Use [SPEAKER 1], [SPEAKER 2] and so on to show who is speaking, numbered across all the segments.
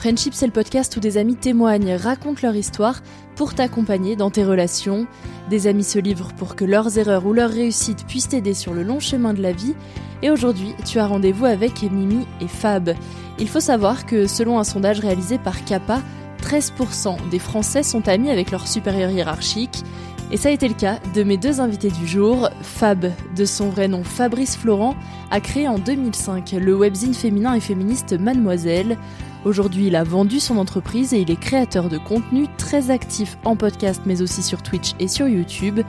[SPEAKER 1] Friendship, c'est le podcast où des amis témoignent, racontent leur histoire pour t'accompagner dans tes relations. Des amis se livrent pour que leurs erreurs ou leurs réussites puissent t'aider sur le long chemin de la vie. Et aujourd'hui, tu as rendez-vous avec Mimi et Fab. Il faut savoir que selon un sondage réalisé par Kappa, 13% des Français sont amis avec leur supérieur hiérarchique. Et ça a été le cas de mes deux invités du jour. Fab, de son vrai nom Fabrice Florent, a créé en 2005 le webzine féminin et féministe Mademoiselle. Aujourd'hui, il a vendu son entreprise et il est créateur de contenu très actif en podcast mais aussi sur Twitch et sur YouTube.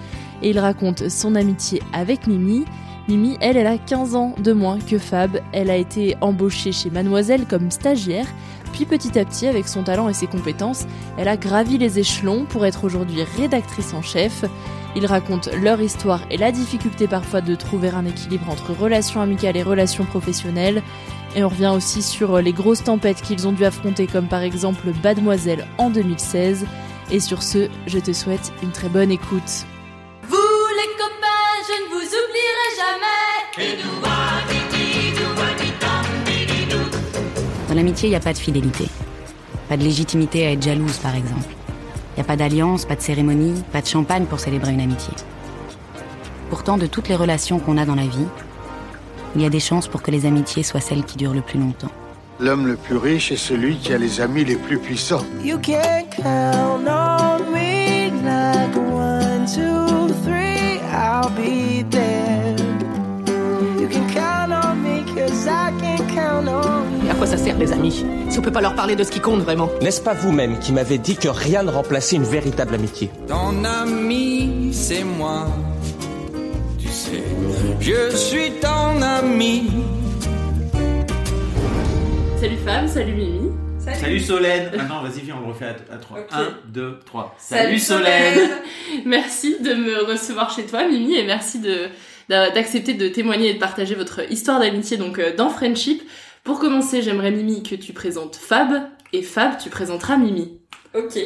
[SPEAKER 1] Et il raconte son amitié avec Mimi. Mimi, elle, elle a 15 ans de moins que Fab. Elle a été embauchée chez Mademoiselle comme stagiaire. Puis petit à petit, avec son talent et ses compétences, elle a gravi les échelons pour être aujourd'hui rédactrice en chef. Ils racontent leur histoire et la difficulté parfois de trouver un équilibre entre relations amicales et relations professionnelles. Et on revient aussi sur les grosses tempêtes qu'ils ont dû affronter, comme par exemple Mademoiselle en 2016. Et sur ce, je te souhaite une très bonne écoute.
[SPEAKER 2] Vous les copains, je ne vous oublierai jamais.
[SPEAKER 3] Dans l'amitié, il n'y a pas de fidélité. Pas de légitimité à être jalouse, par exemple. Il n'y a pas d'alliance, pas de cérémonie, pas de champagne pour célébrer une amitié. Pourtant, de toutes les relations qu'on a dans la vie, il y a des chances pour que les amitiés soient celles qui durent le plus longtemps.
[SPEAKER 4] L'homme le plus riche est celui qui a les amis les plus puissants.
[SPEAKER 5] You can count on me like one, two, three, I'll be there. You can count on me cause I can count on you.
[SPEAKER 6] Et à quoi ça sert les amis Si on peut pas leur parler de ce qui compte vraiment?
[SPEAKER 7] N'est-ce pas vous-même qui m'avez dit que rien ne remplaçait une véritable amitié?
[SPEAKER 8] Ton ami, c'est moi. Je suis ton ami.
[SPEAKER 1] Salut Fab, salut Mimi.
[SPEAKER 9] Salut Solène Maintenant, vas-y, viens, on le refait à, 3.
[SPEAKER 1] Ok.
[SPEAKER 9] 1, 2, 3.
[SPEAKER 1] Salut Solène Merci de me recevoir chez toi Mimi et merci de d'accepter de témoigner et de partager votre histoire d'amitié donc euh, dans Friendship. Pour commencer, j'aimerais Mimi que tu présentes Fab et Fab tu présenteras Mimi.
[SPEAKER 10] Ok.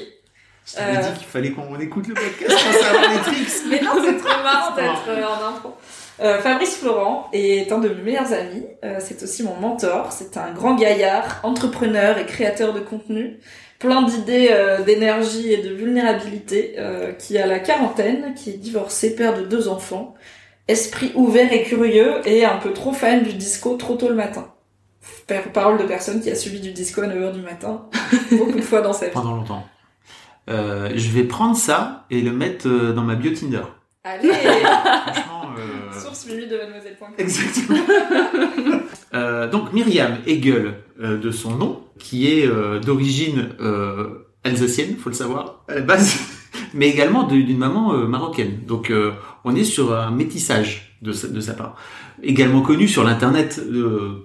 [SPEAKER 9] Je t'avais
[SPEAKER 10] Euh.
[SPEAKER 9] dit qu'il fallait qu'on écoute le podcast pour savoir les tricks.
[SPEAKER 10] Mais non, c'est trop marrant d'être euh, en impro. Euh, Fabrice Florent est un de mes meilleurs amis. Euh, c'est aussi mon mentor. C'est un grand gaillard, entrepreneur et créateur de contenu. Plein d'idées, euh, d'énergie et de vulnérabilité. qui a la quarantaine, qui est divorcé, père de deux enfants. Esprit ouvert et curieux et un peu trop fan du disco trop tôt le matin. Parole de personne qui a subi du disco à 9h du matin. Beaucoup de fois dans sa vie.
[SPEAKER 9] Pendant longtemps. Je vais prendre ça et le mettre dans ma bio Tinder.
[SPEAKER 10] Allez
[SPEAKER 9] Franchement, euh,
[SPEAKER 10] Source Mimi de mademoiselle.com.
[SPEAKER 9] Exactement. Euh, donc Myriam Hegel, euh, de son nom, qui est d'origine alsacienne, faut le savoir, à la base, mais également d'une maman marocaine. Donc on est sur un métissage de sa, de sa part. Également connu sur l'internet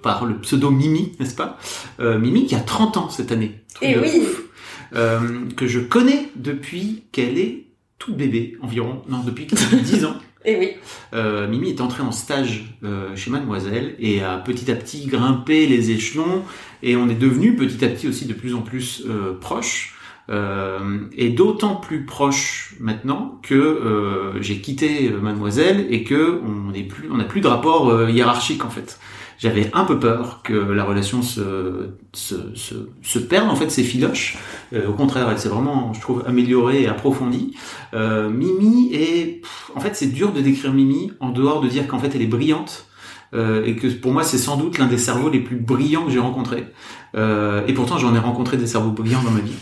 [SPEAKER 9] par le pseudo Mimi, n'est-ce pas? Mimi qui a 30 ans cette année. Truc
[SPEAKER 10] Eh oui.
[SPEAKER 9] ouf. Que je connais depuis qu'elle est toute bébé, environ, non, depuis qu'elle a 10 ans.
[SPEAKER 10] Et oui.
[SPEAKER 9] Euh, Mimi est entrée en stage euh, chez Mademoiselle et a petit à petit grimpé les échelons et on est devenu petit à petit aussi de plus en plus euh, proches. Euh, et d'autant plus proche maintenant que j'ai quitté Mademoiselle et que on n'est plus, n'a plus de rapport hiérarchique en fait. J'avais un peu peur que la relation se se, se, se perde en fait, s'effiloche. Euh, au contraire, elle s'est vraiment, je trouve, améliorée et approfondie. Euh, Mimi est, pff, en fait, c'est dur de décrire Mimi en dehors de dire qu'en fait elle est brillante. Euh, et que pour moi c'est sans doute l'un des cerveaux les plus brillants que j'ai rencontrés. Euh, et pourtant j'en ai rencontré des cerveaux brillants dans ma vie.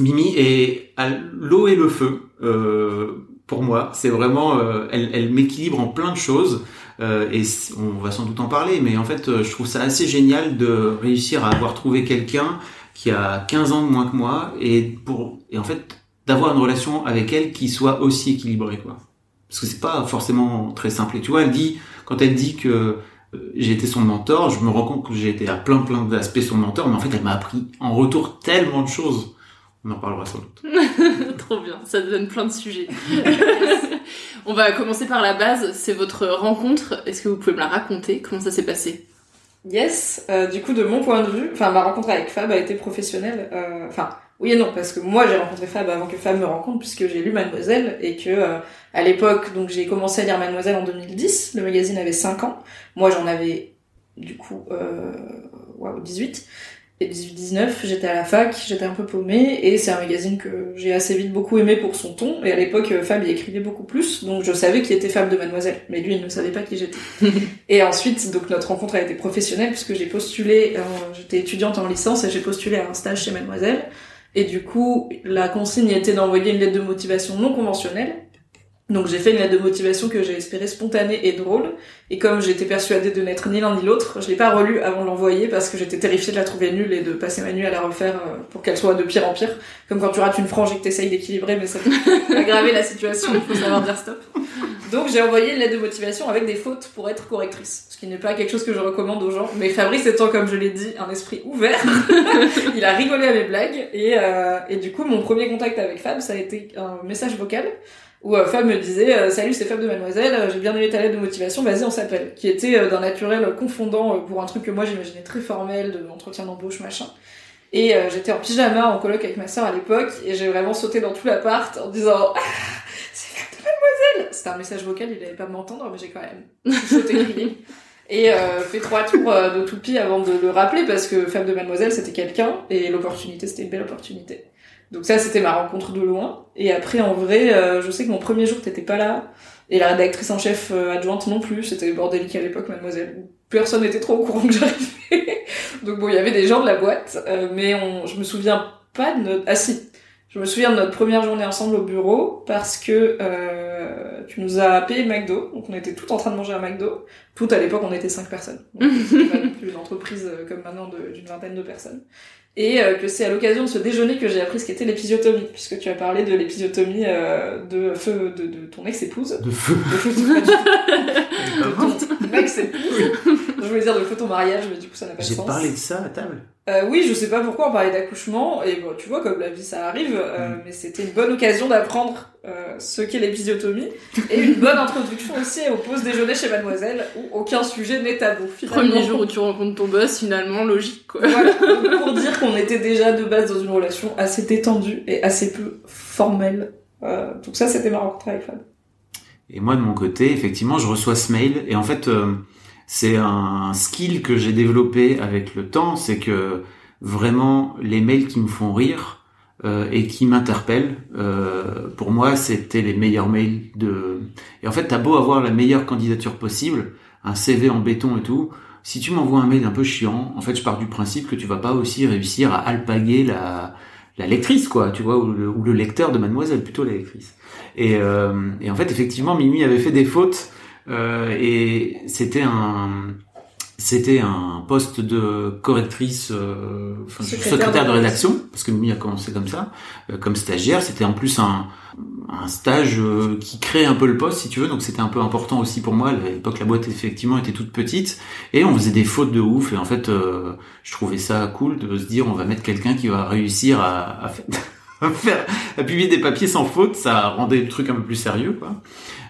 [SPEAKER 9] Mimi est l'eau et le feu euh, pour moi. C'est vraiment, euh, elle, elle m'équilibre en plein de choses. Euh, et on va sans doute en parler, mais en fait, euh, je trouve ça assez génial de réussir à avoir trouvé quelqu'un qui a 15 ans de moins que moi et pour et en fait d'avoir une relation avec elle qui soit aussi équilibrée quoi. Parce que c'est pas forcément très simple. Et tu vois, elle dit quand elle dit que euh, j'ai été son mentor, je me rends compte que j'ai été à plein plein d'aspects son mentor, mais en fait, elle m'a appris en retour tellement de choses. On en parlera sans doute.
[SPEAKER 1] Trop bien, ça donne plein de sujets. On va commencer par la base, c'est votre rencontre. Est-ce que vous pouvez me la raconter? Comment ça s'est passé?
[SPEAKER 10] Yes, euh, du coup de mon point de vue, enfin ma rencontre avec Fab a été professionnelle. euh, Enfin oui et non parce que moi j'ai rencontré Fab avant que Fab me rencontre puisque j'ai lu Mademoiselle et que euh, à l'époque donc j'ai commencé à lire Mademoiselle en 2010. Le magazine avait 5 ans. Moi j'en avais du coup euh, waouh 18 et 18-19 j'étais à la fac, j'étais un peu paumée et c'est un magazine que j'ai assez vite beaucoup aimé pour son ton et à l'époque euh, Fab y écrivait beaucoup plus donc je savais qui était Fab de Mademoiselle mais lui il ne savait pas qui j'étais. Et ensuite, donc notre rencontre a été professionnelle puisque j'ai postulé, euh, j'étais étudiante en licence et j'ai postulé à un stage chez Mademoiselle. Et du coup, la consigne était d'envoyer une lettre de motivation non conventionnelle. Donc j'ai fait une lettre de motivation que j'ai espérée spontanée et drôle. Et comme j'étais persuadée de n'être ni l'un ni l'autre, je l'ai pas relue avant de l'envoyer parce que j'étais terrifiée de la trouver nulle et de passer ma nuit à la refaire euh, pour qu'elle soit de pire en pire. Comme quand tu rates une frange et que t'essayes d'équilibrer, mais ça peut aggraver la situation, il faut savoir dire stop. Donc j'ai envoyé une lettre de motivation avec des fautes pour être correctrice, ce qui n'est pas quelque chose que je recommande aux gens. Mais Fabrice étant, comme je l'ai dit, un esprit ouvert, il a rigolé à mes blagues et, euh, et du coup mon premier contact avec Fab, ça a été un message vocal où euh, Fab me disait euh, salut c'est Fab de Mademoiselle, euh, j'ai bien aimé ta lettre de motivation, vas-y on s'appelle, qui était d'un naturel confondant pour un truc que moi j'imaginais très formel, de entretien d'embauche machin. Et euh, j'étais en pyjama en coloc avec ma sœur à l'époque et j'ai vraiment sauté dans tout l'appart en disant ah, c'est Fab de Mademoiselle. C'était un message vocal, il allait pas m'entendre mais j'ai quand même sauté. Et euh, fait trois tours de toupie avant de le rappeler parce que Fab de Mademoiselle c'était quelqu'un et l'opportunité c'était une belle opportunité. Donc ça c'était ma rencontre de loin. Et après en vrai, euh, je sais que mon premier jour t'étais pas là et la rédactrice en chef euh, adjointe non plus. C'était bordélique à l'époque Mademoiselle. Personne n'était trop au courant que j'arrivais. Donc bon il y avait des gens de la boîte, euh, mais on, je me souviens pas de notre. Ah si. Je me souviens de notre première journée ensemble au bureau parce que euh, tu nous as payé McDo, donc on était tout en train de manger à McDo. Tout à l'époque on était cinq personnes. Donc c'était pas non plus une entreprise comme maintenant d'une vingtaine de personnes. Et euh, que c'est à l'occasion de ce déjeuner que j'ai appris ce qu'était l'épisiotomie, puisque tu as parlé de l'épisiotomie euh, de feu de, de ton ex-épouse.
[SPEAKER 9] De feu.
[SPEAKER 10] De feu de ton ex-épouse. Je voulais dire de feu ton mariage, mais du coup ça n'a pas de
[SPEAKER 9] J'ai
[SPEAKER 10] sens.
[SPEAKER 9] parlé de ça à table.
[SPEAKER 10] Euh, oui, je sais pas pourquoi on parlait d'accouchement, et bon, tu vois, comme la vie ça arrive, euh,
[SPEAKER 9] Mm.
[SPEAKER 10] mais c'était une bonne occasion d'apprendre euh, ce qu'est l'épisiotomie, et une bonne introduction aussi au pause déjeuner chez Mademoiselle, où aucun sujet n'est tabou. finalement.
[SPEAKER 1] Premier jour où tu rencontres ton boss, finalement, logique quoi.
[SPEAKER 10] Voilà, donc pour dire qu'on était déjà de base dans une relation assez détendue et assez peu formelle. Euh, donc ça, c'était ma rencontre avec Fab.
[SPEAKER 9] Et moi, de mon côté, effectivement, je reçois ce mail. Et en fait, euh, c'est un skill que j'ai développé avec le temps. C'est que vraiment, les mails qui me font rire euh, et qui m'interpellent, euh, pour moi, c'était les meilleurs mails de... Et en fait, t'as beau avoir la meilleure candidature possible, un CV en béton et tout, si tu m'envoies un mail un peu chiant, en fait, je pars du principe que tu vas pas aussi réussir à alpaguer la, la lectrice, quoi, tu vois, ou le, ou le lecteur de Mademoiselle, plutôt la lectrice. Et, euh, et en fait, effectivement, Mimi avait fait des fautes et c'était un c'était un poste de correctrice, euh, enfin,
[SPEAKER 10] Secrétaire
[SPEAKER 9] secrétaire,
[SPEAKER 10] de
[SPEAKER 9] rédaction, parce que Mimi a commencé comme ça, euh, comme stagiaire. C'était en plus un, un stage euh, qui crée un peu le poste, si tu veux, donc c'était un peu important aussi pour moi. À l'époque, la boîte effectivement était toute petite et on faisait des fautes de ouf. Et en fait, euh, je trouvais ça cool de se dire on va mettre quelqu'un qui va réussir à, à faire, à publier des papiers sans faute, ça rendait le truc un peu plus sérieux, quoi.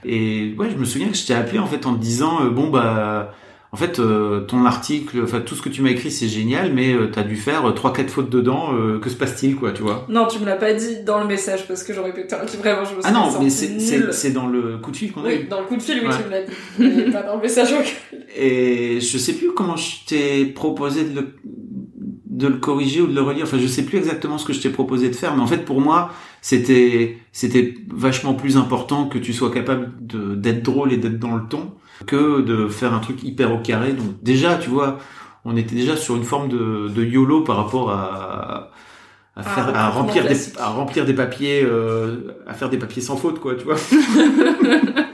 [SPEAKER 9] Et ouais, je me souviens que je t'ai appelé en fait en te disant, euh, bon bah, en fait, euh, ton article, enfin tout ce que tu m'as écrit, c'est génial, mais euh, t'as dû faire trois quatre fautes dedans. euh, que se passe-t-il, quoi, tu vois?
[SPEAKER 10] Non, tu me l'as pas dit dans le message parce que j'aurais pu te vraiment je me suis
[SPEAKER 9] Ah non, mais c'est dans le coup de fil qu'on a
[SPEAKER 10] Oui,
[SPEAKER 9] eu.
[SPEAKER 10] dans le coup de fil, oui,
[SPEAKER 9] Ouais.
[SPEAKER 10] tu me l'as dit. Pas dans le message vocal.
[SPEAKER 9] Et je sais plus comment je t'ai proposé de le, de le corriger ou de le relire. Enfin, je sais plus exactement ce que je t'ai proposé de faire, mais en fait, pour moi, c'était, c'était vachement plus important que tu sois capable de, d'être drôle et d'être dans le ton que de faire un truc hyper au carré. Donc, déjà, tu vois, on était déjà sur une forme de, de YOLO par rapport à, à faire, à remplir des, à remplir des papiers, euh, à faire des papiers sans faute, quoi, tu vois.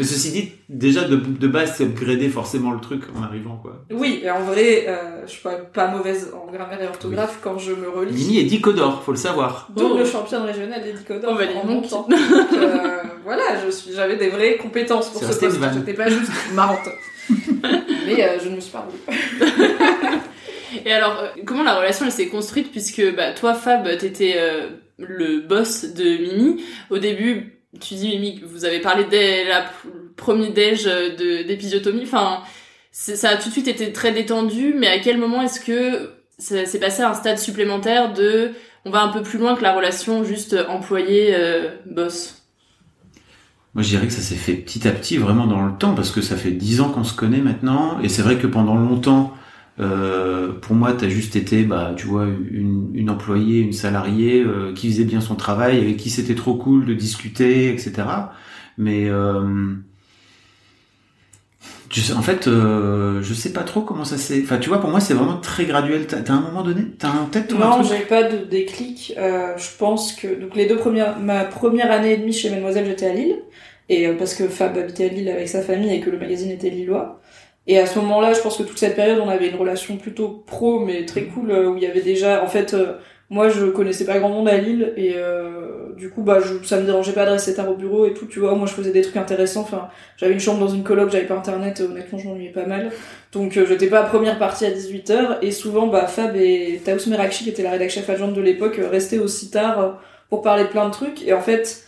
[SPEAKER 9] Mais ceci dit, déjà de, de base, c'est upgrader forcément le truc en arrivant, quoi.
[SPEAKER 10] Oui, et en vrai, euh, je suis pas, pas mauvaise en grammaire et orthographe quand je me relis.
[SPEAKER 9] Mimi est dicodore, faut le savoir.
[SPEAKER 10] Double championne régionale des Dicodor
[SPEAKER 1] Oh, bah,
[SPEAKER 10] en
[SPEAKER 1] donc.
[SPEAKER 10] Donc, euh, voilà, je suis, j'avais des vraies compétences pour ce poste. J'étais pas juste marrante. Mais euh, je ne me suis pas rendue.
[SPEAKER 1] Et alors, euh, comment la relation elle s'est construite puisque bah, toi, Fab, t'étais euh, le boss de Mimi. Au début, tu dis Mimi, vous avez parlé dès la pr- premier déj euh, d'épisiotomie. Enfin, c'est- ça a tout de suite été très détendu. Mais à quel moment est-ce que ça s'est passé à un stade supplémentaire de on va un peu plus loin que la relation juste euh, boss?
[SPEAKER 9] Moi, je dirais que ça s'est fait petit à petit, vraiment dans le temps, parce que ça fait dix ans qu'on se connaît maintenant, et c'est vrai que pendant longtemps, euh, pour moi, t'as juste été, bah, tu vois, une, une employée, une salariée euh, qui faisait bien son travail, avec qui c'était trop cool de discuter, etc. Mais euh, sais- en fait, je sais pas trop comment ça s'est. Enfin, tu vois, pour moi, c'est vraiment très graduel. T'as un moment donné, t'as un tête
[SPEAKER 10] Non, j'ai pas de déclic. Je pense que donc les deux premières, ma première année et demie chez Mademoiselle, j'étais à Lille, et parce que Fab habitait à Lille avec sa famille et que le magazine était lillois. Et à ce moment-là, je pense que toute cette période, on avait une relation plutôt pro, mais très cool, euh, où il y avait déjà, en fait, euh, moi, je connaissais pas grand monde à Lille, et euh, du coup, bah, je, ça me dérangeait pas de rester tard au bureau et tout, tu vois. Moi, je faisais des trucs intéressants. Enfin, j'avais une chambre dans une coloc, j'avais pas internet, et honnêtement, je m'ennuyais pas mal. Donc, euh, j'étais pas à première partie à 18h, et souvent, bah, Fab et Taous Merakchi, qui était la rédac chef adjointe de l'époque, euh, restaient aussi tard euh, pour parler de plein de trucs. Et en fait,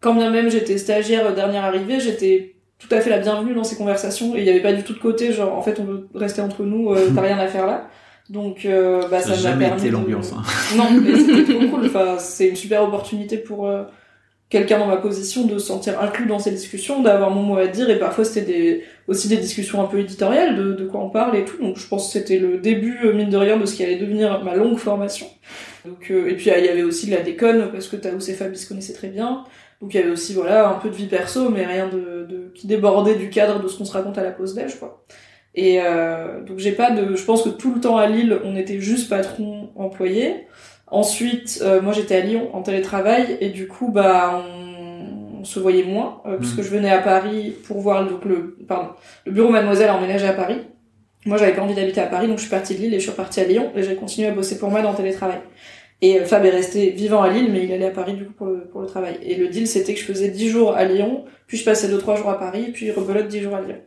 [SPEAKER 10] quand bien même j'étais stagiaire euh, dernière arrivée, j'étais tout à fait la bienvenue dans ces conversations et il n'y avait pas du tout de côté genre en fait on veut rester entre nous euh, t'as rien à faire là. Donc euh, bah
[SPEAKER 9] Ça
[SPEAKER 10] m'a
[SPEAKER 9] jamais
[SPEAKER 10] permis
[SPEAKER 9] été
[SPEAKER 10] de-
[SPEAKER 9] l'ambiance, hein.
[SPEAKER 10] non mais c'était trop cool. Enfin c'est une super opportunité pour euh, quelqu'un dans ma position de se sentir inclus dans ces discussions d'avoir mon mot à dire et parfois c'était des aussi des discussions un peu éditoriales de, de quoi on parle et tout. Donc je pense que c'était le début euh, mine de rien de ce qui allait devenir ma longue formation. Donc euh, et puis il y avait aussi de la déconne parce que Taous et Fabi se connaissaient très bien donc il y avait aussi voilà un peu de vie perso, mais rien de, de qui débordait du cadre de ce qu'on se raconte à la pause déj quoi. Et euh, donc j'ai pas de, je pense que tout le temps à Lille on était juste patron employé. Ensuite euh, moi j'étais à Lyon en télétravail et du coup bah on, on se voyait moins euh, puisque
[SPEAKER 9] Mhm.
[SPEAKER 10] je venais à Paris pour voir donc le pardon le bureau Mademoiselle a emménagé à Paris. Moi j'avais pas envie d'habiter à Paris donc je suis partie de Lille et je suis repartie à Lyon et j'ai continué à bosser pour moi dans le télétravail. Et euh, Fab est resté vivant à Lille, mais il allait à Paris du coup pour le, pour le travail. Et le deal, c'était que je faisais 10 jours à Lyon, puis je passais 2-3 jours à Paris, puis rebelote 10 jours à Lyon.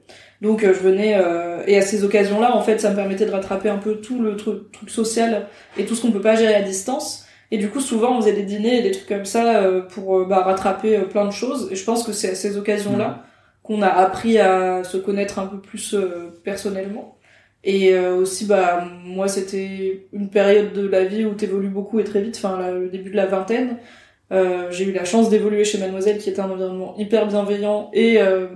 [SPEAKER 10] Donc euh, je venais, euh, et à ces occasions-là, en fait, ça me permettait de rattraper un peu tout le truc, truc social et tout ce qu'on peut pas gérer à distance. Et du coup, souvent, on faisait des dîners et des trucs comme ça euh, pour euh, bah, rattraper plein de choses. Et je pense que c'est à ces occasions-là qu'on a appris à se connaître un peu plus euh, personnellement. Et euh, aussi, bah, moi, c'était une période de la vie où t'évolues beaucoup et très vite, enfin, le début de la vingtaine. Euh, j'ai eu la chance d'évoluer chez Mademoiselle, qui était un environnement hyper bienveillant et euh,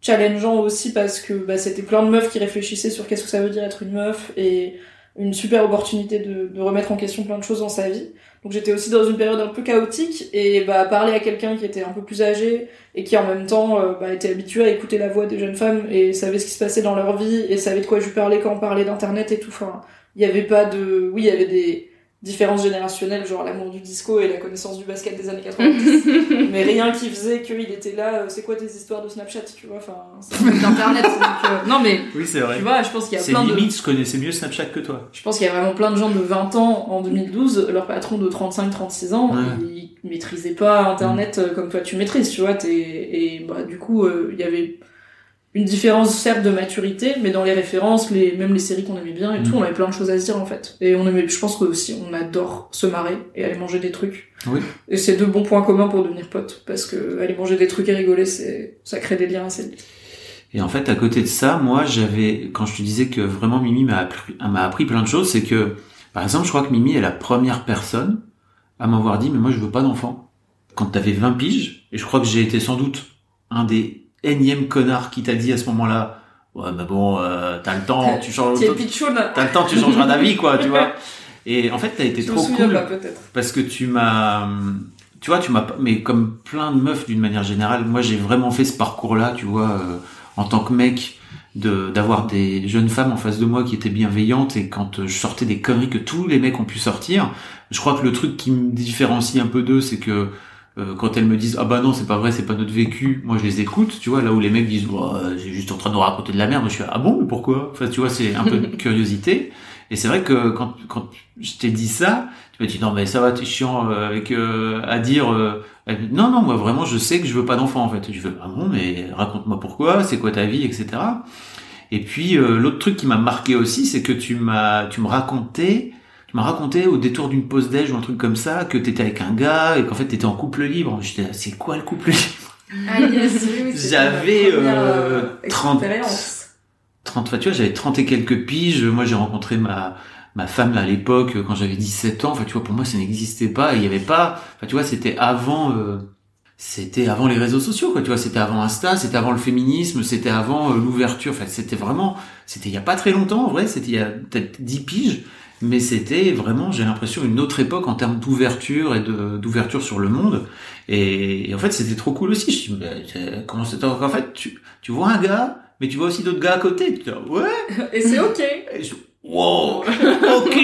[SPEAKER 10] challengeant aussi parce que bah, c'était plein de meufs qui réfléchissaient sur qu'est-ce que ça veut dire être une meuf et une super opportunité de, de remettre en question plein de choses dans sa vie. Donc j'étais aussi dans une période un peu chaotique et bah parler à quelqu'un qui était un peu plus âgé et qui en même temps euh, bah, était habitué à écouter la voix des jeunes femmes et savait ce qui se passait dans leur vie et savait de quoi je parlais quand on parlait d'internet et tout. Enfin, il y avait pas de, oui, il y avait des différences générationnelles, genre l'amour du disco et la connaissance du basket des années 90, mais rien qui faisait qu'il était là. euh, c'est quoi tes histoires de Snapchat, tu vois Enfin, c'est un truc d'internet. donc, euh, non mais
[SPEAKER 9] Oui, c'est vrai.
[SPEAKER 10] tu vois, je pense qu'il y a plein de
[SPEAKER 9] limite, je connaissais mieux Snapchat que toi.
[SPEAKER 10] je pense qu'il y a vraiment plein de gens de 20 ans en 2012, leur patron de 35-36 ans,
[SPEAKER 9] Ouais.
[SPEAKER 10] ils maîtrisaient pas Internet euh, comme toi tu maîtrises, tu vois. t'es- Et bah, du coup, euh, il y avait une différence certes de maturité, mais dans les références, les même les séries qu'on aimait bien et tout, on avait plein de choses à se dire en fait. Et on aimait, je pense que aussi on adore se marrer et aller manger des trucs.
[SPEAKER 9] Oui.
[SPEAKER 10] Et c'est deux bons points communs pour devenir potes, parce que aller manger des trucs et rigoler, c'est ça crée des liens assez vite.
[SPEAKER 9] Et en fait, à côté de ça, moi, j'avais, quand je te disais que vraiment Mimi m'a appris, m'a appris plein de choses, c'est que, par exemple, je crois que Mimi est la première personne à m'avoir dit, mais moi, je veux pas d'enfant. Quand t'avais 20 piges, et je crois que j'ai été sans doute un des énièmes connards qui t'a dit à ce moment-là, ouais, mais bon, euh, t'as le temps, tu changes, t'as le temps, tu changeras d'avis, quoi, tu vois. Et en fait, t'as été
[SPEAKER 10] Je
[SPEAKER 9] trop cool
[SPEAKER 10] pas,
[SPEAKER 9] parce que tu m'as, tu vois, tu m'as, pas- mais comme plein de meufs d'une manière générale, moi j'ai vraiment fait ce parcours-là, tu vois, euh, en tant que mec, de d'avoir des jeunes femmes en face de moi qui étaient bienveillantes et quand euh, je sortais des conneries que tous les mecs ont pu sortir, je crois que le truc qui me différencie un peu d'eux, c'est que euh, quand elles me disent ah bah non c'est pas vrai c'est pas notre vécu moi je les écoute tu vois là où les mecs disent oh, euh, c'est juste en train de nous raconter de la merde moi je suis ah bon mais pourquoi? Enfin tu vois c'est un peu de curiosité. Et c'est vrai que quand quand je t'ai dit ça tu m'as dit non mais ça va t'es chiant euh, avec euh, à dire euh, non non moi vraiment je sais que je veux pas d'enfant en fait. Je veux ah bon mais raconte-moi pourquoi c'est quoi ta vie etc et puis euh, l'autre truc qui m'a marqué aussi c'est que tu m'as tu me racontais tu m'as raconté au détour d'une pause déj ou un truc comme ça que t'étais avec un gars et qu'en fait t'étais en couple libre. J'étais là, c'est quoi le couple libre?
[SPEAKER 10] Ah yes, oui,
[SPEAKER 9] J'avais euh,
[SPEAKER 10] euh,
[SPEAKER 9] 30,
[SPEAKER 10] expérience.
[SPEAKER 9] 30, enfin, tu vois, j'avais 30 et quelques piges. Moi, j'ai rencontré ma ma femme là, à l'époque quand j'avais 17 ans. Enfin, tu vois, pour moi, ça n'existait pas. Il y avait pas. Enfin, tu vois, c'était avant. euh, c'était avant les réseaux sociaux, quoi. Tu vois, c'était avant Insta, c'était avant le féminisme, c'était avant euh, l'ouverture. Enfin, c'était vraiment. C'était il y a pas très longtemps, en vrai. C'était il y a peut-être 10 piges. Mais c'était vraiment, j'ai l'impression, une autre époque en termes d'ouverture et de d'ouverture sur le monde. Et, et en fait, c'était trop cool aussi. Je me dis, mais, euh, comment c'est En fait, tu, tu vois un gars, mais tu vois aussi d'autres gars à côté. Tu dis, ouais.
[SPEAKER 10] Et c'est ok.
[SPEAKER 9] Et je- wow, ok.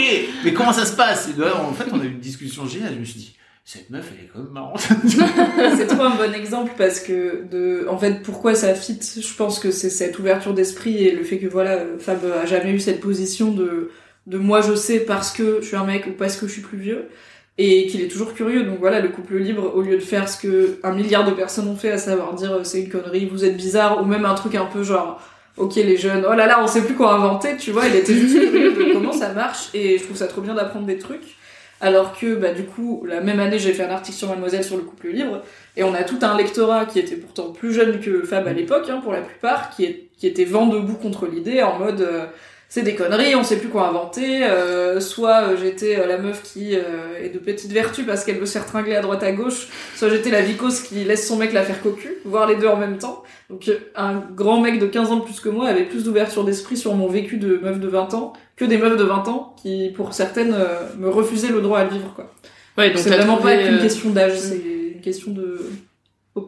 [SPEAKER 9] Mais comment ça se passe? Et là, En fait, on a eu une discussion géniale. Je me suis dit, cette meuf, elle est quand même marrante.
[SPEAKER 10] c'est trop un bon exemple parce que de en fait pourquoi ça fit? Je pense que c'est cette ouverture d'esprit et le fait que voilà Fab a jamais eu cette position de de moi je sais parce que je suis un mec ou parce que je suis plus vieux et qu'il est toujours curieux. Donc voilà le couple libre au lieu de faire ce que un milliard de personnes ont fait à savoir dire euh, c'est une connerie vous êtes bizarre ou même un truc un peu genre ok les jeunes oh là là on sait plus quoi inventer tu vois il était juste curieux de comment ça marche et je trouve ça trop bien d'apprendre des trucs. Alors que bah du coup la même année j'ai fait un article sur Mademoiselle sur le couple libre et on a tout un lectorat qui était pourtant plus jeune que Fab à l'époque hein, pour la plupart qui, était vent debout contre l'idée en mode euh, c'est des conneries on sait plus quoi inventer euh, soit euh, j'étais euh, la meuf qui euh, est de petite vertu parce qu'elle veut se faire tringler à droite à gauche soit j'étais la vicose qui laisse son mec la faire cocu voire les deux en même temps donc euh, un grand mec de 15 ans de plus que moi avait plus d'ouverture d'esprit sur mon vécu de meuf de 20 ans que des meufs de 20 ans qui, pour certaines, euh, me refusaient le droit à le vivre, quoi.
[SPEAKER 11] Ouais, donc
[SPEAKER 10] c'est vraiment
[SPEAKER 11] trouvé,
[SPEAKER 10] pas
[SPEAKER 11] euh,
[SPEAKER 10] question d'âge, c'est une question de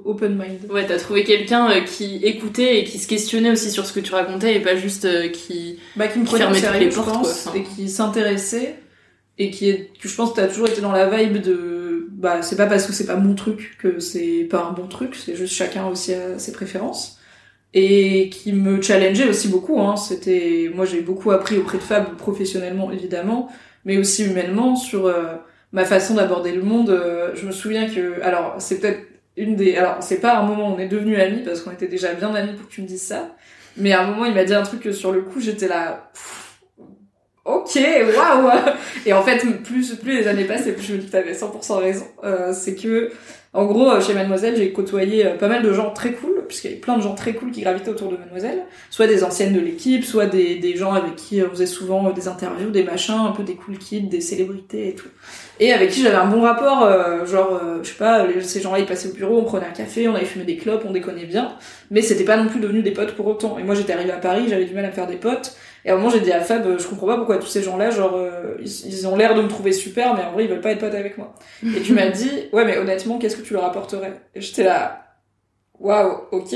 [SPEAKER 10] open mind.
[SPEAKER 11] Ouais, t'as trouvé quelqu'un euh, qui écoutait et qui se questionnait aussi sur ce que tu racontais et pas juste euh, qui,
[SPEAKER 10] Bah, qui me
[SPEAKER 11] qui fermait toutes les portes,
[SPEAKER 10] pense,
[SPEAKER 11] quoi. Enfin,
[SPEAKER 10] et qui s'intéressait, et qui est, je pense que t'as toujours été dans la vibe de, bah, c'est pas parce que c'est pas mon truc que c'est pas un bon truc, c'est juste chacun aussi a ses préférences. Et qui me challengeait aussi beaucoup, hein. C'était, moi j'ai beaucoup appris auprès de Fab, professionnellement évidemment, mais aussi humainement sur euh, ma façon d'aborder le monde. Euh, je me souviens que, alors c'est peut-être une des, alors c'est pas un moment on est devenus amis parce qu'on était déjà bien amis pour que tu me dises ça, mais à un moment il m'a dit un truc que sur le coup j'étais là, ok, waouh. Et en fait plus plus les années passent et plus je me dis t'avais 100% raison. Euh, c'est que en gros, euh, chez Mademoiselle, j'ai côtoyé euh, pas mal de gens très cool, puisqu'il y avait plein de gens très cool qui gravitaient autour de Mademoiselle, soit des anciennes de l'équipe, soit des, gens avec qui euh, on faisait souvent des interviews, des machins, un peu des cool kids, des célébrités et tout. Et avec qui j'avais un bon rapport, euh, genre, euh, je sais pas, ces gens-là ils passaient au bureau, on prenait un café, on avait fumé des clopes, on déconnait bien, mais c'était pas non plus devenu des potes pour autant. Et moi j'étais arrivée à Paris, j'avais du mal à faire des potes, et à un moment j'ai dit à Fab, euh, je comprends pas pourquoi tous ces gens-là, genre, euh, ils, ils ont l'air de me trouver super, mais en vrai ils veulent pas être potes avec moi. Et tu m'as dit, ouais, mais honnêtement, qu'est-ce que tu leur apporterais? Et j'étais là, waouh, ok.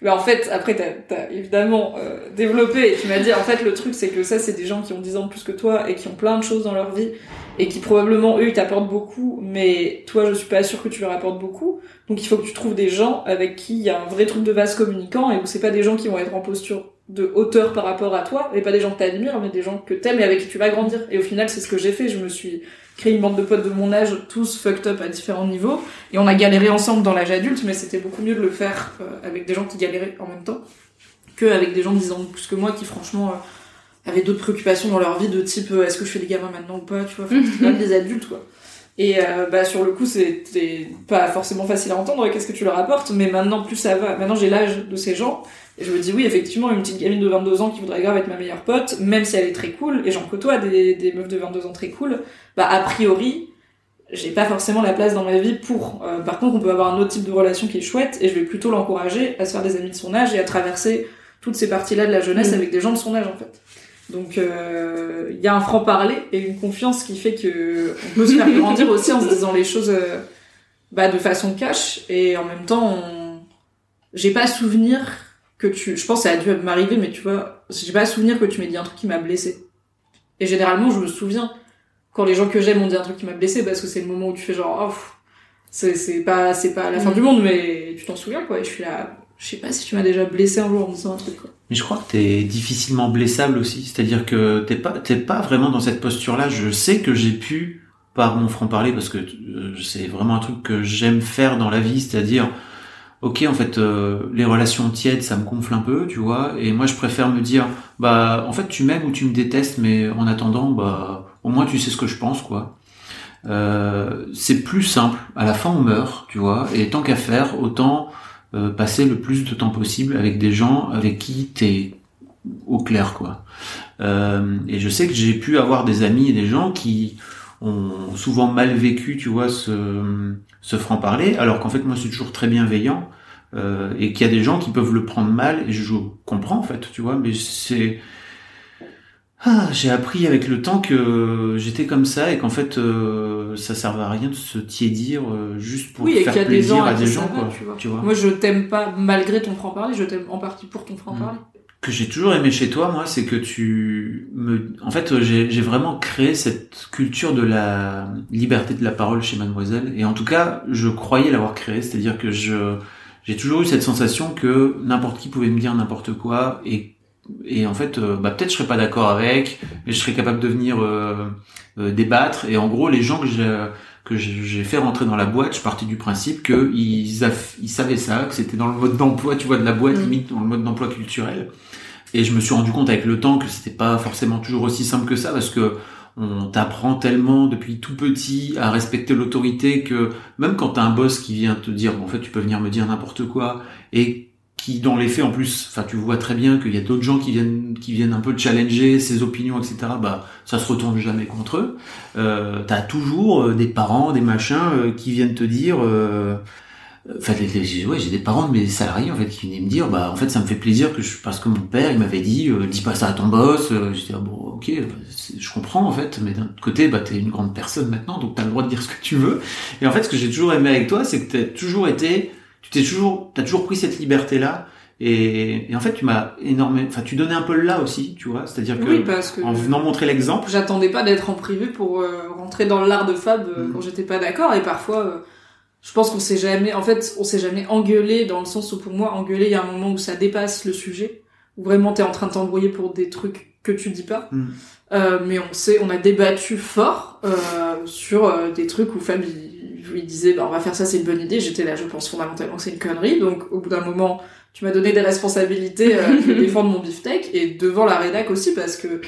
[SPEAKER 10] Mais en fait, après, t'as t'as évidemment euh, développé et tu m'as dit, en fait, le truc, c'est que ça, c'est des gens qui ont 10 ans de plus que toi et qui ont plein de choses dans leur vie et qui probablement, eux, ils t'apportent beaucoup, mais toi, je suis pas sûre que tu leur apportes beaucoup. Donc, il faut que tu trouves des gens avec qui il y a un vrai truc de vase communicant et où c'est pas des gens qui vont être en posture de hauteur par rapport à toi, et pas des gens que t'admires, mais des gens que t'aimes et avec qui tu vas grandir. Et au final, c'est ce que j'ai fait. Je me suis créé une bande de potes de mon âge, tous fucked up à différents niveaux, et on a galéré ensemble dans l'âge adulte, mais c'était beaucoup mieux de le faire euh, avec des gens qui galéraient en même temps que avec des gens de 10 ans de plus que moi qui franchement euh, avaient d'autres préoccupations dans leur vie de type euh, est-ce que je fais des gamins maintenant ou pas, tu vois, même des adultes quoi. Et euh, bah sur le coup c'était pas forcément facile à entendre qu'est-ce que tu leur apportes, mais maintenant plus ça va. Maintenant j'ai l'âge de ces gens et je me dis oui effectivement une petite gamine de 22 ans qui voudrait grave être ma meilleure pote, même si elle est très cool et j'en côtoie des, des meufs de 22 ans très cool, bah a priori j'ai pas forcément la place dans ma vie pour. Euh, par contre, on peut avoir un autre type de relation qui est chouette et je vais plutôt l'encourager à se faire des amis de son âge et à traverser toutes ces parties-là de la jeunesse
[SPEAKER 11] Mm.
[SPEAKER 10] avec des gens de son âge en fait. Donc euh, il y a un franc parler et une confiance qui fait que on peut se faire grandir aussi en se disant les choses euh, bah, de façon cash et en même temps on... j'ai pas souvenir que tu je pense que ça a dû m'arriver mais tu vois j'ai pas souvenir que tu m'aies dit un truc qui m'a blessé et généralement je me souviens quand les gens que j'aime ont dit un truc qui m'a blessé parce que c'est le moment où tu fais genre oh, c'est c'est pas c'est pas la fin
[SPEAKER 11] Mm.
[SPEAKER 10] du monde mais tu t'en souviens quoi et je suis là je sais pas si tu m'as déjà blessé un jour en me disant un truc quoi
[SPEAKER 9] Mais je crois que t'es difficilement blessable aussi. C'est-à-dire que t'es pas, t'es pas vraiment dans cette posture-là. Je sais que j'ai pu, par mon franc-parler, parce que euh, c'est vraiment un truc que j'aime faire dans la vie, c'est-à-dire, ok, en fait, euh, les relations tièdes, ça me gonfle un peu, tu vois, et moi je préfère me dire, bah, en fait, tu m'aimes ou tu me détestes, mais en attendant, bah, au moins tu sais ce que je pense, quoi. Euh, c'est plus simple. À la fin, on meurt, tu vois, et tant qu'à faire, autant euh, passer le plus de temps possible avec des gens avec qui t'es au clair, quoi. Et je sais que j'ai pu avoir des amis et des gens qui ont souvent mal vécu, tu vois, ce, ce franc-parler, alors qu'en fait, moi, c'est toujours très bienveillant, euh, et qu'il y a des gens qui peuvent le prendre mal, et je comprends, en fait, tu vois, mais c'est... Ah, j'ai appris avec le temps que j'étais comme ça et qu'en fait euh, ça servait à rien de se tiédir euh, juste pour
[SPEAKER 10] oui et
[SPEAKER 9] faire
[SPEAKER 10] qu'il y a des
[SPEAKER 9] plaisir
[SPEAKER 10] gens
[SPEAKER 9] à
[SPEAKER 10] à
[SPEAKER 9] des gens
[SPEAKER 10] va,
[SPEAKER 9] quoi.
[SPEAKER 10] tu vois.
[SPEAKER 9] tu vois.
[SPEAKER 10] moi je t'aime pas malgré ton franc parler je t'aime en partie pour ton franc parler
[SPEAKER 9] que j'ai toujours aimé chez toi, moi, c'est que tu me, en fait, j'ai vraiment créé cette culture de la liberté de la parole chez Mademoiselle. Et en tout cas, je croyais l'avoir créée, c'est-à-dire que je, j'ai toujours eu cette sensation que n'importe qui pouvait me dire n'importe quoi et et en fait, euh, bah, peut-être je serais pas d'accord avec, mais je serais capable de venir euh, euh, débattre. Et en gros, les gens que j'ai que j'ai fait rentrer dans la boîte, je partais du principe que ils, savaient ça, que c'était dans le mode d'emploi, tu vois, de la boîte, limite dans le mode d'emploi culturel. Et je me suis rendu compte avec le temps que c'était pas forcément toujours aussi simple que ça, parce que on t'apprend tellement depuis tout petit à respecter l'autorité que même quand t'as un boss qui vient te dire, bon, en fait, tu peux venir me dire n'importe quoi, et qui dans les faits en plus, enfin tu vois très bien qu'il y a d'autres gens qui viennent qui viennent un peu challenger ses opinions, etc. Bah ça se retourne jamais contre eux. Euh, T'as toujours euh, des parents, des machins euh, qui viennent te dire. euh, Enfin, j'ai- ouais, j'ai des parents de mes salariés en fait qui venaient me dire, bah en fait ça me fait plaisir que je, parce que mon père il m'avait dit, euh, dis pas ça à ton boss. Euh, J'étais ah, bon, ok, je comprends en fait, mais d'un côté, bah t'es une grande personne maintenant, donc t'as le droit de dire ce que tu veux. Et en fait, ce que j'ai toujours aimé avec toi, c'est que t'as toujours été, tu t'es toujours, t'as toujours pris cette liberté là. Et, et en fait, tu m'as énormément, enfin, tu donnais un peu le là aussi, tu vois. C'est-à-dire que,
[SPEAKER 10] Oui, parce que-
[SPEAKER 9] en venant montrer l'exemple,
[SPEAKER 10] J'attendais pas d'être en privé pour euh, rentrer dans l'art de Fab euh,
[SPEAKER 9] Mm.
[SPEAKER 10] quand j'étais pas d'accord et parfois euh, je pense qu'on s'est jamais en fait on s'est jamais engueulé dans le sens où pour moi engueuler il y a un moment où ça dépasse le sujet où vraiment t'es en train de t'embrouiller pour des trucs que tu dis pas
[SPEAKER 9] Mm.
[SPEAKER 10] Euh, mais on sait on a débattu fort euh, sur euh, des trucs où Fab il, il disait bah on va faire ça c'est une bonne idée. J'étais là je pense fondamentalement que c'est une connerie. Donc au bout d'un moment tu m'as donné des responsabilités euh, de défendre mon beefsteak et devant la rédac aussi parce que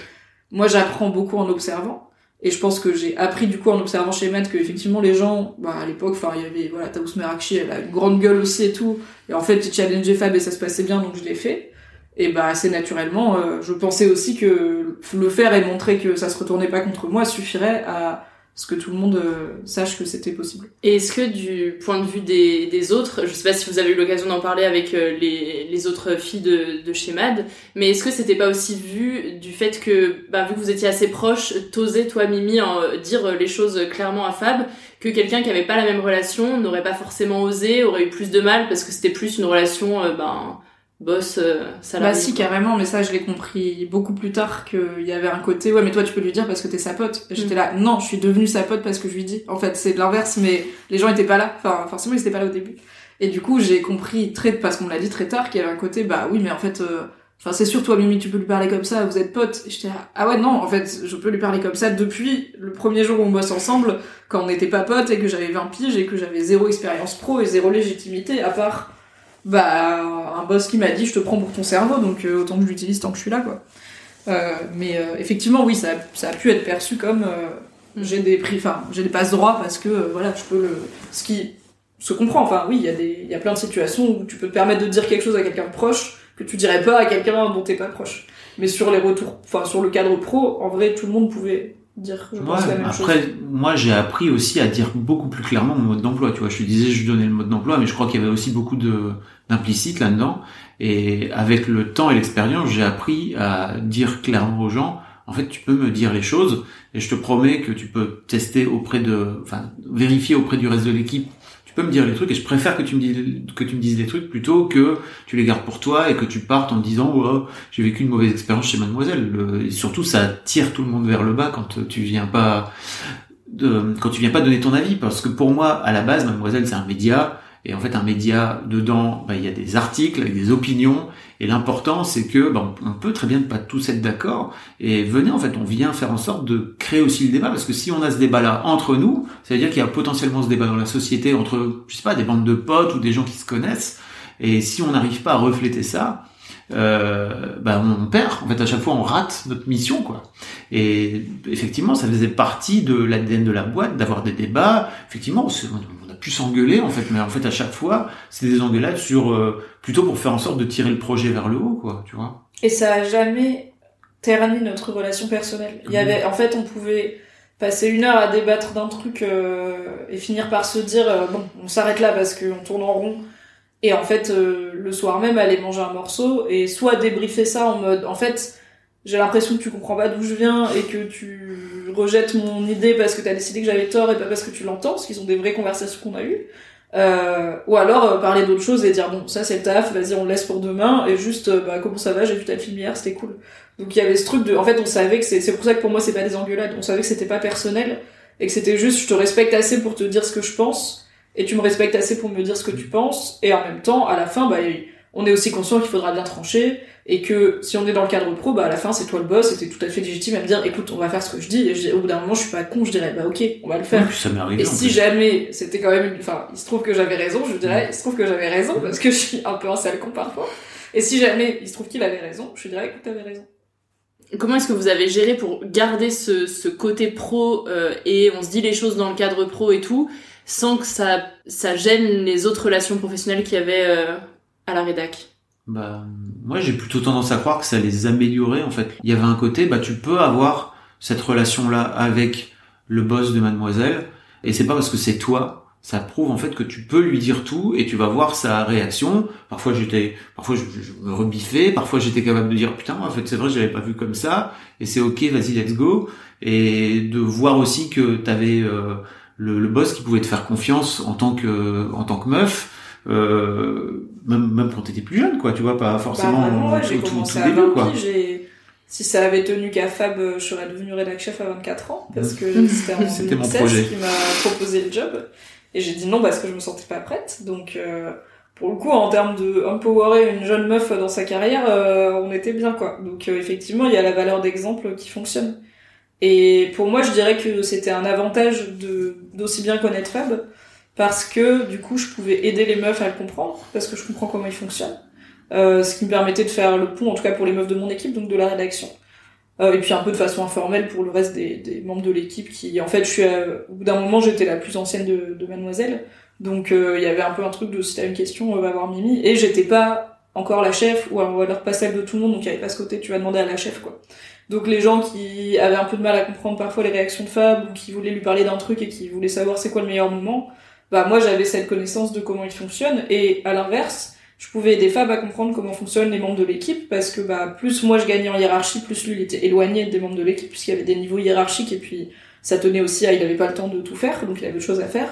[SPEAKER 10] moi j'apprends beaucoup en observant. Et je pense que j'ai appris du coup en observant chez Matt que effectivement les gens bah à l'époque enfin il y avait voilà Taous Merakchi elle a une grande gueule aussi et tout. Et en fait il challengeait Fab et ça se passait bien donc je l'ai fait. Et bah assez naturellement euh, je pensais aussi que le faire et montrer que ça se retournait pas contre moi suffirait à ce que tout le monde euh, sache que c'était possible.
[SPEAKER 11] Et est-ce que du point de vue des, autres, je sais pas si vous avez eu l'occasion d'en parler avec euh, les, autres filles de, de chez Mad, mais est-ce que c'était pas aussi vu du fait que, bah, vu que vous étiez assez proches, t'osais toi Mimi euh, dire les choses clairement à Fab, que quelqu'un qui avait pas la même relation n'aurait pas forcément osé, aurait eu plus de mal parce que c'était plus une relation, ben, boss, euh, salarié.
[SPEAKER 10] Bah si carrément, mais ça je l'ai compris beaucoup plus tard qu'il y avait un côté ouais mais toi tu peux lui dire parce que t'es sa pote. J'étais
[SPEAKER 11] Mm.
[SPEAKER 10] là non je suis devenue sa pote parce que je lui dis. En fait c'est de l'inverse mais les gens étaient pas là. Enfin forcément ils étaient pas là au début. Et du coup j'ai compris très parce qu'on me l'a dit très tard qu'il y avait un côté bah oui mais en fait euh, enfin c'est sûr toi Mimi tu peux lui parler comme ça vous êtes potes. Et j'étais là ah ouais non en fait je peux lui parler comme ça depuis le premier jour où on bosse ensemble quand on n'était pas potes et que j'avais 20 piges et que j'avais zéro expérience pro et zéro légitimité à part bah un boss qui m'a dit je te prends pour ton cerveau donc euh, autant que je l'utilise tant que je suis là quoi. Euh, mais euh, effectivement oui ça, a- ça a pu être perçu comme euh, j'ai des prix enfin j'ai des passe droits parce que voilà je peux le ce qui se comprend enfin oui il y a des il y a plein de situations où tu peux te permettre de dire quelque chose à quelqu'un de proche que tu dirais pas à quelqu'un dont t'es pas proche. Mais sur les retours enfin sur le cadre pro en vrai tout le monde pouvait dire je pense
[SPEAKER 9] Ouais,
[SPEAKER 10] la même chose.
[SPEAKER 9] après, moi, j'ai appris aussi à dire beaucoup plus clairement mon mode d'emploi. Tu vois, je te disais, je donnais le mode d'emploi, mais je crois qu'il y avait aussi beaucoup de d'implicite là-dedans. Et avec le temps et l'expérience, j'ai appris à dire clairement aux gens, en fait, tu peux me dire les choses, et je te promets que tu peux tester auprès de, enfin, vérifier auprès du reste de l'équipe. Peux me dire les trucs, et je préfère que tu me dises que tu me dises les trucs plutôt que tu les gardes pour toi et que tu partes en disant, oh, j'ai vécu une mauvaise expérience chez Mademoiselle. Surtout, ça tire tout le monde vers le bas quand tu viens pas de, quand tu viens pas donner ton avis, parce que pour moi, à la base, Mademoiselle, c'est un média, et en fait, un média, dedans, bah, il y a des articles avec des opinions, et l'important, c'est que, bah, on peut très bien ne pas tous être d'accord, et venez, en fait, on vient faire en sorte de créer aussi le débat, parce que si on a ce débat-là entre nous, ça veut dire qu'il y a potentiellement ce débat dans la société entre, je sais pas, des bandes de potes ou des gens qui se connaissent, et si on n'arrive pas à refléter ça, euh, bah on perd. En fait, à chaque fois, on rate notre mission, quoi. Et effectivement, ça faisait partie de l'ADN de la boîte d'avoir des débats. Effectivement, pu s'engueuler, en fait, mais en fait, à chaque fois, c'est des engueulades sur euh, plutôt pour faire en sorte de tirer le projet vers le haut, quoi. Tu vois.
[SPEAKER 10] Et ça a jamais terni notre relation personnelle. Il y avait, en fait, on pouvait passer une heure à débattre d'un truc euh, et finir par se dire euh, bon, on s'arrête là parce qu'on tourne en rond. Et en fait, le soir même, aller manger un morceau et soit débriefer ça en mode, en fait, j'ai l'impression que tu comprends pas d'où je viens et que tu rejettes mon idée parce que t'as décidé que j'avais tort et pas parce que tu l'entends, parce qu'ils ont des vraies conversations qu'on a eues. Euh, ou alors euh, parler d'autre chose et dire bon ça c'est le taf, vas-y on le laisse pour demain et juste euh, bah comment ça va, j'ai vu ta film hier, c'était cool. Donc il y avait ce truc de, en fait on savait que c'est, c'est pour ça que pour moi c'est pas des engueulades, on savait que c'était pas personnel et que c'était juste je te respecte assez pour te dire ce que je pense et tu me respectes assez pour me dire ce que tu penses et en même temps à la fin bah on est aussi conscient qu'il faudra bien trancher et que si on est dans le cadre pro bah à la fin c'est toi le boss et t'es tout à fait légitime à me dire écoute on va faire ce que je dis. Et je dis- au bout d'un moment je suis pas con je dirais bah ok on va le faire.
[SPEAKER 9] Ouais, puis ça m'est arrivé,
[SPEAKER 10] et si
[SPEAKER 9] plus.
[SPEAKER 10] jamais c'était quand même une... enfin il se trouve que j'avais raison je dirais il se trouve que j'avais raison parce que je suis un peu un sale con parfois. Et si jamais il se trouve qu'il avait raison je dirais écoute t'avais raison.
[SPEAKER 11] Comment est-ce que vous avez géré pour garder ce, ce côté pro euh, et on se dit les choses dans le cadre pro et tout, sans que ça, ça gêne les autres relations professionnelles qu'il y avait euh, à la rédac?
[SPEAKER 9] Bah, moi, j'ai plutôt tendance à croire que ça les améliorait, en fait. Il y avait un côté, bah, tu peux avoir cette relation-là avec le boss de mademoiselle, et c'est pas parce que c'est toi, ça prouve, en fait, que tu peux lui dire tout, et tu vas voir sa réaction. Parfois, j'étais, parfois, je, me rebiffais, parfois, j'étais capable de dire, putain, en fait, c'est vrai, je pas vu comme ça, et c'est ok, vas-y, let's go. Et de voir aussi que t'avais, euh, le, le boss qui pouvait te faire confiance en tant que, en tant que meuf, euh, même, même quand t'étais plus jeune, quoi, tu vois, pas forcément
[SPEAKER 10] bah, vraiment, ouais,
[SPEAKER 9] tout,
[SPEAKER 10] commencé
[SPEAKER 9] tout
[SPEAKER 10] à
[SPEAKER 9] début,
[SPEAKER 10] 20
[SPEAKER 9] quoi.
[SPEAKER 10] si ça avait tenu qu'à Fab euh, je serais devenue rédac chef à 24 ans parce que
[SPEAKER 9] Mmh.
[SPEAKER 10] c'était en
[SPEAKER 9] C'était mon
[SPEAKER 10] 2016
[SPEAKER 9] projet.
[SPEAKER 10] qui m'a proposé le job et j'ai dit non parce que je me sentais pas prête donc euh, pour le coup en termes de empowerer une jeune meuf dans sa carrière euh, on était bien quoi donc euh, effectivement il y a la valeur d'exemple qui fonctionne et pour moi je dirais que c'était un avantage de d'aussi bien connaître Fab parce que du coup je pouvais aider les meufs à le comprendre parce que je comprends comment il fonctionne euh, ce qui me permettait de faire le pont en tout cas pour les meufs de mon équipe donc de la rédaction. Euh, et puis un peu de façon informelle pour le reste des, des membres de l'équipe qui en fait je suis à- au bout d'un moment j'étais la plus ancienne de, de mademoiselle. Donc euh, il y avait un peu un truc de si t'as une question euh, va voir Mimi. Et j'étais pas encore la chef ou alors pas celle de tout le monde donc il y avait pas ce côté tu vas demander à la chef quoi. Donc les gens qui avaient un peu de mal à comprendre parfois les réactions de Fab ou qui voulaient lui parler d'un truc et qui voulaient savoir c'est quoi le meilleur moment bah moi j'avais cette connaissance de comment il fonctionne et à l'inverse je pouvais aider Fab à comprendre comment fonctionnent les membres de l'équipe parce que bah plus moi je gagnais en hiérarchie plus lui il était éloigné des membres de l'équipe puisqu'il y avait des niveaux hiérarchiques et puis ça tenait aussi à il avait pas le temps de tout faire donc il avait autre chose à faire.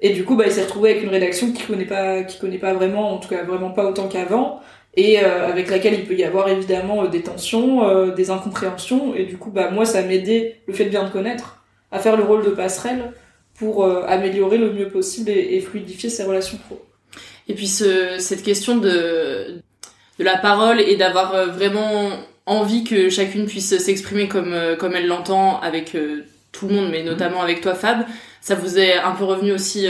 [SPEAKER 10] Et du coup bah il s'est retrouvé avec une rédaction qui connaît pas qui connaît pas vraiment en tout cas vraiment pas autant qu'avant et euh, avec laquelle il peut y avoir évidemment euh, des tensions euh, des incompréhensions et du coup bah moi ça m'aidait le fait de bien te connaître à faire le rôle de passerelle pour euh, améliorer le mieux possible et, et fluidifier ses relations pro.
[SPEAKER 11] Et puis ce, cette question de, de la parole et d'avoir euh, vraiment envie que chacune puisse s'exprimer comme, euh, comme elle l'entend avec tout le monde, mais notamment avec toi Fab, ça vous est un peu revenu aussi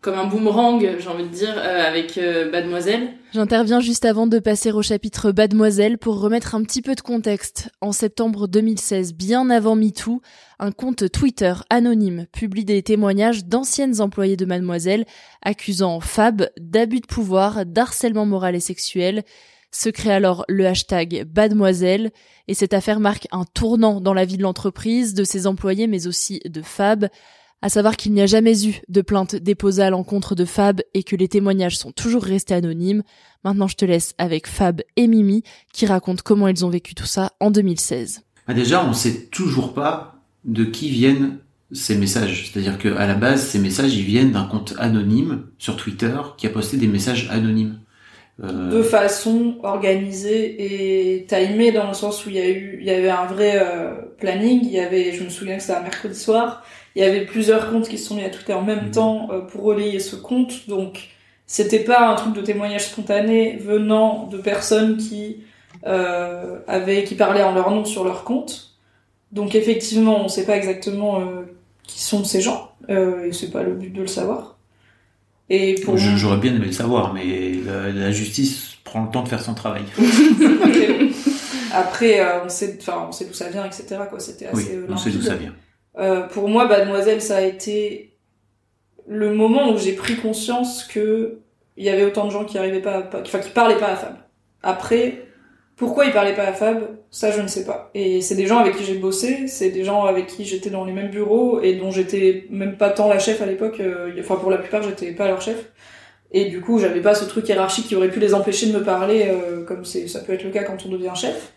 [SPEAKER 11] comme un boomerang, j'ai envie de dire, euh, avec euh, Mademoiselle.
[SPEAKER 1] J'interviens juste avant de passer au chapitre Mademoiselle pour remettre un petit peu de contexte. En septembre 2016, bien avant MeToo, un compte Twitter anonyme publie des témoignages d'anciennes employées de Mademoiselle accusant Fab d'abus de pouvoir, d'harcèlement moral et sexuel. Se crée alors le hashtag Mademoiselle et cette affaire marque un tournant dans la vie de l'entreprise, de ses employés mais aussi de Fab. À savoir qu'il n'y a jamais eu de plainte déposée à l'encontre de Fab et que les témoignages sont toujours restés anonymes. Maintenant, je te laisse avec Fab et Mimi qui racontent comment ils ont vécu tout ça en 2016.
[SPEAKER 9] Bah déjà, on sait toujours pas de qui viennent ces messages. C'est-à-dire que à la base, ces messages, ils viennent d'un compte anonyme sur Twitter qui a posté des messages anonymes.
[SPEAKER 10] Euh... De façon organisée et timée dans le sens où il y a eu, il y avait un vrai euh, planning. Il y avait, je me souviens que c'était un mercredi soir il y avait plusieurs comptes qui se sont mis à Twitter en même mhm. temps euh, pour relayer ce compte, donc c'était pas un truc de témoignage spontané venant de personnes qui euh, avaient, qui parlaient en leur nom sur leur compte. Donc effectivement, on sait pas exactement euh, qui sont ces gens, euh, et c'est pas le but de le savoir.
[SPEAKER 9] Et pour j'aurais bien aimé le savoir, mais la, justice prend le temps de faire son travail.
[SPEAKER 10] Après, on sait, enfin, on sait d'où ça vient, etc. Quoi, c'était assez.
[SPEAKER 9] Oui, on sait d'où ça vient.
[SPEAKER 10] Euh, pour moi, Mademoiselle, ça a été le moment où j'ai pris conscience que il y avait autant de gens qui arrivaient pas, à, enfin qui parlaient pas à Fab. Après, pourquoi ils parlaient pas à Fab, ça je ne sais pas. Et c'est des gens avec qui j'ai bossé, c'est des gens avec qui j'étais dans les mêmes bureaux et dont j'étais même pas tant la chef à l'époque. Euh, enfin pour la plupart, j'étais pas leur chef. Et du coup, j'avais pas ce truc hiérarchique qui aurait pu les empêcher de me parler, euh, comme c'est ça peut être le cas quand on devient chef.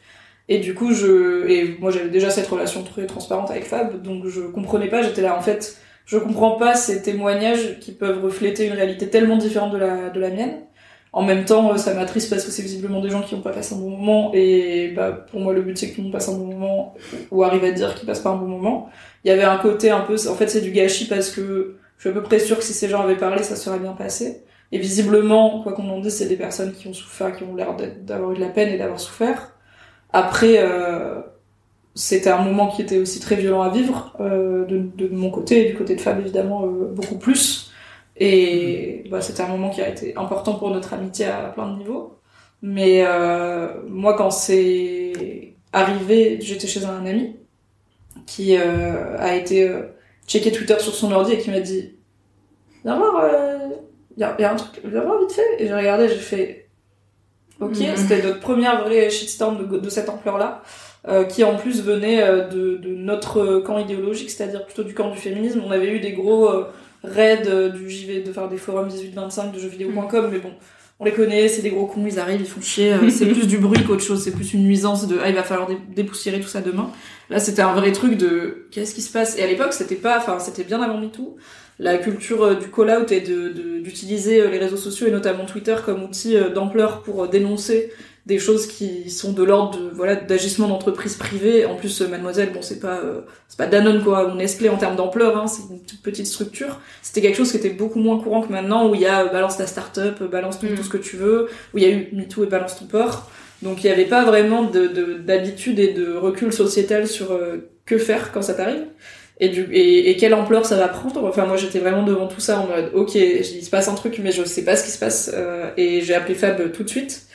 [SPEAKER 10] Et du coup, je, et moi j'avais déjà cette relation très transparente avec Fab, donc je comprenais pas, j'étais là en fait, je comprends pas ces témoignages qui peuvent refléter une réalité tellement différente de la, de la mienne. En même temps, ça m'attriste parce que c'est visiblement des gens qui ont pas passé un bon moment, et bah, pour moi le but c'est que tout le monde passe un bon moment, ou arrive à dire qu'ils passent pas un bon moment. Il y avait un côté un peu, en fait c'est du gâchis parce que je suis à peu près sûre que si ces gens avaient parlé, ça serait bien passé. Et visiblement, quoi qu'on en dise, c'est des personnes qui ont souffert, qui ont l'air d'avoir eu de la peine et d'avoir souffert. Après, euh, c'était un moment qui était aussi très violent à vivre, euh, de, de, mon côté, et du côté de Fab évidemment euh, beaucoup plus. Et bah, c'était un moment qui a été important pour notre amitié à plein de niveaux. Mais euh, moi, quand c'est arrivé, j'étais chez un ami qui euh, a été euh, checker Twitter sur son ordi et qui m'a dit Viens voir, il y a, y, a, un truc, viens voir vite fait. Et j'ai regardé, j'ai fait Ok, mhm. c'était notre première vraie shitstorm de, de cette ampleur-là, euh, qui en plus venait euh, de, de, notre camp idéologique, c'est-à-dire plutôt du camp du féminisme. On avait eu des gros euh, raids euh, du JV, de faire des forums 18-25 de jeuxvideo.com, mhm. mais bon, on les connaît, c'est des gros cons, ils arrivent, ils font chier, c'est plus du bruit qu'autre chose, c'est plus une nuisance de ah il va falloir dépoussiérer tout ça demain. Là c'était un vrai truc de qu'est-ce qui se passe? Et à l'époque c'était pas, enfin c'était bien avant MeToo, la culture euh, du call-out et de, d'utiliser euh, les réseaux sociaux et notamment Twitter comme outil euh, d'ampleur pour dénoncer des choses qui sont de l'ordre de voilà d'agissement d'entreprise privée en plus mademoiselle bon c'est pas c'est pas Danone quoi. Ou Nestlé en termes d'ampleur hein, c'est une toute petite structure. C'était quelque chose qui était beaucoup moins courant que maintenant où il y a balance ta start-up balance tout, mm. tout ce que tu veux où il y a eu MeToo et balance ton port donc il n'y avait pas vraiment de, d'habitude et de recul sociétal sur que faire quand ça t'arrive et, du, et, et, quelle ampleur ça va prendre? Enfin, moi, j'étais vraiment devant tout ça en mode, ok, il se passe un truc, mais je sais pas ce qui se passe. Euh, et j'ai appelé Fab tout de suite.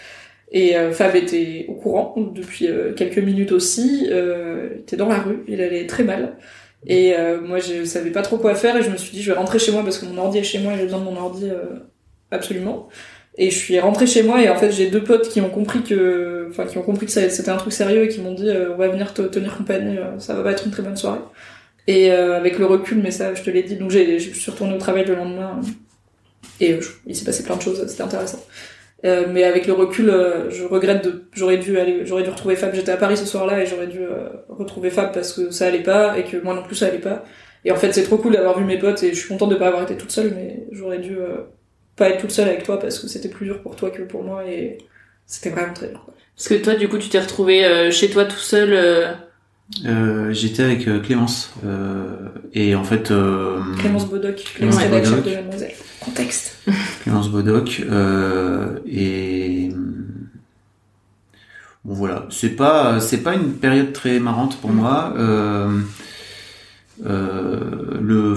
[SPEAKER 10] Et euh, Fab était au courant depuis euh, quelques minutes aussi. Euh, il était dans la rue, il allait très mal. Et moi, je savais pas trop quoi faire et je me suis dit, je vais rentrer chez moi parce que mon ordi est chez moi et j'ai besoin de mon ordi absolument. Et je suis rentrée chez moi et en fait j'ai deux potes qui ont compris que, enfin qui ont compris que c'était un truc sérieux et qui m'ont dit on va venir te tenir compagnie, ça va pas être une très bonne soirée. Et euh, avec le recul, mais ça, je te l'ai dit, donc j'ai, je suis retournée au travail le lendemain. Et il s'est passé plein de choses, c'était intéressant. Euh, mais avec le recul, euh, je regrette de, j'aurais dû aller, j'aurais dû retrouver Fab. J'étais à Paris ce soir-là et j'aurais dû euh, retrouver Fab parce que ça allait pas et que moi non plus ça allait pas. Et en fait, c'est trop cool d'avoir vu mes potes et je suis contente de pas avoir été toute seule, mais j'aurais dû pas être toute seule avec toi parce que c'était plus dur pour toi que pour moi et c'était vraiment très dur.
[SPEAKER 11] Parce que toi, du coup, tu t'es retrouvé chez toi tout seul
[SPEAKER 9] euh, J'étais avec euh, Clémence euh, et en fait
[SPEAKER 10] euh, Clémence Bodoc, Clémence Bodoc, de Mademoiselle. Contexte.
[SPEAKER 9] Clémence Bodoc et bon voilà, c'est pas c'est pas une période très marrante pour moi. le le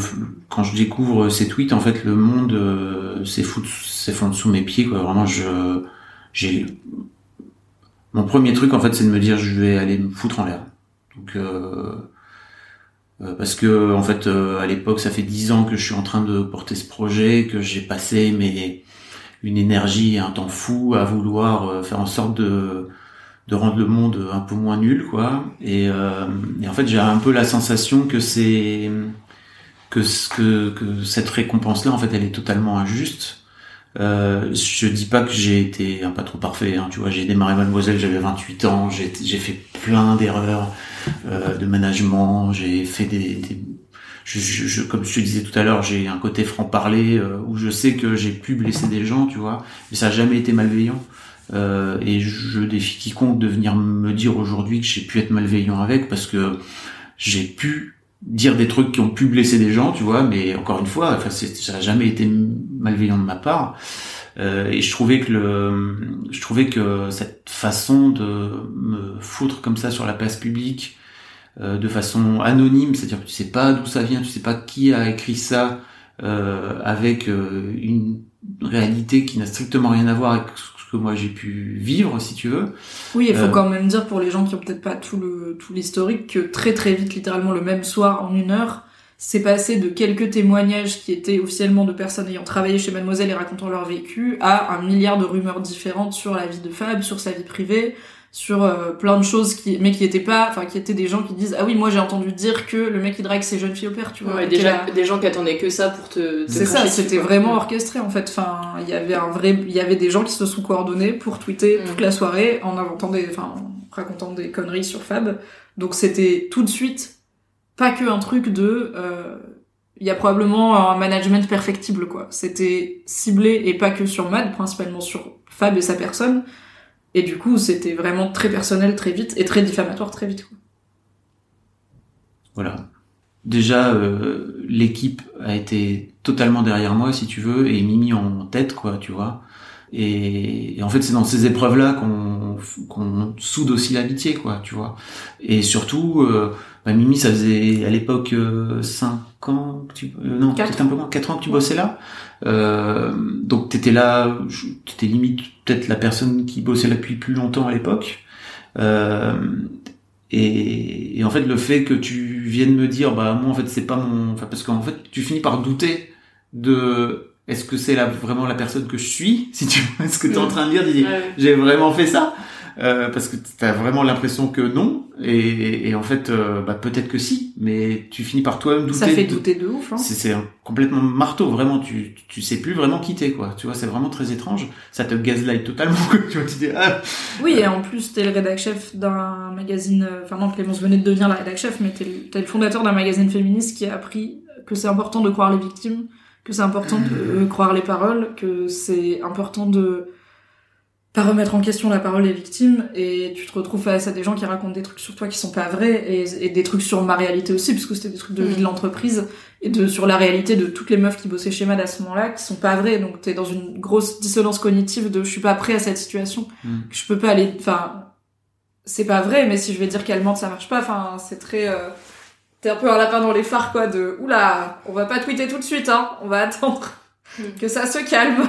[SPEAKER 9] quand je découvre ces tweets, en fait, le monde euh, s'effondre sous mes pieds. Quoi. Vraiment, je j'ai mon premier truc, en fait, c'est de me dire je vais aller me foutre en l'air. Donc euh, euh, parce que en fait, euh, à l'époque, ça fait dix ans que je suis en train de porter ce projet, que j'ai passé mais une énergie et un temps fou à vouloir faire en sorte de de rendre le monde un peu moins nul quoi. Et, euh, et en fait j'ai un peu la sensation que c'est que, que que cette récompense là en fait elle est totalement injuste euh, je dis pas que j'ai été un pas trop parfait hein, tu vois j'ai démarré mademoiselle j'avais 28 ans j'ai fait plein d'erreurs euh, de management j'ai fait des, des je, je, je, comme je te disais tout à l'heure, j'ai un côté franc parler euh, où je sais que j'ai pu blesser des gens, tu vois, mais ça a jamais été malveillant. Euh, et je défie quiconque de venir me dire aujourd'hui que j'ai pu être malveillant avec parce que j'ai pu dire des trucs qui ont pu blesser des gens, tu vois, mais encore une fois, enfin, ça n'a jamais été malveillant de ma part. Euh, et je trouvais que le, je trouvais que cette façon de me foutre comme ça sur la place publique, euh, de façon anonyme, c'est-à-dire que tu sais pas d'où ça vient, tu sais pas qui a écrit ça, euh, avec euh, une réalité qui n'a strictement rien à voir avec ce que moi j'ai pu vivre, si tu veux.
[SPEAKER 10] Oui, il faut
[SPEAKER 9] Euh,
[SPEAKER 10] quand même dire pour les gens qui ont peut-être pas tout le tout l'historique que très très vite, littéralement le même soir en une heure, c'est passé de quelques témoignages qui étaient officiellement de personnes ayant travaillé chez Mademoiselle et racontant leur vécu à un milliard de rumeurs différentes sur la vie de Fab, sur sa vie privée, sur euh, plein de choses qui mais qui étaient pas enfin qui étaient des gens qui disent ah oui moi j'ai entendu dire que le mec il drague ses jeunes filles au père tu vois
[SPEAKER 11] Ouais, déjà, des gens qui attendaient que ça pour te. te
[SPEAKER 10] c'est ça, c'était vraiment orchestré en fait. Enfin, il y avait un vrai, il y avait des gens qui se sont coordonnés pour tweeter toute la soirée en inventant des, enfin, en racontant des conneries sur Fab. Donc c'était tout de suite pas que un truc de, euh, il y a probablement un management perfectible quoi. C'était ciblé et pas que sur Mad, principalement sur Fab et sa personne. Et du coup, c'était vraiment très personnel très vite et très diffamatoire très vite. quoi.
[SPEAKER 9] Voilà. Déjà, euh, l'équipe a été totalement derrière moi, si tu veux, et Mimi en tête, quoi, tu vois. Et, et en fait, c'est dans ces épreuves-là qu'on qu'on soude aussi l'amitié, quoi, tu vois. Et surtout, euh, bah, Mimi, ça faisait à l'époque 5 ans, que tu, euh, non, peut-être un peu moins, 4 ans que tu bossais là. Euh, donc t'étais là, t'étais limite peut-être la personne qui bossait là depuis plus longtemps à l'époque. Euh, et, et en fait, le fait que tu viennes me dire, bah moi en fait c'est pas mon, enfin parce qu'en fait tu finis par douter de, est-ce que c'est vraiment la personne que je suis, si tu vois ce que tu es en train de dire. J'ai vraiment fait ça, Euh, parce que t'as vraiment l'impression que non, et, et en fait euh, bah peut-être que si, mais tu finis par toi-même douter.
[SPEAKER 10] Ça fait douter de ouf. Hein.
[SPEAKER 9] c'est complètement marteau, vraiment. Tu tu sais plus vraiment quitter quoi. Tu vois, c'est vraiment très étrange. Ça te gaslight totalement. quoi. Tu vois, tu dis ah.
[SPEAKER 10] Oui, et en plus, t'es le rédac chef d'un magazine. euh, Enfin, non, Clémence venait de devenir la rédac chef, mais t'es le, t'es le fondateur d'un magazine féministe qui a appris que c'est important de croire les victimes, que c'est important de croire les paroles, que c'est important de pas remettre en question la parole des victimes, et tu te retrouves face à des gens qui racontent des trucs sur toi qui sont pas vrais, et, et des trucs sur ma réalité aussi, puisque c'était des trucs de vie de l'entreprise, et de sur la réalité de toutes les meufs qui bossaient chez Mad à ce moment-là, qui sont pas vraies, donc t'es dans une grosse dissonance cognitive de je suis pas prêt à cette situation,
[SPEAKER 9] Mm.
[SPEAKER 10] que je peux pas aller, enfin, c'est pas vrai, mais si je vais dire qu'elle mente, ça marche pas. Enfin, c'est très. euh, T'es un peu un lapin dans les phares, quoi. De oula, on va pas tweeter tout de suite, hein. On va attendre que ça se calme.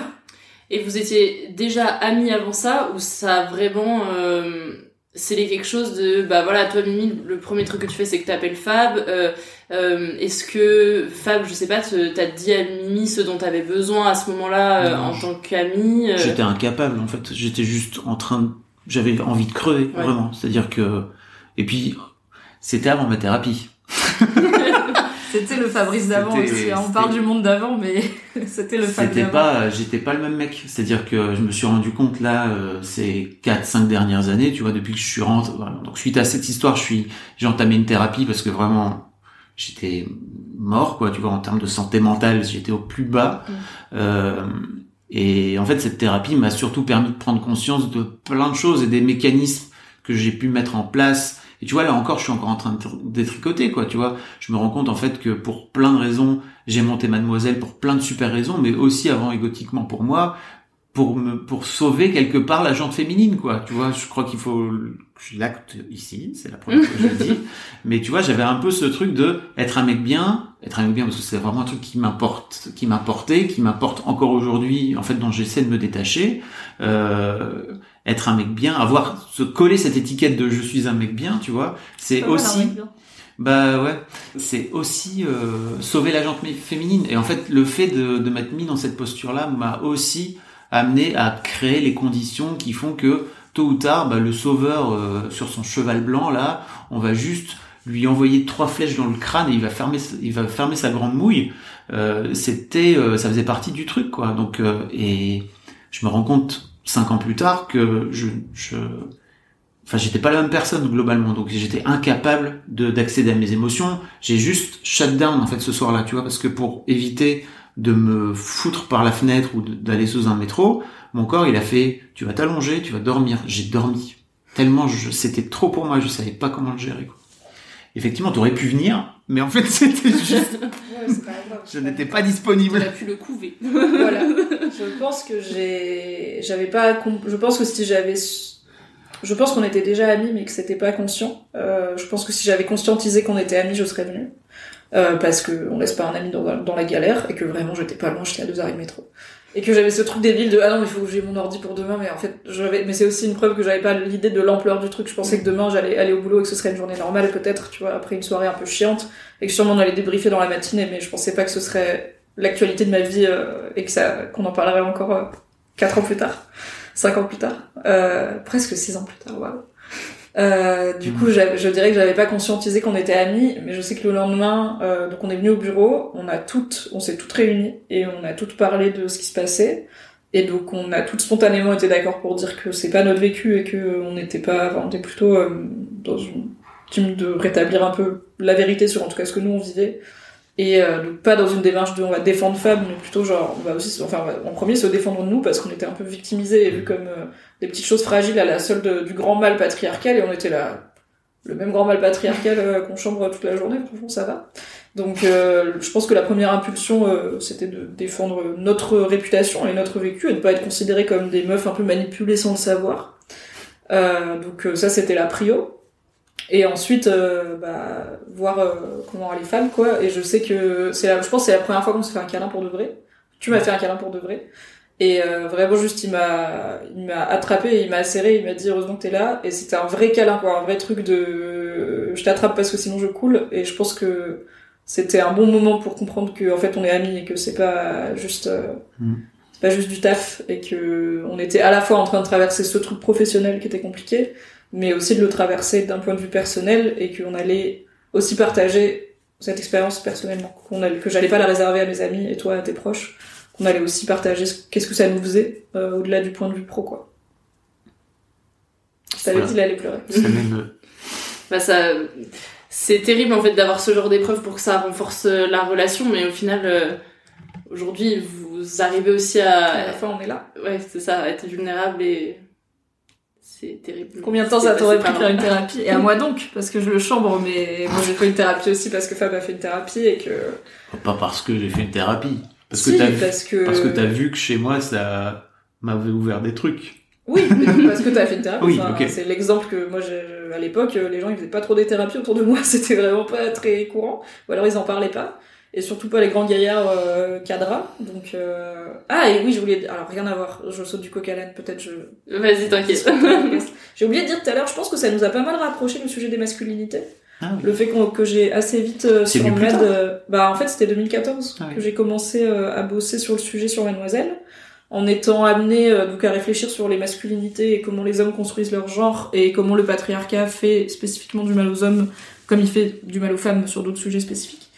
[SPEAKER 11] Et vous étiez déjà amis avant ça ou ça a vraiment euh, scellé quelque chose de bah voilà toi Mimi le premier truc que tu fais c'est que t'appelles Fab euh, euh, est-ce que Fab je sais pas t'as dit à Mimi ce dont t'avais besoin à ce moment-là euh, en tant qu'ami euh,
[SPEAKER 9] J'étais incapable en fait. J'étais juste en train de... J'avais envie de crever,
[SPEAKER 11] Ouais.
[SPEAKER 9] vraiment. C'est-à-dire que... Et puis, c'était avant ma thérapie.
[SPEAKER 10] C'était le Fabrice d'avant aussi. hein. On parle du monde d'avant, mais c'était le Fab
[SPEAKER 9] C'était
[SPEAKER 10] d'avant.
[SPEAKER 9] pas... J'étais pas le même mec. C'est-à-dire que je me suis rendu compte là, euh, ces 4-5 dernières années, tu vois, depuis que je suis rentré... voilà. Donc suite à cette histoire, je suis... J'ai entamé une thérapie parce que vraiment, j'étais mort, quoi, tu vois, en termes de santé mentale, j'étais au plus bas. Euh, et en fait, cette thérapie m'a surtout permis de prendre conscience de plein de choses et des mécanismes que j'ai pu mettre en place. Et tu vois, là encore, je suis encore en train de tr- détricoter, quoi, tu vois. Je me rends compte, en fait, que pour plein de raisons, j'ai monté Mademoiselle pour plein de super raisons, mais aussi avant égotiquement pour moi, pour me pour sauver quelque part la jante féminine quoi. Tu vois je crois qu'il faut je l'acte ici c'est la première fois que je le dis. Mais tu vois j'avais un peu ce truc de être un mec bien être un mec bien parce que c'est vraiment un truc qui m'importe qui m'importait qui m'importe encore aujourd'hui en fait dont j'essaie de me détacher. Euh, être un mec bien avoir se coller cette étiquette de je suis un mec bien tu vois c'est aussi bah ouais, c'est aussi euh, sauver la jante féminine. Et en fait, le fait de, de m'être mis dans cette posture-là m'a aussi amené à créer les conditions qui font que tôt ou tard, bah, le sauveur euh, sur son cheval blanc là, on va juste lui envoyer trois flèches dans le crâne et il va fermer, il va fermer sa grande mouille. Euh, c'était, euh, ça faisait partie du truc quoi. Donc et je me rends compte cinq ans plus tard que je, je enfin j'étais pas la même personne globalement donc j'étais incapable de d'accéder à mes émotions j'ai juste shut down en fait ce soir-là tu vois parce que pour éviter de me foutre par la fenêtre ou d'aller sous un métro, mon corps il a fait tu vas t'allonger, tu vas dormir. J'ai dormi tellement c'était trop pour moi, je savais pas comment le gérer. Effectivement, tu aurais pu venir, mais en fait c'était juste je n'étais pas disponible.
[SPEAKER 11] Tu as pu le couver.
[SPEAKER 10] voilà. Je pense que j'ai j'avais pas je pense que si j'avais je pense qu'on était déjà amis mais que c'était pas conscient. Euh, je pense que si j'avais conscientisé qu'on était amis, je serais venue. Euh, parce que on laisse pas un ami dans, dans, la galère et que vraiment j'étais pas loin, j'étais à deux arrêts de métro. Et que j'avais ce truc débile de ah non mais il faut que j'ai mon ordi pour demain mais en fait j'avais mais c'est aussi une preuve que j'avais pas l'idée de l'ampleur du truc. Je pensais que demain j'allais aller au boulot et que ce serait une journée normale peut-être tu vois après une soirée un peu chiante et que sûrement on allait débriefer dans la matinée mais je pensais pas que ce serait l'actualité de ma vie euh, et que ça qu'on en parlerait encore euh, quatre ans plus tard cinq ans plus tard euh, presque six ans plus tard waouh euh, du coup, je dirais que j'avais pas conscientisé qu'on était amis, mais je sais que le lendemain, euh, donc on est venu au bureau, on a toutes, on s'est toutes réunies et on a toutes parlé de ce qui se passait. Et donc on a toutes spontanément été d'accord pour dire que c'est pas notre vécu et que on n'était pas, enfin, on était plutôt euh, dans une team de rétablir un peu la vérité sur en tout cas ce que nous on vivait et euh, donc pas dans une démarche de on va défendre Fab mais plutôt genre on va aussi enfin en premier se défendre nous parce qu'on était un peu victimisés et vu comme euh, des petites choses fragiles à la solde du grand mal patriarcal et on était là le même grand mal patriarcal euh, qu'on chambre toute la journée franchement ça va. Donc je pense que la première impulsion c'était de défendre notre réputation et notre vécu et de pas être considérés comme des meufs un peu manipulées sans le savoir. Donc ça c'était la prio. Et ensuite euh, bah, voir euh, comment les femmes quoi. Et je sais que c'est je pense c'est la première fois qu'on se fait un câlin pour de vrai. Tu m'as fait un câlin pour de vrai et euh, vraiment juste il m'a il m'a attrapé il m'a serré il m'a dit heureusement que t'es là. Et c'était un vrai câlin quoi un vrai truc de je t'attrape parce que sinon je coule. Et je pense que c'était un bon moment pour comprendre que en fait on est amis et que c'est pas juste mm. c'est pas juste du taf et que on était à la fois en train de traverser ce truc professionnel qui était compliqué mais aussi de le traverser d'un point de vue personnel et qu'on allait aussi partager cette expérience personnellement, qu'on que j'allais pas la réserver à mes amis et toi à tes proches, qu'on allait aussi partager qu'est-ce que ça nous faisait euh, au-delà du point de vue pro quoi. Dire qu'il allait pleurer.
[SPEAKER 9] Ça
[SPEAKER 11] bah ça, c'est terrible en fait d'avoir ce genre d'épreuve pour que ça renforce euh, la relation, mais au final, euh, aujourd'hui, vous arrivez aussi à.
[SPEAKER 10] À la fin, on est là.
[SPEAKER 11] Ouais, c'est ça, être vulnérable et c'est terrible.
[SPEAKER 10] Combien de temps ça t'aurait pris de faire une thérapie? Et à moi donc, parce que je le chambre, mais moi j'ai fait une thérapie aussi parce que Fab a fait une thérapie et que.
[SPEAKER 9] Pas parce que j'ai fait une thérapie. Parce que t'as parce que... parce que t'as vu que chez moi ça m'avait ouvert des trucs.
[SPEAKER 10] Oui, parce que t'as fait une thérapie. Oui, C'est l'exemple que moi, à l'époque, les gens ils faisaient pas trop des thérapies autour de moi, c'était vraiment pas très courant, ou alors ils en parlaient pas et surtout pas les grands gaillards euh, cadras. Donc euh... ah et oui, je voulais alors rien à voir. Je saute du coq à l'âne, peut-être je.
[SPEAKER 11] Vas-y, t'inquiète.
[SPEAKER 10] j'ai oublié de dire tout à l'heure. Je pense que ça nous a pas mal rapproché le sujet des masculinités. Ah, Le fait que j'ai assez vite euh, sur Med, euh, bah en fait c'était 2014 ah que j'ai commencé euh, à bosser sur le sujet sur Mademoiselle, en étant amené donc à réfléchir sur les masculinités et comment les hommes construisent leur genre et comment le patriarcat fait spécifiquement du mal aux hommes comme il fait du mal aux femmes sur d'autres sujets spécifiques.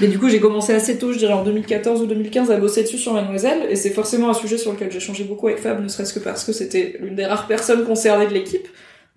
[SPEAKER 10] Mais du coup, j'ai commencé assez tôt, je dirais en 2014 ou 2015, à bosser dessus sur Mademoiselle, et c'est forcément un sujet sur lequel j'ai changé beaucoup avec Fab, ne serait-ce que parce que c'était l'une des rares personnes concernées de l'équipe.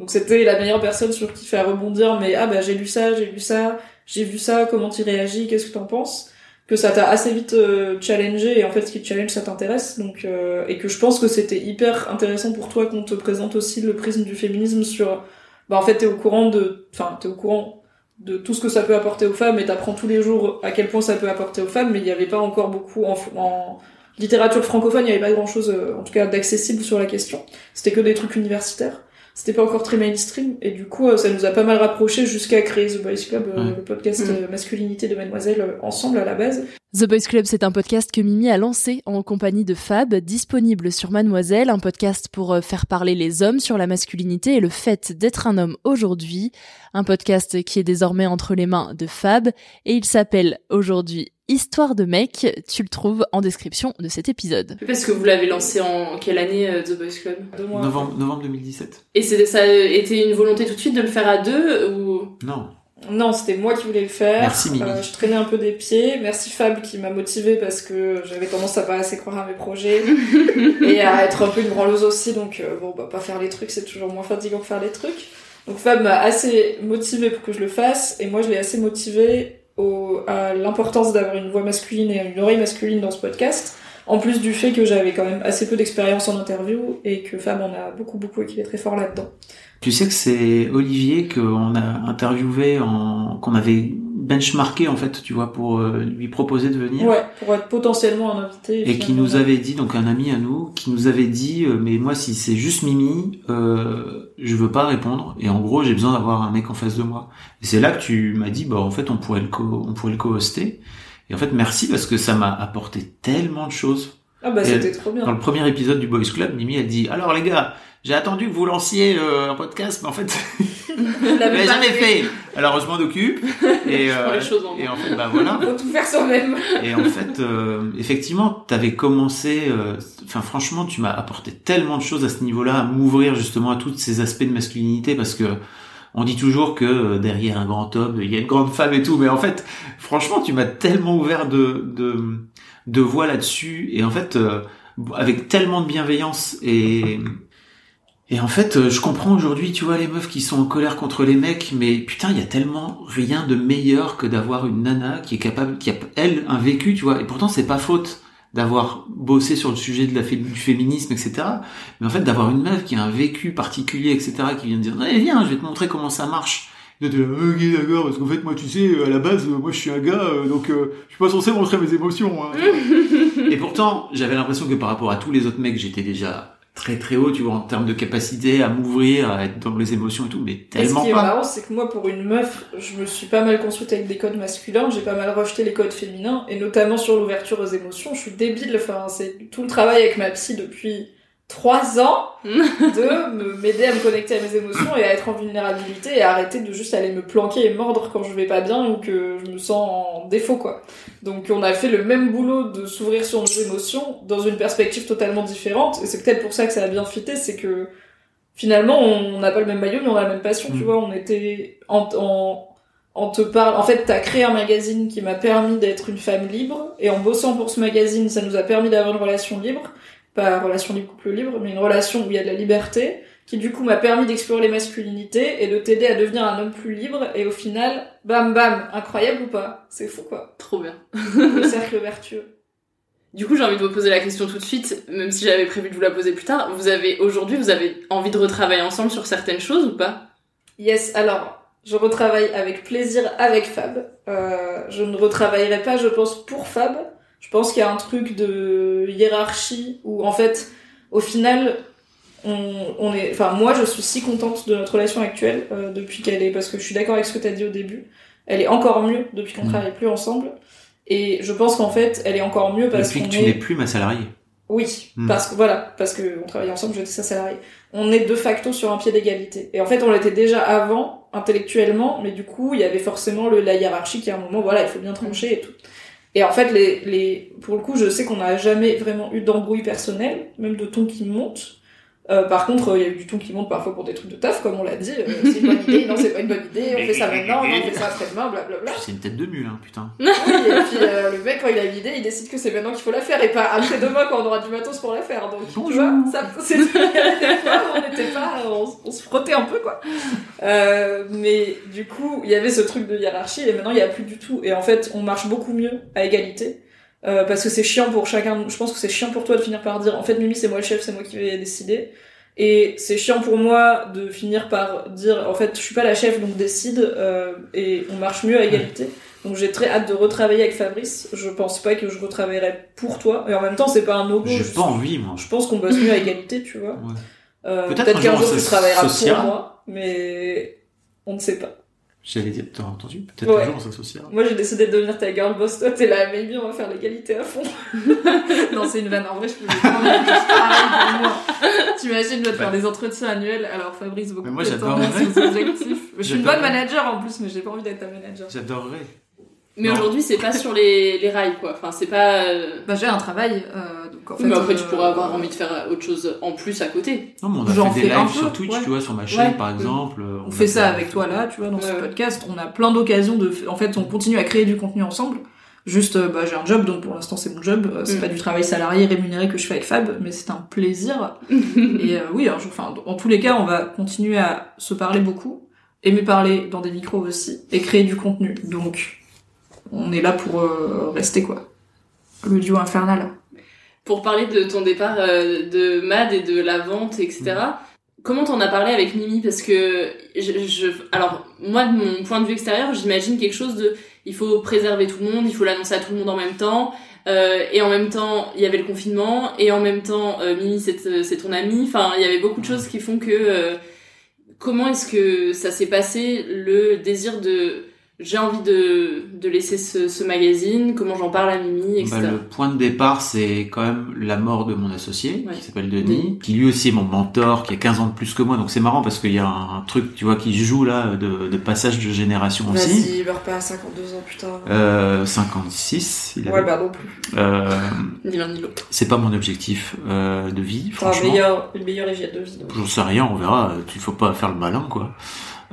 [SPEAKER 10] Donc c'était la meilleure personne sur qui faire rebondir, mais ah bah j'ai lu ça, j'ai lu ça, j'ai vu ça, comment tu réagis, qu'est-ce que t'en penses? Que ça t'a assez vite euh, challengé, et en fait ce qui te challenge ça t'intéresse, donc euh, et que je pense que c'était hyper intéressant pour toi qu'on te présente aussi le prisme du féminisme sur... Bah en fait t'es au courant de... Enfin t'es au courant de tout ce que ça peut apporter aux femmes et t'apprends tous les jours à quel point ça peut apporter aux femmes mais il n'y avait pas encore beaucoup en, en littérature francophone, il y avait pas grand chose, en tout cas, d'accessible sur la question. C'était que des trucs universitaires c'était pas encore très mainstream et du coup ça nous a pas mal rapprochés jusqu'à créer The Boys Club, le podcast
[SPEAKER 1] Mm.
[SPEAKER 10] masculinité de Mademoiselle euh, ensemble à la base.
[SPEAKER 1] The Boys Club, c'est un podcast que Mimi a lancé en compagnie de Fab, disponible sur Mademoiselle, un podcast pour euh, faire parler les hommes sur la masculinité et le fait d'être un homme aujourd'hui. Un podcast qui est désormais entre les mains de Fab et il s'appelle aujourd'hui Histoire de mec. Tu le trouves en description de cet épisode.
[SPEAKER 11] Parce que vous l'avez lancé en quelle année, euh, The Boys Club?
[SPEAKER 9] Novembre, novembre 2017.
[SPEAKER 11] Et ça a été une volonté tout de suite de le faire à deux ou?
[SPEAKER 9] Non.
[SPEAKER 10] Non, c'était moi qui voulais le faire.
[SPEAKER 9] Merci, Mimi.
[SPEAKER 10] Euh, je traînais un peu des pieds. Merci Fab qui m'a motivée parce que j'avais tendance à pas assez croire à mes projets et à être un peu une branleuse aussi. Donc euh, bon, bah pas faire les trucs, c'est toujours moins fatigant que faire les trucs. Donc Fab m'a assez motivée pour que je le fasse et moi je l'ai assez motivée au, à l'importance d'avoir une voix masculine et une oreille masculine dans ce podcast. En plus du fait que j'avais quand même assez peu d'expérience en interview et que Fab en a beaucoup beaucoup et qu'il est très fort là-dedans.
[SPEAKER 9] Tu sais que c'est Olivier qu'on a interviewé, en... qu'on avait benchmarké en fait, tu vois, pour euh, lui proposer de venir.
[SPEAKER 10] Ouais, pour être potentiellement un invité.
[SPEAKER 9] Et qui nous avait dit, donc un ami à nous, qui nous avait dit, euh, mais moi si c'est juste Mimi, euh, je veux pas répondre. Et en gros, j'ai besoin d'avoir un mec en face de moi. Et c'est là que tu m'as dit, bah en fait, on pourrait le co, on pourrait le co-hoster. Et en fait, merci parce que ça m'a apporté tellement de choses.
[SPEAKER 10] Ah bah c'était trop bien.
[SPEAKER 9] Dans le premier épisode du Boys Club, Mimi a dit, alors les gars, j'ai attendu que vous lanciez euh, un podcast, mais en fait, je l'avais jamais fait. Alors je m'en occupe. Et,
[SPEAKER 11] en
[SPEAKER 9] et en fait, bah voilà.
[SPEAKER 10] Faut tout faire soi-même.
[SPEAKER 9] Et en fait, euh, effectivement, t'avais commencé. euh, Enfin, franchement, tu m'as apporté tellement de choses à ce niveau-là, à m'ouvrir justement à tous ces aspects de masculinité, parce que on dit toujours que euh, derrière un grand homme, il y a une grande femme et tout, mais en fait, franchement, tu m'as tellement ouvert de de, de voix là-dessus, et en fait, euh, avec tellement de bienveillance et et en fait, euh, je comprends aujourd'hui, tu vois, les meufs qui sont en colère contre les mecs, mais putain, il y a tellement rien de meilleur que d'avoir une nana qui est capable, qui a, elle, un vécu, tu vois, et pourtant, c'est pas faute d'avoir bossé sur le sujet de la fé- du féminisme, etc. Mais en fait, d'avoir une meuf qui a un vécu particulier, etc., qui vient de dire, allez, viens, je vais te montrer comment ça marche. Et ok, d'accord, parce qu'en fait, moi, tu sais, à la base, euh, moi, je suis un gars, euh, donc euh, je suis pas censé montrer mes émotions. hein. Et pourtant, j'avais l'impression que par rapport à tous les autres mecs, j'étais déjà très très haut, tu vois, en termes de capacité à m'ouvrir, à être dans les émotions et tout, mais
[SPEAKER 10] Et ce
[SPEAKER 9] tellement
[SPEAKER 10] qui est
[SPEAKER 9] pas.
[SPEAKER 10] marrant, c'est que moi, pour une meuf, je me suis pas mal construite avec des codes masculins, j'ai pas mal rejeté les codes féminins, et notamment sur l'ouverture aux émotions. Je suis débile, enfin, c'est tout le travail avec ma psy depuis trois ans de me m'aider à me connecter à mes émotions et à être en vulnérabilité et à arrêter de juste aller me planquer et mordre quand je vais pas bien ou que je me sens en défaut, quoi. Donc, on a fait le même boulot de s'ouvrir sur nos émotions dans une perspective totalement différente, et c'est peut-être pour ça que ça a bien fité, c'est que finalement, on n'a pas le même maillot, mais on a la même passion, tu
[SPEAKER 9] Mm.
[SPEAKER 10] vois. On était en, en, en te parle. En fait, t'as créé un magazine qui m'a permis d'être une femme libre, et en bossant pour ce magazine, ça nous a permis d'avoir une relation libre, pas relation libre couple libre, mais une relation où il y a de la liberté, qui du coup m'a permis d'explorer les masculinités et de t'aider à devenir un homme plus libre. Et au final, bam bam, incroyable ou pas? C'est fou quoi.
[SPEAKER 11] Trop bien.
[SPEAKER 10] Le cercle vertueux.
[SPEAKER 11] Du coup, j'ai envie de vous poser la question tout de suite, même si j'avais prévu de vous la poser plus tard. Vous avez aujourd'hui, vous avez envie de retravailler ensemble sur certaines choses ou pas?
[SPEAKER 10] Yes, alors, je retravaille avec plaisir avec Fab. Euh, je ne retravaillerai pas, je pense, pour Fab. Je pense qu'il y a un truc de hiérarchie où, en fait, au final, on, on est, enfin, moi, je suis si contente de notre relation actuelle euh, depuis qu'elle est, parce que je suis d'accord avec ce que t'as dit au début. Elle est encore mieux depuis qu'on
[SPEAKER 9] Mm.
[SPEAKER 10] travaille plus ensemble. Et je pense qu'en fait, elle est encore mieux parce
[SPEAKER 9] Depuis que tu
[SPEAKER 10] est...
[SPEAKER 9] n'es plus ma salariée.
[SPEAKER 10] Oui,
[SPEAKER 9] Mm.
[SPEAKER 10] parce que voilà, parce que on travaille ensemble, j'étais sa salariée. On est de facto sur un pied d'égalité. Et en fait, on l'était déjà avant, intellectuellement, mais du coup, il y avait forcément le, la hiérarchie qui à un moment, voilà, il faut bien trancher et tout. Et en fait, les, les, pour le coup, je sais qu'on n'a jamais vraiment eu d'embrouille personnelle, même de ton qui monte. Euh, par contre, euh, il y a eu du ton qui monte parfois pour des trucs de taf, comme on l'a dit. euh, c'est une bonne idée, non, c'est pas une bonne idée, on fait ça maintenant, non, on fait ça après-demain, blablabla.
[SPEAKER 9] C'est une tête de mule, hein, putain.
[SPEAKER 10] Oui, et puis euh, le mec, quand il a l'idée, il décide que c'est maintenant qu'il faut la faire et pas après-demain quand on aura du matos pour la faire. Donc, tu vois, ça, c'est on n'était pas, on, on se frottait un peu, quoi. Euh, mais du coup, il y avait ce truc de hiérarchie et maintenant il y a plus du tout. Et en fait, on marche beaucoup mieux à égalité. Euh, parce que c'est chiant pour chacun. Je pense que c'est chiant pour toi de finir par dire en fait Mimi c'est moi le chef, c'est moi qui vais décider. Et c'est chiant pour moi de finir par dire en fait je suis pas la chef donc décide euh, et on marche mieux à égalité. Donc j'ai très hâte de retravailler avec Fabrice. Je pense pas que je retravaillerai pour toi. Et en même temps, c'est pas un no-go.
[SPEAKER 9] J'ai pas envie, moi.
[SPEAKER 10] Je pense qu'on bosse mieux à égalité, tu vois.
[SPEAKER 9] Ouais.
[SPEAKER 10] Euh,
[SPEAKER 9] Peut-être un
[SPEAKER 10] qu'un
[SPEAKER 9] jour,
[SPEAKER 10] tu travailleras pour moi, mais on ne sait pas.
[SPEAKER 9] J'allais dire, t'as entendu? Peut-être
[SPEAKER 10] Ouais.
[SPEAKER 9] un jour on s'associera.
[SPEAKER 10] Moi j'ai décidé de devenir ta girl boss, toi t'es là, maybe on va faire l'égalité à fond. non, c'est une vanne, en vrai je peux pas envie de pareil pour moi. T'imagines de faire des entretiens annuels, alors Fabrice beaucoup
[SPEAKER 9] Mais moi,
[SPEAKER 10] de temps sur ses objectifs. Je suis une bonne manager en plus, mais j'ai pas envie d'être ta manager.
[SPEAKER 9] J'adorerais.
[SPEAKER 11] Mais aujourd'hui, c'est pas sur les, les rails, quoi. Enfin, c'est pas. euh,
[SPEAKER 10] Bah j'ai un travail, euh, donc en fait.
[SPEAKER 11] mais après,
[SPEAKER 10] euh,
[SPEAKER 11] tu pourrais avoir envie de faire autre chose en plus à côté.
[SPEAKER 9] Non, mais on a
[SPEAKER 10] J'en
[SPEAKER 9] fait des lives sur Twitch,
[SPEAKER 10] ouais.
[SPEAKER 9] tu vois, sur ma chaîne
[SPEAKER 10] Ouais.
[SPEAKER 9] par exemple.
[SPEAKER 10] On,
[SPEAKER 9] a
[SPEAKER 10] fait ça avec toi là, tu vois, dans ce podcast. On a plein d'occasions de. En fait, on continue à créer du contenu ensemble. Juste, euh, bah, j'ai un job, donc pour l'instant c'est mon job. Euh, C'est
[SPEAKER 11] Mm.
[SPEAKER 10] pas du travail salarié rémunéré que je fais avec Fab, mais c'est un plaisir. Et euh, oui, enfin, en tous les cas, on va continuer à se parler beaucoup, aimer parler dans des micros aussi, et créer du contenu. Donc, on est là pour euh, rester quoi. Le duo infernal.
[SPEAKER 11] Pour parler de ton départ euh, de MAD et de la vente, etc. Comment t'en as parlé avec Mimi? Parce que je, je, alors moi de mon point de vue extérieur, j'imagine quelque chose de, il faut préserver tout le monde, il faut l'annoncer à tout le monde en même temps, euh, et en même temps il y avait le confinement, et en même temps euh, Mimi c'est c'est ton amie. Enfin il y avait beaucoup de choses qui font que euh, comment est-ce que ça s'est passé le désir de j'ai envie de, de laisser ce, ce magazine, comment j'en parle à Mimi, etc.
[SPEAKER 9] Bah, le point de départ, c'est quand même la mort de mon associé,
[SPEAKER 11] Ouais.
[SPEAKER 9] qui s'appelle Denis, qui lui aussi est mon mentor, qui a 15 ans de plus que moi. Donc c'est marrant parce qu'il y a un, un truc, tu vois, qui joue là de, de passage de génération aussi.
[SPEAKER 10] Vas-y, meurs pas à 52 ans, putain.
[SPEAKER 9] Euh, 56, il
[SPEAKER 10] ouais,
[SPEAKER 9] avait.
[SPEAKER 10] bah non plus.
[SPEAKER 9] Euh,
[SPEAKER 11] Ni l'un ni l'autre.
[SPEAKER 9] c'est pas mon objectif euh, de vie, franchement.
[SPEAKER 10] meilleur, une meilleure hygiène de vie.
[SPEAKER 9] J'en sais rien, on verra. Il faut pas faire le malin, quoi.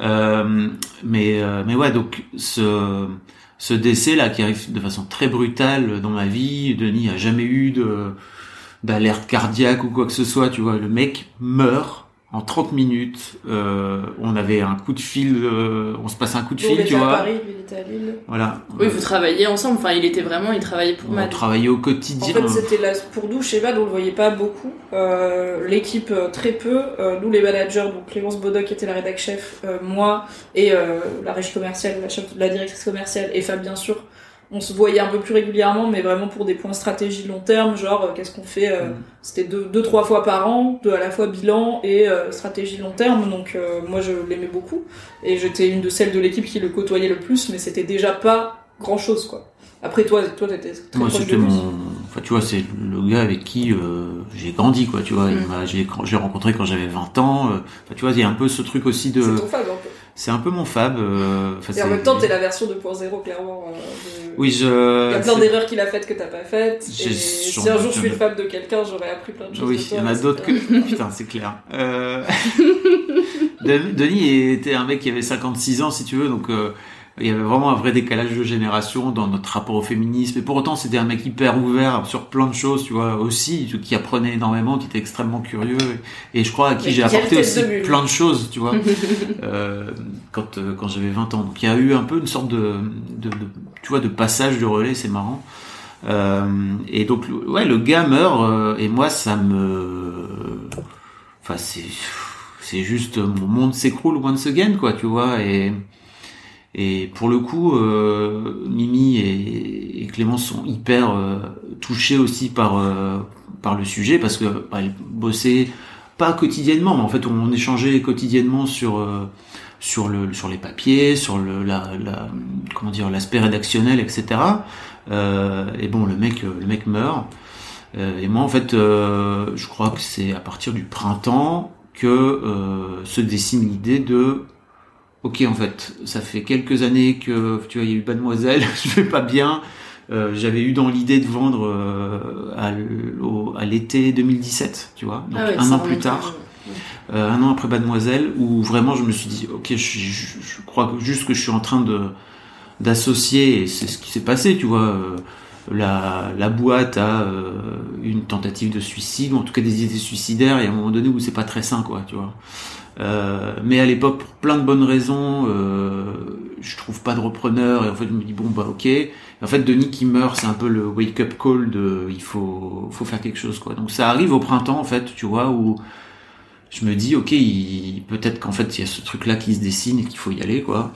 [SPEAKER 9] Euh, mais euh, mais ouais, donc ce ce décès là qui arrive de façon très brutale dans ma vie, Denis a jamais eu d'alerte cardiaque ou quoi que ce soit, tu vois. Le mec meurt en 30 minutes. Euh, on avait un coup de fil, euh, on se passe un coup de
[SPEAKER 10] on
[SPEAKER 9] fil,
[SPEAKER 10] était
[SPEAKER 9] tu
[SPEAKER 10] à
[SPEAKER 9] vois.
[SPEAKER 10] Paris, lui, il était à Lille.
[SPEAKER 9] Voilà.
[SPEAKER 11] Oui, vous travaillez ensemble. Enfin, il était vraiment, il travaillait pour
[SPEAKER 9] on
[SPEAKER 11] Mad.
[SPEAKER 9] travaillait au
[SPEAKER 10] En
[SPEAKER 9] quotidien.
[SPEAKER 10] fait, c'était là pour nous chez Mad, on le voyait pas beaucoup. Euh, L'équipe très peu. Euh, nous, les managers, donc Clémence Bodoc qui était la rédac chef, euh, moi et euh, la régie commerciale, la, chef, la directrice commerciale et Fab bien sûr. On se voyait un peu plus régulièrement, mais vraiment pour des points stratégie long terme, genre euh, qu'est-ce qu'on fait. euh, C'était deux, deux trois fois par an, de à la fois bilan et euh, stratégie long terme. Donc euh, moi, je l'aimais beaucoup et j'étais une de celles de l'équipe qui le côtoyait le plus, mais c'était déjà pas grand chose quoi. Après toi, toi t'étais très
[SPEAKER 9] Moi,
[SPEAKER 10] proche de
[SPEAKER 9] c'était
[SPEAKER 10] lui.
[SPEAKER 9] mon, enfin, tu vois, c'est le gars avec qui j'ai grandi, quoi. Tu vois,
[SPEAKER 10] Mm.
[SPEAKER 9] j'ai, rencontré quand j'avais 20 ans. Enfin, tu vois, il y a un peu ce truc aussi de.
[SPEAKER 10] C'est ton un peu.
[SPEAKER 9] C'est un peu mon fab. euh,
[SPEAKER 10] Et en même temps, t'es la version 2.0, clairement. euh, de-
[SPEAKER 9] Oui, je.
[SPEAKER 10] Il y a plein d'erreurs qu'il a faites que t'as pas faites. Et si un jour je suis le fab de quelqu'un, j'aurais appris plein de choses.
[SPEAKER 9] Oui, il y en a d'autres que. Putain, c'est clair. Euh... Den- Denis était un mec qui avait 56 ans, si tu veux, donc euh, il y avait vraiment un vrai décalage de génération dans notre rapport au féminisme. Et pour autant, c'était un mec hyper ouvert sur plein de choses, tu vois, aussi, qui apprenait énormément, qui était extrêmement curieux. Et, je crois à qui j'ai apporté aussi
[SPEAKER 10] de
[SPEAKER 9] plein de choses, tu vois, euh, quand, euh, quand j'avais 20 ans. Donc il y a eu un peu une sorte de, de, de tu vois, de passage de relais, c'est marrant. Euh, et donc, ouais, le gars meurt, euh, et moi, ça me, enfin, c'est, c'est juste mon monde s'écroule once again, quoi, tu vois, et, et pour le coup, euh, Mimi et, et Clémence sont hyper euh, touchés aussi par, euh, par le sujet, parce que, bah, elles bossaient pas quotidiennement, mais en fait, on échangeait quotidiennement sur, euh, sur le, sur les papiers, sur le, la, la, comment dire, l'aspect rédactionnel, etc. Euh, et bon, le mec, le mec meurt. Euh, et moi, en fait, euh, je crois que c'est à partir du printemps que euh, se dessine l'idée de ok, en fait, ça fait quelques années que tu vois, il y a eu Mademoiselle, je vais pas bien. Euh, J'avais eu dans l'idée de vendre euh, à l'été 2017, tu vois, donc
[SPEAKER 11] Ah
[SPEAKER 9] un an plus tard. Euh, un an après Mademoiselle, où vraiment je me suis dit, ok, je, je, je crois que juste que je suis en train de d'associer, et c'est ce qui s'est passé, tu vois, euh, la, la boîte a euh, une tentative de suicide, ou en tout cas des idées suicidaires, et à un moment donné où c'est pas très sain, quoi, tu vois. Euh, mais à l'époque, pour plein de bonnes raisons, euh, je trouve pas de repreneur, et en fait je me dis, bon bah ok. En fait, Denis qui meurt, c'est un peu le wake-up call de, il faut, faut faire quelque chose, quoi. Donc ça arrive au printemps, en fait, tu vois, où je me dis ok peut-être qu'en fait il y a ce truc là qui se dessine et qu'il faut y aller quoi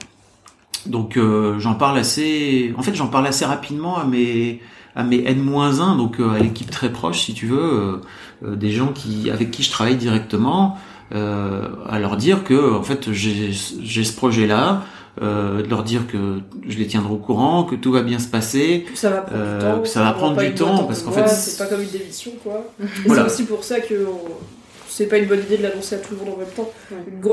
[SPEAKER 9] donc euh, j'en parle assez, en fait j'en parle assez rapidement à mes à mes N-1, donc euh, à l'équipe très proche si tu veux, euh, des gens qui avec qui je travaille directement, euh, à leur dire que en fait j'ai ce projet là. Euh, de leur dire que je les tiendrai au courant, que tout va bien se passer,
[SPEAKER 10] Que ça va prendre
[SPEAKER 9] euh,
[SPEAKER 10] du temps.
[SPEAKER 9] que ça va
[SPEAKER 10] on
[SPEAKER 9] prendre du temps parce qu'en fait
[SPEAKER 10] c'est pas comme une démission quoi.
[SPEAKER 9] Voilà.
[SPEAKER 10] c'est aussi pour ça que on- c'est pas une bonne idée de l'annoncer à tout le monde en même temps.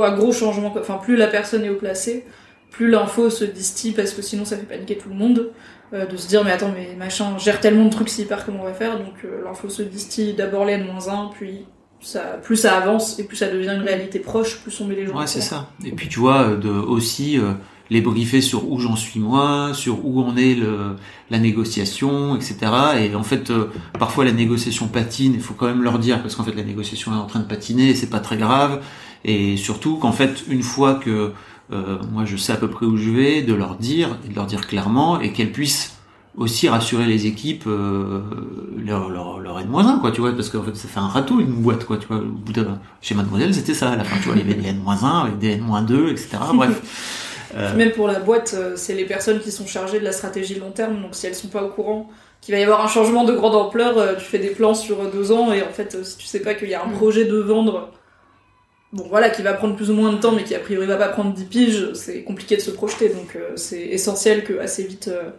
[SPEAKER 10] Un gros changement, enfin plus la personne est haut placée, plus l'info se distille parce que sinon ça fait paniquer tout le monde. Euh, de se dire mais attends mais machin gère tellement de trucs s'il part comment on va faire? Donc euh, l'info se distille d'abord les N-1 puis ça plus ça avance et plus ça devient une réalité proche plus on met les gens
[SPEAKER 9] Ouais, c'est ça. Et puis tu vois, euh, de aussi euh, les briefer sur où j'en suis moi, sur où en est le, la négociation, etc. Et en fait, euh, parfois la négociation patine. Il faut quand même leur dire parce qu'en fait la négociation est en train de patiner, et c'est pas très grave. Et surtout qu'en fait, une fois que euh, moi je sais à peu près où je vais, de leur dire et de leur dire clairement et qu'elles puissent aussi rassurer les équipes euh, leur leur leur N-1 quoi tu vois parce qu'en fait ça fait un râteau une boîte quoi tu vois. Au bout de chez Mademoiselle c'était ça à la fin tu vois il y avait des N-1 avec des N-2 etc bref. Euh,
[SPEAKER 10] Même pour la boîte, euh, c'est les personnes qui sont chargées de la stratégie long terme, donc si elles sont pas au courant qu'il va y avoir un changement de grande ampleur, euh, tu fais des plans sur deux ans, et en fait, si tu sais pas qu'il y a un projet de vendre, bon voilà, qui va prendre plus ou moins de temps, mais qui a priori va pas prendre 10 piges, c'est compliqué de se projeter, donc euh, c'est essentiel que assez vite euh,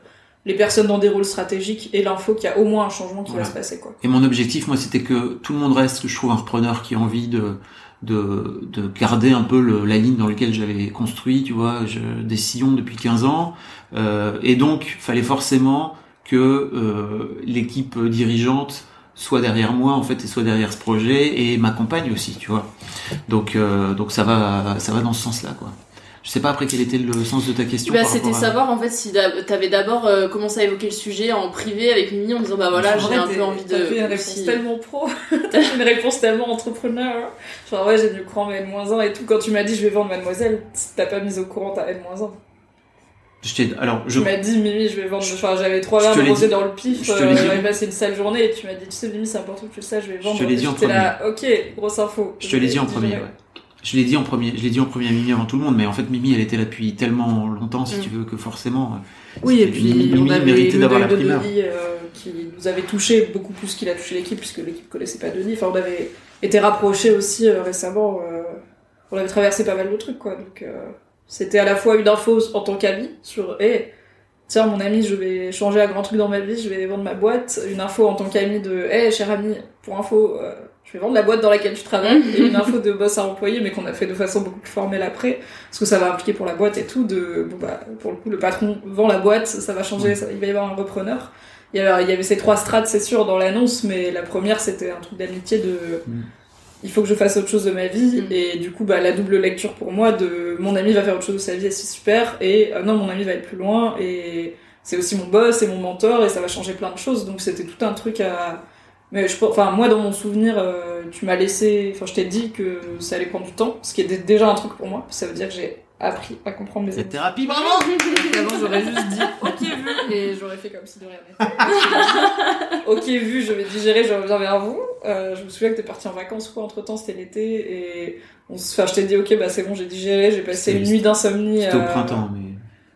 [SPEAKER 10] les personnes dans des rôles stratégiques aient l'info qu'il y a au moins un changement qui
[SPEAKER 9] Voilà.
[SPEAKER 10] va se passer, quoi.
[SPEAKER 9] Et mon objectif, moi, c'était que tout le monde reste, que je trouve un repreneur qui a envie de de, de garder un peu le, la ligne dans laquelle j'avais construit, tu vois, je, des sillons depuis 15 ans. Euh, et donc, fallait forcément que euh, l'équipe dirigeante soit derrière moi, en fait, et soit derrière ce projet, et m'accompagne aussi, tu vois. Donc, euh, donc ça va, ça va dans ce sens-là, quoi. Je sais pas après quel était le sens de ta question.
[SPEAKER 11] Bah, c'était
[SPEAKER 9] à-
[SPEAKER 11] savoir en fait si t'avais d'abord euh, commencé à évoquer le sujet en privé avec Mimi en disant bah voilà j'ai un peu envie de
[SPEAKER 10] T'as fait une réponse
[SPEAKER 11] aussi-
[SPEAKER 10] tellement pro, t'as fait une réponse tellement entrepreneur. Genre, ouais, j'ai au courant ma N-1 et tout. Quand tu m'as dit je vais vendre Mademoiselle, t'as pas mis au courant ta N-1.
[SPEAKER 9] Je t'ai- alors, je,
[SPEAKER 10] Tu m'as dit Mimi, je vais vendre. Enfin, j'avais trois
[SPEAKER 9] Je
[SPEAKER 10] verres
[SPEAKER 9] te
[SPEAKER 10] de
[SPEAKER 9] l'ai
[SPEAKER 10] rosé
[SPEAKER 9] dit.
[SPEAKER 10] dans le pif.
[SPEAKER 9] Je te
[SPEAKER 10] euh. J'avais passé une sale journée et tu m'as dit tu sais, Mimi, c'est important que tu le saches, je vais vendre.
[SPEAKER 9] te l'ai dit en
[SPEAKER 10] là, ok, grosse info.
[SPEAKER 9] Je te l'ai dit en premier, ouais. Je l'ai dit en premier, je l'ai dit en premier à Mimi avant tout le monde, mais en fait Mimi elle était là depuis tellement longtemps si
[SPEAKER 10] Mm.
[SPEAKER 9] tu veux que forcément. euh,
[SPEAKER 10] Oui, et puis
[SPEAKER 9] Mimi,
[SPEAKER 10] on avait
[SPEAKER 9] d'avoir la.
[SPEAKER 10] Denis euh, qui nous avait touché beaucoup plus qu'il a touché l'équipe puisque l'équipe connaissait pas Denis. Enfin, on avait été rapprochés aussi euh, récemment. euh, on avait traversé pas mal de trucs quoi. Donc euh, c'était à la fois une info en tant qu'ami sur eh tiens mon ami je vais changer un grand truc dans ma vie, je vais vendre ma boîte. Une info en tant qu'ami de eh cher ami pour info. Je vais vendre la boîte dans laquelle tu travailles et une info de boss à employé mais qu'on a fait de façon beaucoup plus formelle après parce que ça va impliquer pour la boîte et tout de bon bah pour le coup le patron vend la boîte ça va changer ça- il va y avoir un repreneur. Il y avait, il y avait ces trois strates c'est sûr dans l'annonce mais la première c'était un truc d'amitié de
[SPEAKER 9] Mm.
[SPEAKER 10] il faut que je fasse autre chose de ma vie et du coup bah la double lecture pour moi de mon ami va faire autre chose de sa vie et c'est super et euh, non mon ami va être plus loin et c'est aussi mon boss et mon mentor et ça va changer plein de choses donc c'était tout un truc à mais je pense- enfin moi dans mon souvenir euh, tu m'as laissé enfin je t'ai dit que ça allait prendre du temps ce qui était déjà un truc pour moi ça veut dire que j'ai appris à comprendre mes
[SPEAKER 9] Cette
[SPEAKER 10] émotions
[SPEAKER 9] thérapie, bravo
[SPEAKER 10] Avant, j'aurais juste dit ok vu et j'aurais fait comme si de rien n'était. ok vu, je vais digérer, je reviens vers vous. Euh, je me souviens que t'es parti en vacances quoi entre temps, c'était l'été et on se... enfin, je t'ai dit ok bah c'est bon j'ai digéré, j'ai passé une nuit d'insomnie.
[SPEAKER 9] C'était au
[SPEAKER 10] euh,
[SPEAKER 9] printemps, mais.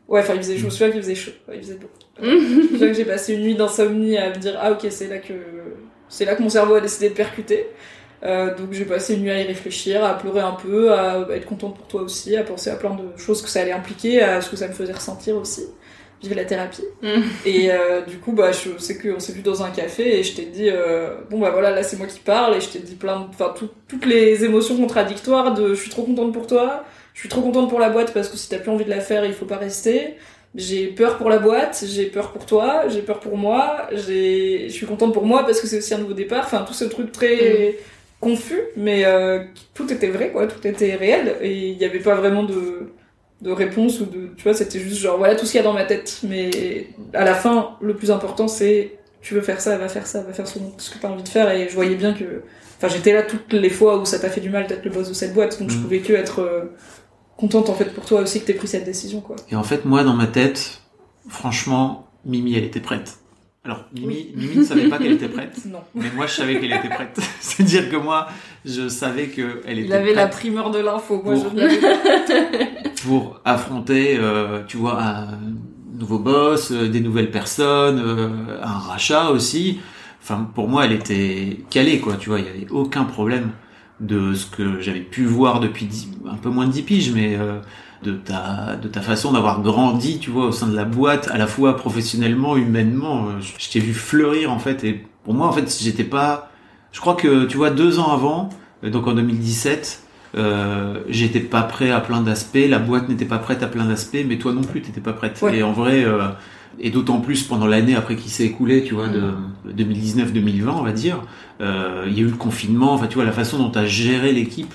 [SPEAKER 10] Ouais, enfin il faisait, je me souviens qu'il faisait chaud, Ouais, il faisait beau. Je me souviens que j'ai passé une nuit d'insomnie à me dire ah ok c'est là que c'est là que mon cerveau a décidé de percuter. Euh, donc j'ai passé une nuit à y réfléchir, à pleurer un peu, à être contente pour toi aussi, à penser à plein de choses que ça allait impliquer, à ce que ça me faisait ressentir aussi. Vive la thérapie. Et euh, du coup, bah, je sais qu'on s'est vu dans un café et je t'ai dit, euh, bon bah voilà, là c'est moi qui parle et je t'ai dit plein de, enfin tout- toutes les émotions contradictoires de, je suis trop contente pour toi, je suis trop contente pour la boîte parce que si t'as plus envie de la faire, il faut pas rester. J'ai peur pour la boîte, j'ai peur pour toi, j'ai peur pour moi, j'ai, je suis contente pour moi parce que c'est aussi un nouveau départ. Enfin tout ce truc très confus, mais euh, tout était vrai quoi, tout était réel. Et il n'y avait pas vraiment de de réponse ou de tu vois c'était juste genre voilà tout ce qu'il y a dans ma tête. Mais à la fin le plus important c'est tu veux faire ça va faire ça va faire ce, ce que t'as envie de faire. Et je voyais bien que enfin j'étais là toutes les fois où ça t'a fait du mal d'être le boss de cette boîte. Donc je
[SPEAKER 9] Mhm.
[SPEAKER 10] pouvais que être euh, contente en fait pour toi aussi que t'aies pris cette décision quoi
[SPEAKER 9] Et en fait, moi, dans ma tête, franchement, Mimi, elle était prête. Alors, Mimi, Mimi ne savait pas qu'elle était prête.
[SPEAKER 10] Non.
[SPEAKER 9] Mais moi, je savais qu'elle était prête. C'est-à-dire que moi, je savais qu'elle était
[SPEAKER 10] il avait la primeur de l'info moi
[SPEAKER 9] Pour-
[SPEAKER 10] je
[SPEAKER 9] pour affronter, euh, tu vois, un nouveau boss, euh, des nouvelles personnes, euh, un rachat aussi. Enfin, pour moi, elle était calée, quoi. Tu vois, il y avait aucun problème de ce que j'avais pu voir depuis un peu moins de 10 piges, mais euh, de ta de ta façon d'avoir grandi, tu vois, au sein de la boîte, à la fois professionnellement, humainement. Euh, Je, t'ai vu fleurir en fait, et pour moi, en fait, j'étais pas. Je crois que tu vois, deux ans avant, euh, donc en 2017. Euh, j'étais pas prêt à plein d'aspects, la boîte n'était pas prête à plein d'aspects, mais toi non plus t'étais pas prête.
[SPEAKER 10] Ouais.
[SPEAKER 9] Et en vrai, euh, et d'autant plus pendant l'année après qui s'est écoulée, tu vois, de 2019-2020, on va dire, euh, il y a eu le confinement, enfin tu vois, la façon dont tu as géré l'équipe,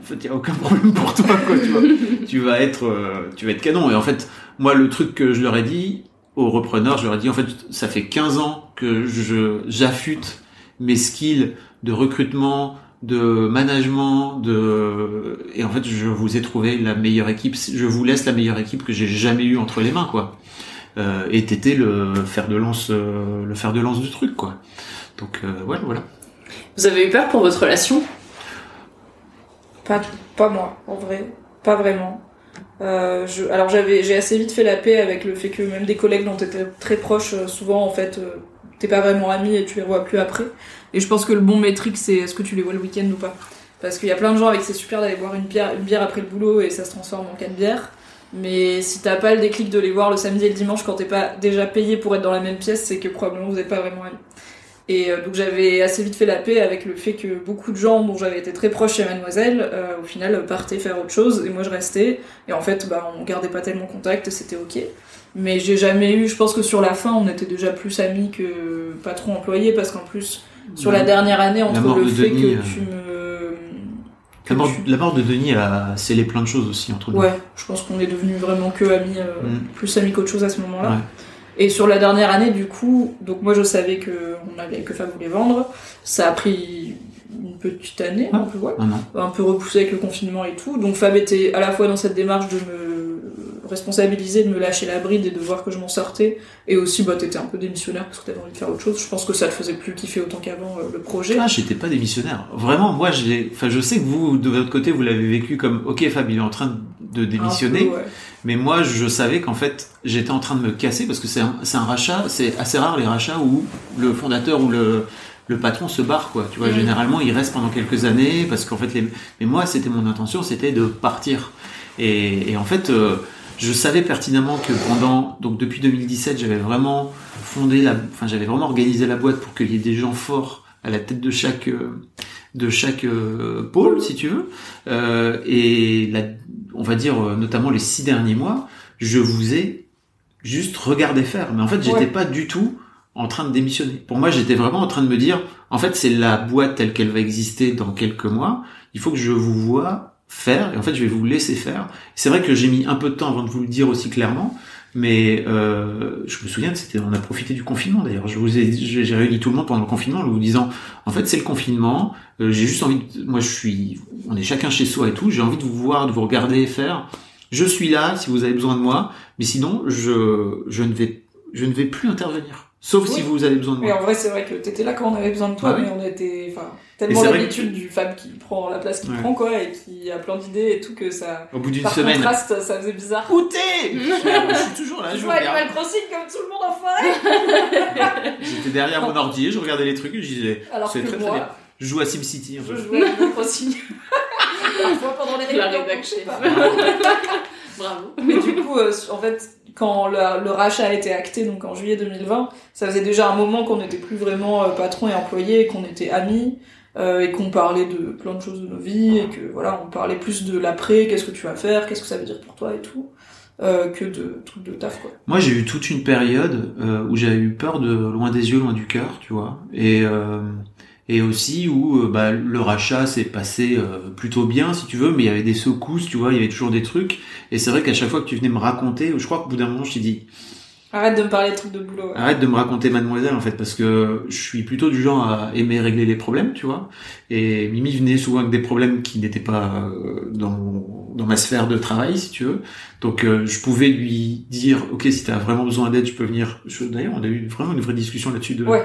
[SPEAKER 9] en fait, il y a aucun problème pour toi, quoi, tu vois. tu vas être, euh, tu vas être canon. Et en fait, moi, le truc que je leur ai dit aux repreneurs, je leur ai dit, en fait, ça fait 15 ans que je j'affûte mes skills de recrutement, de management, de et en fait, je vous ai trouvé la meilleure équipe. Je vous laisse la meilleure équipe que j'ai jamais eu entre les mains, quoi. Euh, et t'étais le fer de lance, euh, le fer de lance du truc, quoi. Donc euh, ouais, voilà.
[SPEAKER 11] Vous avez eu peur pour votre relation?
[SPEAKER 10] Pas, pas moi, en vrai. Pas vraiment. Euh, je, alors j'avais, j'ai assez vite fait la paix avec le fait que même des collègues dont t'étais très proche, euh, souvent en fait, euh, t'es pas vraiment ami et tu les vois plus après. Et je pense que le bon métrique c'est est-ce que tu les vois le week-end ou pas? Parce qu'il y a plein de gens avec qui c'est super d'aller boire une bière, une bière après le boulot et ça se transforme en quatre bières. Mais si t'as pas le déclic de les voir le samedi et le dimanche quand t'es pas déjà payé pour être dans la même pièce, c'est que probablement vous êtes pas vraiment amis. Et euh, donc j'avais assez vite fait la paix avec le fait que beaucoup de gens dont j'avais été très proche chez Mademoiselle, euh, au final, partaient faire autre chose et moi je restais. Et en fait, bah, on gardait pas tellement contact c'était ok. Mais j'ai jamais eu, je pense que sur la fin, on était déjà plus amis que patron-employé parce qu'en plus, sur la
[SPEAKER 9] La-
[SPEAKER 10] dernière année, entre le
[SPEAKER 9] de
[SPEAKER 10] fait
[SPEAKER 9] Denis,
[SPEAKER 10] que
[SPEAKER 9] euh,
[SPEAKER 10] tu me...
[SPEAKER 9] La mort, la mort de Denis a scellé plein de choses aussi entre nous.
[SPEAKER 10] Ouais, je pense qu'on est devenus vraiment que amis, euh,
[SPEAKER 9] Mm.
[SPEAKER 10] plus amis qu'autre chose à ce moment-là.
[SPEAKER 9] Ouais.
[SPEAKER 10] Et sur la dernière année, du coup, donc moi je savais que on allait que Fab voulait vendre. Ça a pris une petite année, un peu, ouais.
[SPEAKER 9] Un an.
[SPEAKER 10] un peu repoussé avec le confinement et tout. Donc Fab était à la fois dans cette démarche de me responsabiliser, de me lâcher la bride et de voir que je m'en sortais. Et aussi, bah, t'étais un peu démissionnaire parce que t'avais envie de faire autre chose. Je pense que ça le faisait plus kiffer autant qu'avant euh, le projet.
[SPEAKER 9] Ah, j'étais pas démissionnaire. Vraiment, moi, j'ai, enfin, je sais que vous, de votre côté, vous l'avez vécu comme, ok, Fab, il est en train de démissionner.
[SPEAKER 10] Un peu, ouais.
[SPEAKER 9] Mais moi, je savais qu'en fait, j'étais en train de me casser parce que c'est un, c'est un rachat, c'est assez rare les rachats où le fondateur ou le, le patron se barre, quoi. Tu vois, généralement, il reste pendant quelques années parce qu'en fait, les, mais moi, c'était mon intention, c'était de partir. Et, et en fait, euh, je savais pertinemment que pendant, donc depuis 2017, j'avais vraiment fondé la, enfin, j'avais vraiment organisé la boîte pour qu'il y ait des gens forts à la tête de chaque, euh, de chaque euh, pôle, si tu veux. Euh, et la, on va dire euh, notamment les six derniers mois, je vous ai juste regardé faire. Mais en fait, j'étais
[SPEAKER 10] Ouais.
[SPEAKER 9] pas du tout en train de démissionner. Pour moi, j'étais vraiment en train de me dire, en fait, c'est la boîte telle qu'elle va exister dans quelques mois. Il faut que je vous vois faire, et en fait, je vais vous laisser faire. C'est vrai que j'ai mis un peu de temps avant de vous le dire aussi clairement, mais euh, je me souviens que c'était, on a profité du confinement d'ailleurs. Je vous ai, j'ai réuni tout le monde pendant le confinement en vous disant, en fait, c'est le confinement. euh, j'ai juste envie, de, moi, je suis, on est chacun chez soi et tout. J'ai envie de vous voir, de vous regarder faire. Je suis là si vous avez besoin de moi, mais sinon, je, je ne vais, je ne vais plus intervenir. Sauf si
[SPEAKER 10] Oui.
[SPEAKER 9] vous avez besoin de
[SPEAKER 10] Mais
[SPEAKER 9] moi.
[SPEAKER 10] en vrai, c'est vrai que t'étais là quand on avait besoin de toi,
[SPEAKER 9] Ah oui.
[SPEAKER 10] mais on était, enfin, tellement l'habitude du Fab qui prend la place qu'il
[SPEAKER 9] Ouais.
[SPEAKER 10] prend, quoi, et qui a plein d'idées et tout, que ça.
[SPEAKER 9] Au bout d'une semaine.
[SPEAKER 10] contraste, ça faisait bizarre.
[SPEAKER 9] Où t'es? Je suis toujours là,
[SPEAKER 10] Je
[SPEAKER 9] je
[SPEAKER 10] joue
[SPEAKER 9] regarde.
[SPEAKER 10] Animal Crossing comme tout le monde enfoiré
[SPEAKER 9] J'étais derrière mon ordi, je regardais les trucs et je disais,
[SPEAKER 10] Alors
[SPEAKER 9] c'est
[SPEAKER 10] que
[SPEAKER 9] très
[SPEAKER 10] moi,
[SPEAKER 9] très bien. Je joue à SimCity. en
[SPEAKER 10] Je
[SPEAKER 9] fait.
[SPEAKER 10] jouais à Animal Crossing. Parfois pendant les réunions, je.
[SPEAKER 11] Bravo.
[SPEAKER 10] Mais du coup, euh, en fait, quand le, le rachat a été acté, donc en juillet 2020, ça faisait déjà un moment qu'on n'était plus vraiment euh, patron et employé, qu'on était amis, euh, et qu'on parlait de plein de choses de nos vies, et que voilà, on parlait plus de l'après, qu'est-ce que tu vas faire, qu'est-ce que ça veut dire pour toi et tout, euh, que de trucs de taf, quoi.
[SPEAKER 9] Moi, j'ai eu toute une période euh, où j'avais eu peur de loin des yeux, loin du cœur, tu vois. Et euh, et aussi où euh, bah, le rachat s'est passé euh, plutôt bien, si tu veux, mais il y avait des secousses, tu vois, il y avait toujours des trucs. Et c'est vrai qu'à chaque fois que tu venais me raconter, je crois qu'au bout d'un moment, je t'ai dit,
[SPEAKER 10] Arrête de me parler de trucs de boulot. ouais.
[SPEAKER 9] arrête de me raconter Mademoiselle, en fait, parce que je suis plutôt du genre à aimer régler les problèmes, tu vois. Et Mimi venait souvent avec des problèmes qui n'étaient pas euh, dans, dans ma sphère de travail, si tu veux. Donc, euh, je pouvais lui dire, ok, si t'as vraiment besoin d'aide, je peux venir. D'ailleurs, on a eu vraiment une vraie discussion là-dessus. De...
[SPEAKER 10] Ouais.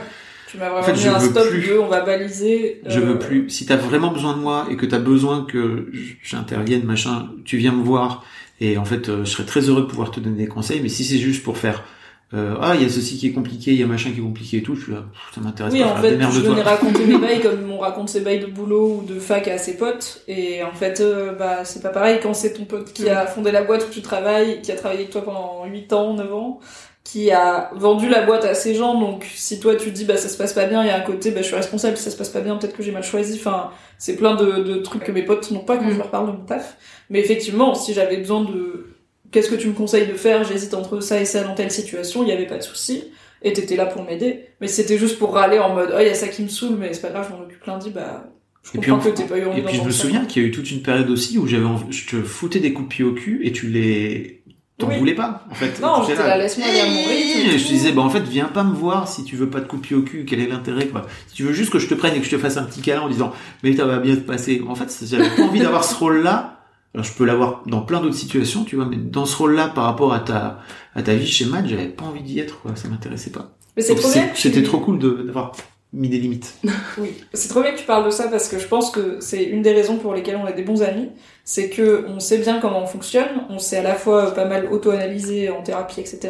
[SPEAKER 10] Tu m'as vraiment
[SPEAKER 9] En fait, je
[SPEAKER 10] un
[SPEAKER 9] veux
[SPEAKER 10] stop
[SPEAKER 9] plus.
[SPEAKER 10] on va baliser.
[SPEAKER 9] Je
[SPEAKER 10] euh,
[SPEAKER 9] veux plus. Si t'as vraiment besoin de moi et que t'as besoin que j'intervienne, machin, tu viens me voir Et en fait, euh, je serais très heureux de pouvoir te donner des conseils, mais si c'est juste pour faire euh, ah il y a ceci qui est compliqué, il y a machin qui est compliqué et tout, je suis là, pff, ça m'intéresse
[SPEAKER 10] Oui,
[SPEAKER 9] pas.
[SPEAKER 10] en
[SPEAKER 9] frère,
[SPEAKER 10] fait, je venais raconter mes bails comme on raconte ses bails de boulot ou de fac à ses potes. Et en fait, euh, bah, c'est pas pareil quand c'est ton pote qui a fondé la boîte où tu travailles, qui a travaillé avec toi pendant 8 ans, 9 ans, qui a vendu la boîte à ses gens. Donc, si toi tu dis, bah, ça se passe pas bien, il y a un côté, bah, je suis responsable, si ça se passe pas bien, peut-être que j'ai mal choisi. Enfin, c'est plein de, de trucs que mes potes n'ont pas quand je leur parle de mon taf. Mais effectivement, si j'avais besoin de, qu'est-ce que tu me conseilles de faire, j'hésite entre ça et ça dans telle situation, il y avait pas de souci. Et t'étais là pour m'aider. Mais c'était juste pour râler en mode, oh, il y a ça qui me saoule, mais c'est pas grave, je m'en occupe lundi, bah, je
[SPEAKER 9] Et puis, en-
[SPEAKER 10] que pas eu envie
[SPEAKER 9] et puis je me souviens qu'il y a eu toute une période aussi où j'avais envie- je te foutais des coups de pied au cul et tu les t'en
[SPEAKER 10] Oui.
[SPEAKER 9] voulais pas en fait.
[SPEAKER 10] Non, j'étais là, laisse-moi aller à mon rythme et
[SPEAKER 9] Et je te disais bah en fait viens pas me voir si tu veux pas de coups de pied au cul, quel est l'intérêt quoi. Si tu veux juste que je te prenne et que je te fasse un petit câlin en disant mais ça va bien te passer. En fait, j'avais pas envie d'avoir ce rôle là. Alors je peux l'avoir dans plein d'autres situations, tu vois, mais dans ce rôle-là par rapport à ta à ta vie chez Matt, j'avais pas envie d'y être quoi, ça m'intéressait pas.
[SPEAKER 10] Mais c'est trop bien
[SPEAKER 9] C'était trop cool de- d'avoir mis des limites.
[SPEAKER 10] Oui, c'est trop bien que tu parles de ça parce que je pense que c'est une des raisons pour lesquelles on est des bons amis, c'est que on sait bien comment on fonctionne, on sait à la fois pas mal auto-analyser en thérapie, etc.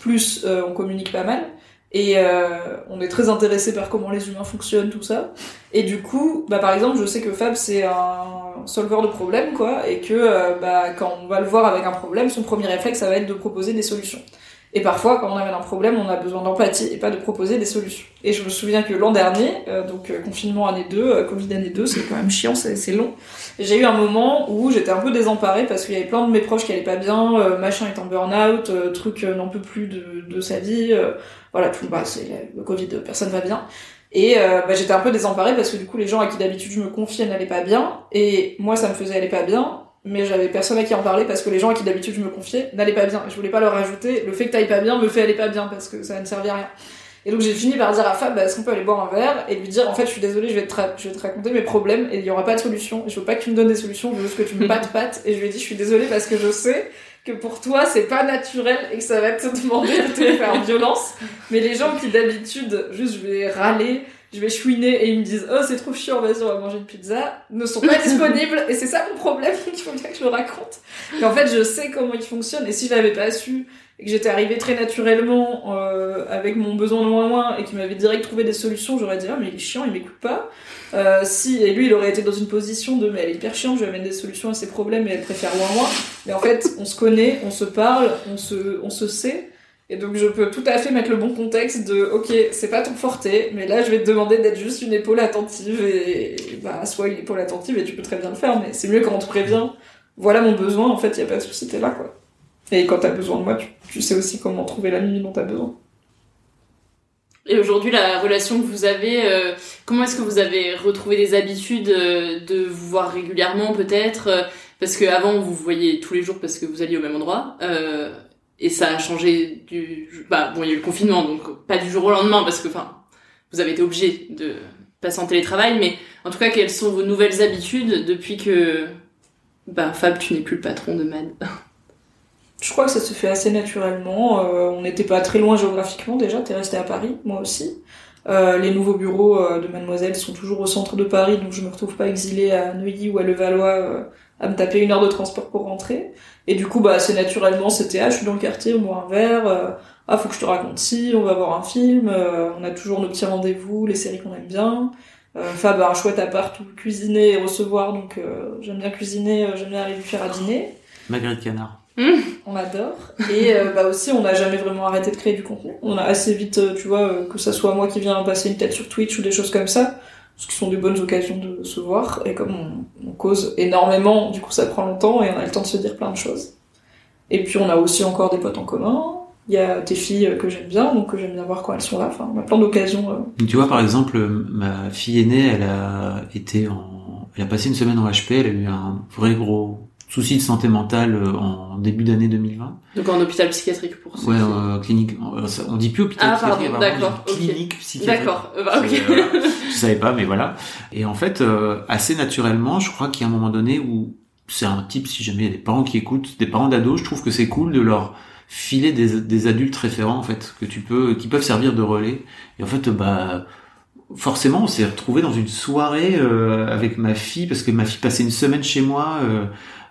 [SPEAKER 10] Plus euh, on communique pas mal et euh, on est très intéressé par comment les humains fonctionnent, tout ça. Et du coup, bah par exemple, je sais que Fab c'est un solveur de problèmes quoi, et que euh, bah quand on va le voir avec un problème, son premier réflexe ça va être de proposer des solutions. Et parfois, quand on amène un problème, on a besoin d'empathie et pas de proposer des solutions. Et je me souviens que l'an dernier, euh, donc euh, confinement année 2, euh, Covid année 2, c'est quand même chiant, c'est long. J'ai eu un moment où j'étais un peu désemparée parce qu'il y avait plein de mes proches qui allaient pas bien, machin est en burn-out, truc n'en peut plus de, sa vie, voilà, tout, bah, c'est le Covid, personne va bien. Et bah, j'étais un peu désemparée parce que du coup les gens à qui d'habitude je me confiais n'allaient pas bien, et moi ça me faisait aller pas bien, mais j'avais personne à qui en parler parce que les gens à qui d'habitude je me confiais n'allaient pas bien. Je voulais pas leur rajouter le fait que t'ailles pas bien me fait aller pas bien parce que ça ne servait à rien. Et donc j'ai fini par dire à Fab, bah, est-ce qu'on peut aller boire un verre et lui dire en fait je suis désolée, je vais te, je vais te raconter mes problèmes et il y aura pas de solution. Je veux pas que tu me donnes des solutions, je veux juste que tu me pattes pattes. Et je lui ai dit je suis désolée parce que je sais que pour toi c'est pas naturel et que ça va te demander de te faire violence. Mais les gens qui d'habitude juste je vais râler, je vais chouiner et ils me disent oh c'est trop chiant, vas-y on va manger une pizza, ne sont pas disponibles et c'est ça mon problème, il faut bien que je le raconte. Et en fait je sais comment ils fonctionnent et si je l'avais pas su et que j'étais arrivée très naturellement euh, avec mon besoin de moins moins et qu'il m'avait direct trouvé des solutions, j'aurais dit ah mais il est chiant, il m'écoute pas. Euh, si et lui il aurait été dans une position de mais elle est hyper chiante, je lui amène des solutions à ses problèmes et elle préfère moins moins. Mais en fait on se connaît, on se parle, on se on se sait. Et donc je peux tout à fait mettre le bon contexte de ok c'est pas ton forté mais là je vais te demander d'être juste une épaule attentive et, bah sois une épaule attentive et tu peux très bien le faire mais c'est mieux quand on te prévient voilà mon besoin en fait y a pas de souci t'es là quoi et quand t'as besoin de moi tu, sais aussi comment trouver la nuit dont t'as besoin
[SPEAKER 11] Et aujourd'hui, la relation que vous avez, euh, comment est-ce que vous avez retrouvé des habitudes euh, de vous voir régulièrement peut-être euh, Parce que avant vous vous voyiez tous les jours parce que vous alliez au même endroit. Et ça a changé du... Bah bon, il y a eu le confinement, donc pas du jour au lendemain parce que, enfin, vous avez été obligé de passer en télétravail. Mais en tout cas, quelles sont vos nouvelles habitudes depuis que... Bah Fab, tu n'es plus le patron de MAD?
[SPEAKER 10] Je crois que ça se fait assez naturellement. Euh, on n'était pas très loin géographiquement déjà. T'es resté à Paris, moi aussi. Euh, les nouveaux bureaux euh, de Mademoiselle sont toujours au centre de Paris, donc je me retrouve pas exilée à Neuilly ou à Levallois à me taper une heure de transport pour rentrer. Et du coup, bah, assez naturellement, c'était ah, je suis dans le quartier, on boit un verre. euh, ah, faut que je te raconte ci, on va voir un film. euh, on a toujours nos petits rendez-vous, les séries qu'on aime bien. Euh, Fab a un chouette appart où cuisiner et recevoir, donc euh, j'aime bien cuisiner, euh, j'aime bien aller lui faire à dîner.
[SPEAKER 9] Magret de canard.
[SPEAKER 10] On adore. Et euh, bah aussi, on n'a jamais vraiment arrêté de créer du contenu. On a assez vite, euh, tu vois, euh, que ça soit moi qui viens passer une tête sur Twitch ou des choses comme ça, ce qui sont des bonnes occasions de se voir. Et comme on, cause énormément, du coup, ça prend longtemps et on a le temps de se dire plein de choses. Et puis, on a aussi encore des potes en commun. Il y a tes filles que j'aime bien, donc que j'aime bien voir quand elles sont là. Enfin, on a plein d'occasions. euh.
[SPEAKER 9] Tu vois, par exemple, ma fille aînée, elle a été en, elle a passé une semaine en HP, elle a eu un vrai gros souci de santé mentale euh, en début d'année 2020.
[SPEAKER 11] Donc en hôpital psychiatrique pour ceux
[SPEAKER 9] Ouais, euh, clinique. euh, ça- On dit plus hôpital
[SPEAKER 11] Ah,
[SPEAKER 9] psychiatrique,
[SPEAKER 11] pardon, d'accord,
[SPEAKER 9] dit
[SPEAKER 11] ok.
[SPEAKER 9] clinique psychiatrique.
[SPEAKER 11] D'accord, euh, bah, ok.
[SPEAKER 9] Euh, je savais pas, mais voilà. Et en fait, euh, assez naturellement, je crois qu'il y a un moment donné où c'est un type, si jamais il y a des parents qui écoutent, des parents d'ados, je trouve que c'est cool de leur filer des, des adultes référents, en fait, que tu peux, qui peuvent servir de relais. Et en fait, bah, forcément, on s'est retrouvé dans une soirée euh, avec ma fille parce que ma fille passait une semaine chez moi euh,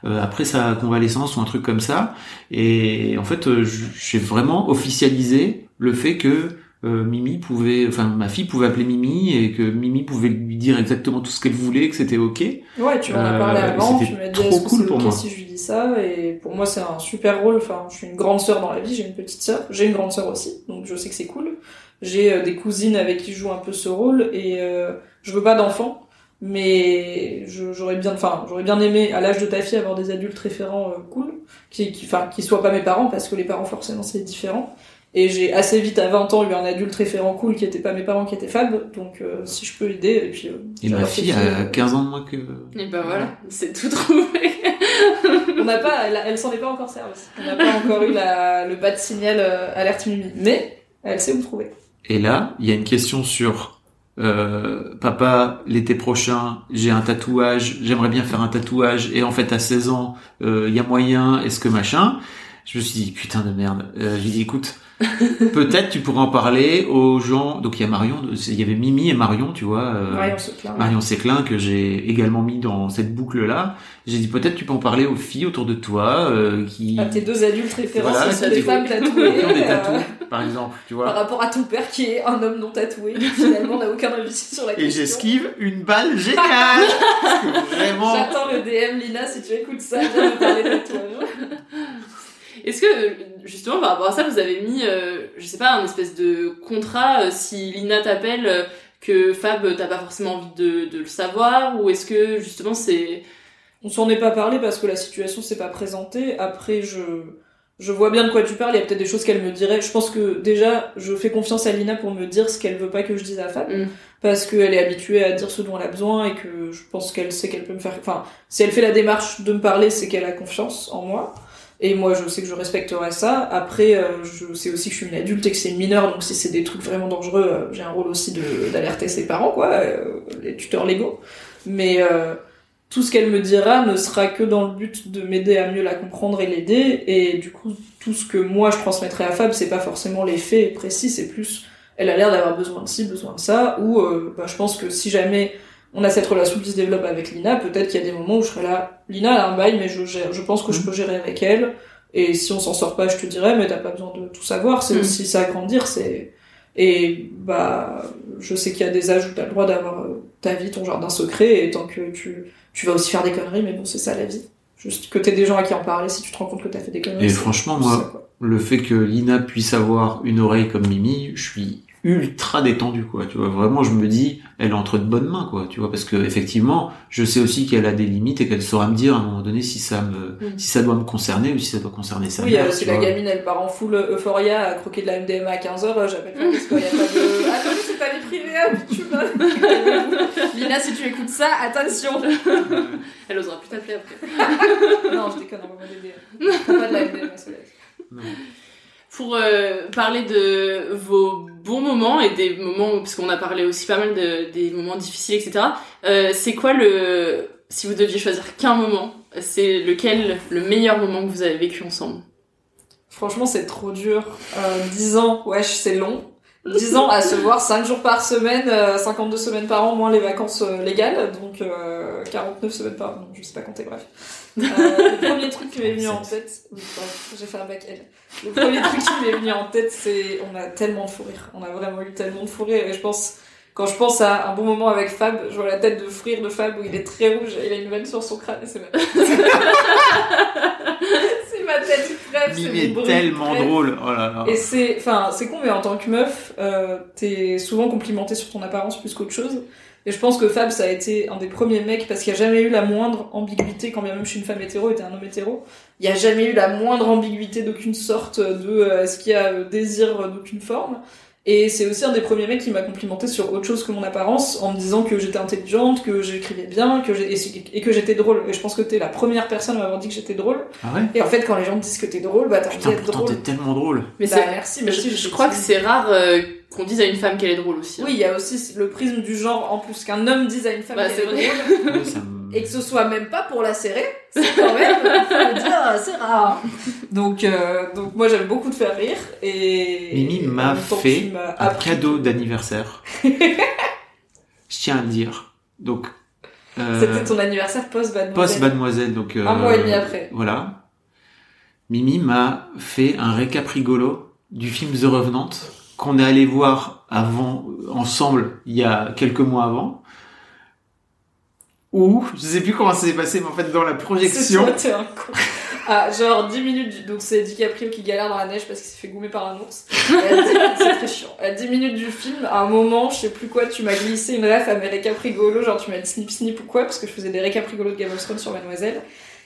[SPEAKER 9] euh, après sa convalescence ou un truc comme ça. Et en fait, euh, j'ai vraiment officialisé le fait que euh, Mimi pouvait, enfin ma fille pouvait appeler Mimi et que Mimi pouvait lui dire exactement tout ce qu'elle voulait, que c'était ok.
[SPEAKER 10] Ouais, tu m'en as parlé
[SPEAKER 9] Euh,
[SPEAKER 10] avant,
[SPEAKER 9] c'était
[SPEAKER 10] tu m'as dit
[SPEAKER 9] trop cool pour moi.
[SPEAKER 10] si je lui dis ça, et pour moi c'est un super rôle, enfin je suis une grande sœur dans la vie, j'ai une petite sœur, j'ai une grande sœur aussi, donc je sais que c'est cool. J'ai euh, des cousines avec qui je joue un peu ce rôle, et euh, je veux pas d'enfants, mais je- j'aurais bien, enfin j'aurais bien aimé à l'âge de ta fille avoir des adultes référents euh, cool, qui, qui, enfin qui soient pas mes parents, parce que les parents forcément c'est différent. Et j'ai assez vite, à 20 ans, eu un adulte référent cool qui était pas mes parents, qui était Fab, donc euh, si je peux aider, et puis... euh,
[SPEAKER 9] Et ma fille a
[SPEAKER 10] qui,
[SPEAKER 9] 15 ans de moins que.
[SPEAKER 11] Et ben voilà, c'est tout trouvé.
[SPEAKER 10] On n'a pas, elle, elle s'en est pas encore servie. On n'a pas encore eu la, le bas de signal euh, alerte Mimi, mais elle sait où me trouver.
[SPEAKER 9] Et là, il y a une question sur euh, papa, l'été prochain, j'ai un tatouage, j'aimerais bien faire un tatouage, et en fait à 16 ans, euh, il y a moyen, est-ce que machin? Je me suis dit, putain de merde. Euh, J'ai dit, écoute, peut-être tu pourrais en parler aux gens. Donc il y a Marion, il y avait Mimi et Marion, tu vois. euh,
[SPEAKER 10] Marion
[SPEAKER 9] Séclin que j'ai également mis dans cette boucle-là. J'ai dit, peut-être tu peux en parler aux filles autour de toi euh, qui...
[SPEAKER 10] Tes deux adultes référents,
[SPEAKER 9] Voilà,
[SPEAKER 10] sont des femmes tatouées.
[SPEAKER 9] qui ont des tatous, par exemple, tu vois.
[SPEAKER 10] par rapport à ton père qui est un homme non tatoué, qui finalement n'a aucun avis sur la
[SPEAKER 9] Et
[SPEAKER 10] question.
[SPEAKER 9] j'esquive une balle géniale vraiment...
[SPEAKER 10] J'attends le DM, Lina, si tu écoutes ça, viens me parler de tatouage.
[SPEAKER 11] Est-ce que justement par rapport à ça, vous avez mis, euh, je sais pas, un espèce de contrat euh, si Lina t'appelle euh, que Fab t'as pas forcément envie de, de le savoir ou est-ce que justement c'est
[SPEAKER 10] On s'en est pas parlé parce que la situation s'est pas présentée. Après, je, je vois bien de quoi tu parles. Il y a peut-être des choses qu'elle me dirait. Je pense que déjà, je fais confiance à Lina pour me dire ce qu'elle veut pas que je dise à Fab.
[SPEAKER 11] Mm.
[SPEAKER 10] Parce qu'elle est habituée à dire ce dont elle a besoin et que je pense qu'elle sait qu'elle peut me faire, enfin, si elle fait la démarche de me parler, c'est qu'elle a confiance en moi. Et moi, je sais que je respecterai ça. Après, euh, je sais aussi que je suis une adulte et que c'est une mineure, donc si c'est des trucs vraiment dangereux, euh, j'ai un rôle aussi d'alerter ses parents, quoi, euh, les tuteurs légaux. Mais tout ce qu'elle me dira ne sera que dans le but de m'aider à mieux la comprendre et l'aider. Et du coup, tout ce que moi je transmettrai à Fab, c'est pas forcément les faits précis, c'est plus, elle a l'air d'avoir besoin de ci, besoin de ça. Ou bah, je pense que si jamais on a cette relation qui se développe avec Lina, peut-être qu'il y a des moments où je serai là. Lina elle a un bail, mais je, gère, je pense que je peux gérer avec elle. Et si on s'en sort pas, je te dirai, mais t'as pas besoin de tout savoir. C'est
[SPEAKER 11] Mm.
[SPEAKER 10] aussi ça grandir. C'est et bah, je sais qu'il y a des âges où t'as le droit d'avoir euh, ta vie, ton jardin secret, et tant que tu, tu vas aussi faire des conneries, mais bon, c'est ça la vie. Juste que t'aies des gens à qui en parler si tu te rends compte que t'as fait des conneries.
[SPEAKER 9] Et franchement,
[SPEAKER 10] ça,
[SPEAKER 9] moi, le fait que Lina puisse avoir une oreille comme Mimi, je suis ultra détendu, quoi. Tu vois, vraiment, je me dis, elle est entre de bonnes mains, quoi. Tu vois, parce que effectivement, je sais aussi qu'elle a des limites et qu'elle saura me dire à un moment donné si ça me,
[SPEAKER 10] Mm.
[SPEAKER 9] si ça doit me concerner ou si ça doit concerner sa
[SPEAKER 10] Oui, euh,
[SPEAKER 9] mère.
[SPEAKER 10] si
[SPEAKER 9] tu
[SPEAKER 10] la
[SPEAKER 9] vois.
[SPEAKER 10] gamine elle part en full euphoria à croquer de la MDMA à 15h, j'appelle pas parce qu'il y a pas de. Attendez, c'est ta vie privée, tu vas. Lina, si tu écoutes ça, attention
[SPEAKER 11] Elle osera plus t'appeler après.
[SPEAKER 10] Non, je déconne, on va. Pas de la MDMA, Soleil.
[SPEAKER 11] Pour euh, parler de vos bons moments et des moments, parce a parlé aussi pas mal de, des moments difficiles, etc. Euh, c'est quoi le, si vous deviez choisir qu'un moment, c'est lequel le meilleur moment que vous avez vécu ensemble?
[SPEAKER 10] Franchement, c'est trop dur. Euh, 10 ans, wesh, c'est long. 10 ans à se voir 5 jours par semaine, euh, 52 semaines par an, moins les vacances euh, légales, donc euh, 49 semaines par an, je sais pas compter, bref. Euh, le premier truc qui m'est venu en tête, j'ai fait un bac L. Le premier truc qui m'est venu en tête, c'est on a tellement de fou rire. On a vraiment eu tellement de fou rire et je pense quand je pense à un bon moment avec Fab, je vois la tête de fou rire de Fab où il est très rouge et il a une veine sur son crâne et c'est c'est ma tête bref,
[SPEAKER 9] est tellement
[SPEAKER 10] bref.
[SPEAKER 9] drôle. Oh là là.
[SPEAKER 10] Et c'est, enfin, c'est con, mais en tant que meuf, euh, t'es souvent complimentée sur ton apparence plus qu'autre chose. Et je pense que Fab, ça a été un des premiers mecs parce qu'il n'y a jamais eu la moindre ambiguïté, quand bien même je suis une femme hétéro et t'es un homme hétéro. Il n'y a jamais eu la moindre ambiguïté d'aucune sorte de euh, est-ce qu'il y a euh, désir d'aucune forme. Et c'est aussi un des premiers mecs qui m'a complimenté sur autre chose que mon apparence en me disant que j'étais intelligente, que j'écrivais bien, que et, que j'étais drôle. Et je pense que t'es la première personne à m'avoir dit que j'étais drôle.
[SPEAKER 9] Ah ouais?
[SPEAKER 10] Et en fait, quand les gens te disent que t'es drôle, bah t'as envie d'être drôle.
[SPEAKER 9] t'es tellement drôle.
[SPEAKER 11] Mais
[SPEAKER 10] Bah,
[SPEAKER 11] c'est-
[SPEAKER 10] merci, merci,
[SPEAKER 11] je,
[SPEAKER 10] je
[SPEAKER 11] je crois que c'est rare euh, qu'on dise à une femme qu'elle est drôle aussi. hein.
[SPEAKER 10] Oui, il y a aussi le prisme du genre en plus qu'un homme dise à une femme
[SPEAKER 11] Bah,
[SPEAKER 10] qu'elle est
[SPEAKER 11] vrai.
[SPEAKER 10] drôle et que ce soit même pas pour la serrer, c'est quand même, faut le dire, c'est rare. Donc, euh, donc moi j'aime beaucoup te faire rire et
[SPEAKER 9] Mimi m'a fait un cadeau d'anniversaire. je tiens à le dire. Donc, euh,
[SPEAKER 10] C'était ton anniversaire post-Mademoiselle.
[SPEAKER 9] post-Mademoiselle, donc... euh,
[SPEAKER 10] Un mois et demi après.
[SPEAKER 9] Voilà. Mimi m'a fait un récap rigolo du film The Revenant qu'on est allé voir avant, ensemble, il y a quelques mois avant. Où, je sais plus comment ça s'est passé, mais en fait, dans la projection...
[SPEAKER 10] C'est un con. Ah, genre 10 minutes, donc c'est DiCaprio qui galère dans la neige parce qu'il s'est fait goumer par un ours. Et à 10 C'est très chiant. À 10 minutes du film, à un moment, je sais plus quoi, tu m'as glissé une ref à mes récaps rigolos, genre tu m'as dit snip snip ou quoi, parce que je faisais des récaps rigolos de Game of Thrones sur Mademoiselle.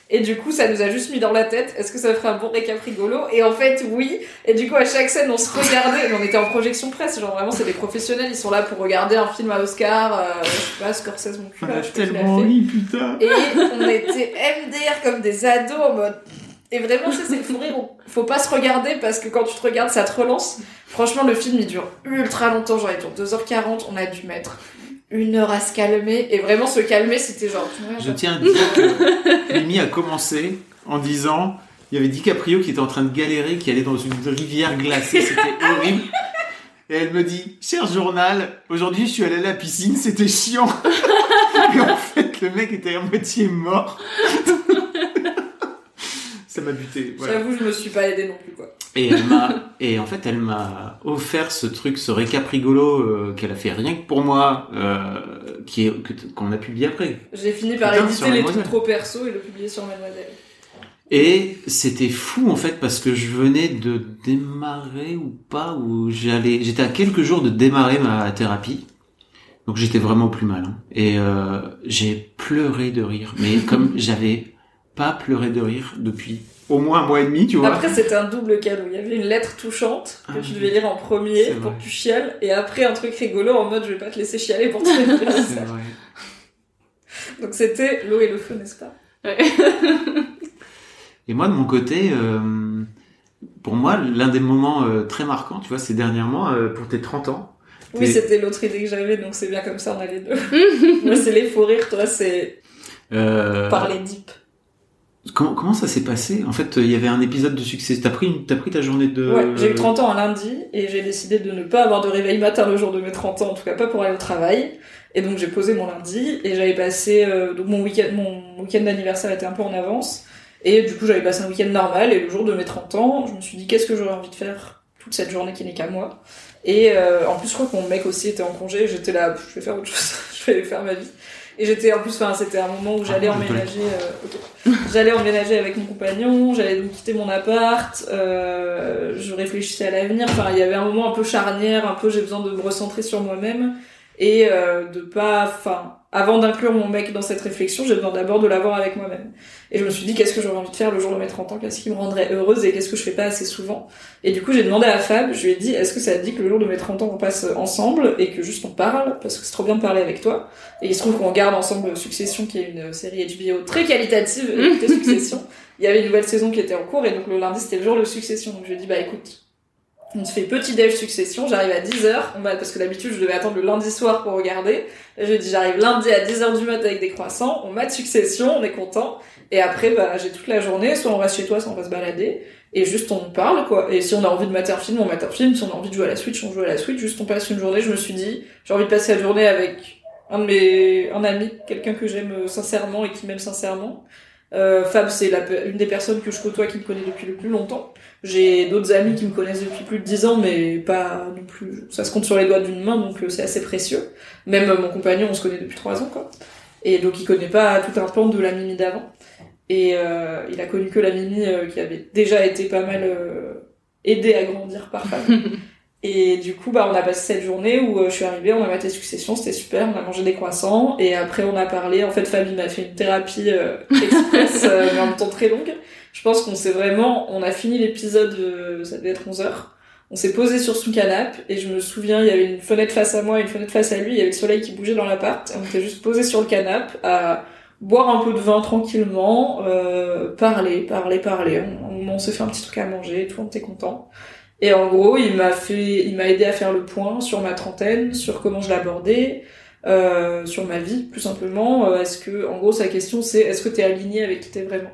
[SPEAKER 10] Et du coup, ça nous a juste mis dans la tête, est-ce que ça ferait un bon récap rigolo Et en fait, oui. Et du coup, à chaque scène, on se regardait, mais on était en projection presse, genre vraiment, c'est des professionnels, ils sont là pour regarder un film à Oscar, euh, je sais pas, Scorsese, mon cul,
[SPEAKER 9] On
[SPEAKER 10] là,
[SPEAKER 9] a
[SPEAKER 10] je sais pas qui l'a
[SPEAKER 9] tellement ri, putain
[SPEAKER 10] Et on était MDR comme des ados en mode. Et vraiment, sais, c'est fou rire. Faut pas se regarder parce que quand tu te regardes, ça te relance. Franchement, le film, il dure ultra longtemps. Genre, il dure 2h40. On a dû mettre une heure à se calmer. Et vraiment, se calmer, c'était genre.
[SPEAKER 9] Je tiens à dire que Mimi a commencé en disant il y avait DiCaprio qui était en train de galérer, qui allait dans une rivière glacée, c'était horrible. Et elle me dit Cher journal, aujourd'hui je suis allée à la piscine, c'était chiant. Et en fait, le mec était à moitié mort. Ça m'a buté. Voilà.
[SPEAKER 10] J'avoue, je me suis pas aidée non plus, quoi.
[SPEAKER 9] Et elle m'a, et en fait, elle m'a offert ce truc, ce récap rigolo euh, qu'elle a fait rien que pour moi, euh, qui est que- qu'on a publié après.
[SPEAKER 10] J'ai fini par
[SPEAKER 9] Putain,
[SPEAKER 10] éditer les trucs trop perso et le publier sur Mademoiselle.
[SPEAKER 9] Et c'était fou en fait parce que je venais de démarrer ou pas, ou j'allais, j'étais à quelques jours de démarrer ma thérapie. Donc j'étais vraiment plus mal. hein. Et euh, j'ai pleuré de rire, mais comme j'avais pas pleuré de rire depuis au moins un mois et demi, tu vois.
[SPEAKER 10] Après, c'était un double cadeau. Il y avait une lettre touchante que
[SPEAKER 9] Ah
[SPEAKER 10] tu devais lire en premier pour que tu chiales. Et après, un truc rigolo en mode je vais pas te laisser chialer pour te.
[SPEAKER 9] C'est vrai.
[SPEAKER 10] Donc c'était l'eau et le feu, n'est-ce pas?
[SPEAKER 9] Et moi, de mon côté, euh, pour moi, l'un des moments euh, très marquants, tu vois, c'est dernièrement, euh, pour tes 30 ans.
[SPEAKER 10] Oui, c'était l'autre idée que j'avais, donc c'est bien comme ça, on a les deux. Moi, c'est les faux rires, toi, c'est
[SPEAKER 9] euh,
[SPEAKER 10] parler deep.
[SPEAKER 9] Comment, ça s'est passé? En fait, il y avait un épisode de succès. T'as pris, pris ta journée de...
[SPEAKER 10] Ouais, j'ai eu 30 ans un lundi et j'ai décidé de ne pas avoir de réveil matin le jour de mes 30 ans, en tout cas pas pour aller au travail. Et donc j'ai posé mon lundi et j'avais passé euh, donc mon week-end mon week-end d'anniversaire était un peu en avance et du coup j'avais passé un week-end normal et le jour de mes 30 ans, je me suis dit qu'est-ce que j'aurais envie de faire toute cette journée qui n'est qu'à moi? Et euh, en plus je crois que mon mec aussi était en congé, j'étais là je vais faire autre chose, je vais faire ma vie. Et j'étais en plus enfin c'était un moment où j'allais
[SPEAKER 9] Ah,
[SPEAKER 10] emménager euh. J'allais emménager avec mon compagnon, j'allais donc quitter mon appart, euh, je réfléchissais à l'avenir. Enfin, il y avait un moment un peu charnière, un peu j'ai besoin de me recentrer sur moi-même et euh, de pas, enfin, avant d'inclure mon mec dans cette réflexion, j'ai besoin d'abord de l'avoir avec moi-même. Et je me suis dit qu'est-ce que j'aurais envie de faire le jour de mes 30 ans, qu'est-ce qui me rendrait heureuse et qu'est-ce que je fais pas assez souvent? Et du coup, j'ai demandé à Fab, je lui ai dit est-ce que ça te dit que le jour de mes 30 ans on passe ensemble et que juste on parle? Parce que c'est trop bien de parler avec toi. Et il se trouve qu'on regarde ensemble Succession qui est une série HBO très qualitative, écoutez Succession. Il y avait une nouvelle saison qui était en cours et donc le lundi c'était le jour de Succession. Donc je lui ai dit bah écoute, on se fait petit déj Succession, j'arrive à 10h, on parce que d'habitude je devais attendre le lundi soir pour regarder. Là, je lui ai dit j'arrive lundi à 10h du matin avec des croissants, on mate Succession, on est content. Et après bah j'ai toute la journée, soit on reste chez toi, soit on va se balader. Et juste on parle quoi. Et si on a envie de mater un film, on mate un film. Si on a envie de jouer à la Switch, on joue à la Switch. Juste on passe une journée. Je me suis dit, j'ai envie de passer la journée avec un de mes, un ami, quelqu'un que j'aime sincèrement et qui m'aime sincèrement. Euh, Fab, c'est une des personnes que je côtoie qui me connaît depuis le plus longtemps. J'ai d'autres amis qui me connaissent depuis plus de 10 ans, mais pas non plus. Ça se compte sur les doigts d'une main, donc euh, c'est assez précieux. Même euh, mon compagnon, on se connaît depuis 3 ans, quoi. Et donc il connaît pas tout un pan de la Mimi d'avant. Et euh, il a connu que la Mimi euh, qui avait déjà été pas mal aidée à grandir par Fab. Et du coup, bah, on a passé cette journée où euh, je suis arrivée, on a maté Succession, c'était super, on a mangé des croissants, et après on a parlé, en fait Fabi m'a fait une thérapie euh, express, euh, mais en même temps très longue. Je pense qu'on s'est vraiment, on a fini l'épisode, euh, ça devait être 11 heures, on s'est posé sur son canapé, et je me souviens, il y avait une fenêtre face à moi, une fenêtre face à lui, il y avait le soleil qui bougeait dans l'appart, et on était juste posé sur le canapé à boire un peu de vin tranquillement, euh, parler, parler, parler. On, on s'est fait un petit truc à manger, et tout, on était content. Et en gros, il m'a fait, il m'a aidé à faire le point sur ma trentaine, sur comment je l'abordais, euh, sur ma vie, plus simplement. Euh, Est-ce que, en gros, sa question c'est, est-ce que t'es aligné avec qui t'es vraiment?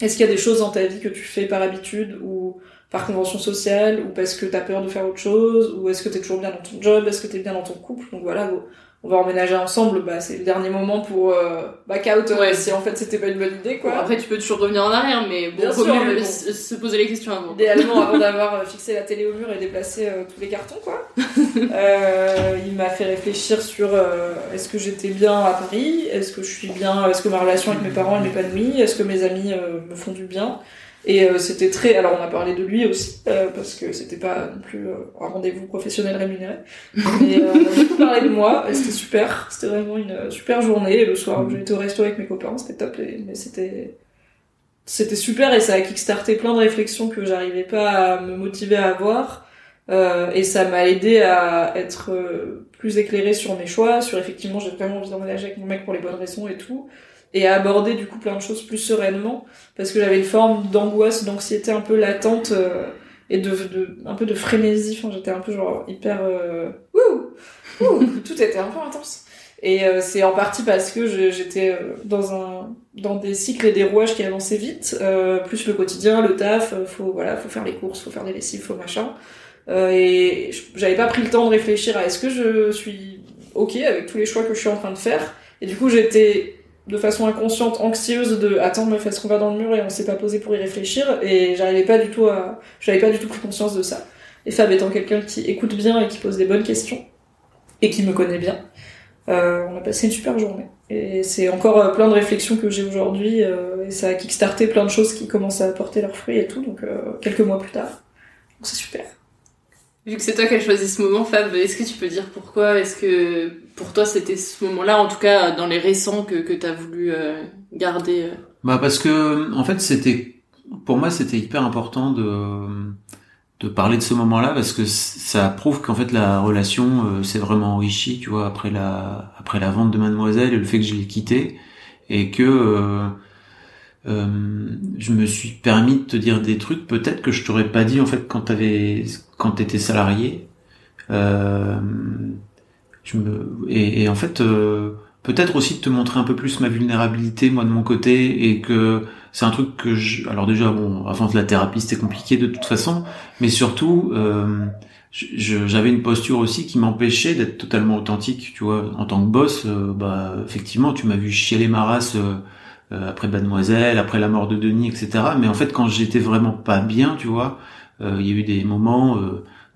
[SPEAKER 10] Est-ce qu'il y a des choses dans ta vie que tu fais par habitude ou par convention sociale ou parce que t'as peur de faire autre chose ou est-ce que t'es toujours bien dans ton job? Est-ce que t'es bien dans ton couple? Donc voilà, on va emménager ensemble, bah c'est le dernier moment pour euh, back out euh,
[SPEAKER 11] Ouais.
[SPEAKER 10] si en fait c'était pas une bonne idée quoi.
[SPEAKER 11] Bon, après, tu peux toujours revenir en arrière, mais bon,
[SPEAKER 10] Bien sûr,
[SPEAKER 11] mieux
[SPEAKER 10] mais bon.
[SPEAKER 11] se se poser les questions avant.
[SPEAKER 10] Idéalement avant d'avoir euh, fixé la télé au mur et déplacé euh, tous les cartons quoi. Euh, il m'a fait réfléchir sur euh, est-ce que j'étais bien à Paris, est-ce que je suis bien, est-ce que ma relation avec mes parents est m'épanouie, est-ce que mes amis me font du bien? Et euh, c'était très. Alors on a parlé de lui aussi euh, parce que c'était pas non plus euh, un rendez-vous professionnel rémunéré. Mais euh, on a beaucoup parlé de moi et c'était super. C'était vraiment une euh, super journée. Et le soir où j'ai été au resto avec mes copains, c'était top. Et, mais c'était c'était super et ça a kickstarté plein de réflexions que j'arrivais pas à me motiver à avoir. Euh, et ça m'a aidé à être plus éclairée sur mes choix, sur effectivement j'ai vraiment envie d'emménager avec mon mec pour les bonnes raisons et tout, et à aborder du coup plein de choses plus sereinement, parce que j'avais une forme d'angoisse, d'anxiété un peu latente euh, et de, de un peu de frénésie. Enfin, j'étais un peu genre hyper euh, wouh, wouh, tout était un peu intense. Et euh, c'est en partie parce que j'étais euh, dans un dans des cycles et des rouages qui avançaient vite, euh, plus le quotidien, le taf, euh, faut voilà, faut faire les courses, faut faire des lessives, faut machin. Et j'avais pas pris le temps de réfléchir à est-ce que je suis ok avec tous les choix que je suis en train de faire. Et du coup, j'étais de façon inconsciente anxieuse de attends meuf est-ce qu'on va dans le mur et on s'est pas posé pour y réfléchir? Et j'arrivais pas du tout à j'avais pas du tout pris conscience de ça. Et Fab étant quelqu'un qui écoute bien et qui pose des bonnes questions et qui me connaît bien euh, on a passé une super journée. Et c'est encore euh, plein de réflexions que j'ai aujourd'hui euh, et ça a kickstarté plein de choses qui commencent à porter leurs fruits et tout donc euh, quelques mois plus tard donc c'est super.
[SPEAKER 11] Vu que c'est toi qui as choisi ce moment, Fab, est-ce que tu peux dire pourquoi? Est-ce que pour toi c'était ce moment-là, en tout cas dans les récents, que, que tu as voulu euh, garder euh
[SPEAKER 9] Bah parce que en fait c'était pour moi c'était hyper important de de parler de ce moment-là parce que ça prouve qu'en fait la relation euh, s'est vraiment enrichie tu vois après la après la vente de Mademoiselle et le fait que je l'ai quitté et que euh, euh, je me suis permis de te dire des trucs peut-être que je t'aurais pas dit en fait quand t'avais quand t'étais salarié. Euh, je me et, et en fait euh, peut-être aussi de te montrer un peu plus ma vulnérabilité moi de mon côté et que c'est un truc que je alors déjà bon avant de la thérapie c'était compliqué de toute façon mais surtout euh, j'avais une posture aussi qui m'empêchait d'être totalement authentique tu vois. En tant que boss euh, bah effectivement tu m'as vu chialer ma race euh, euh, après Mademoiselle après la mort de Denis etc mais en fait quand j'étais vraiment pas bien tu vois il y a eu des moments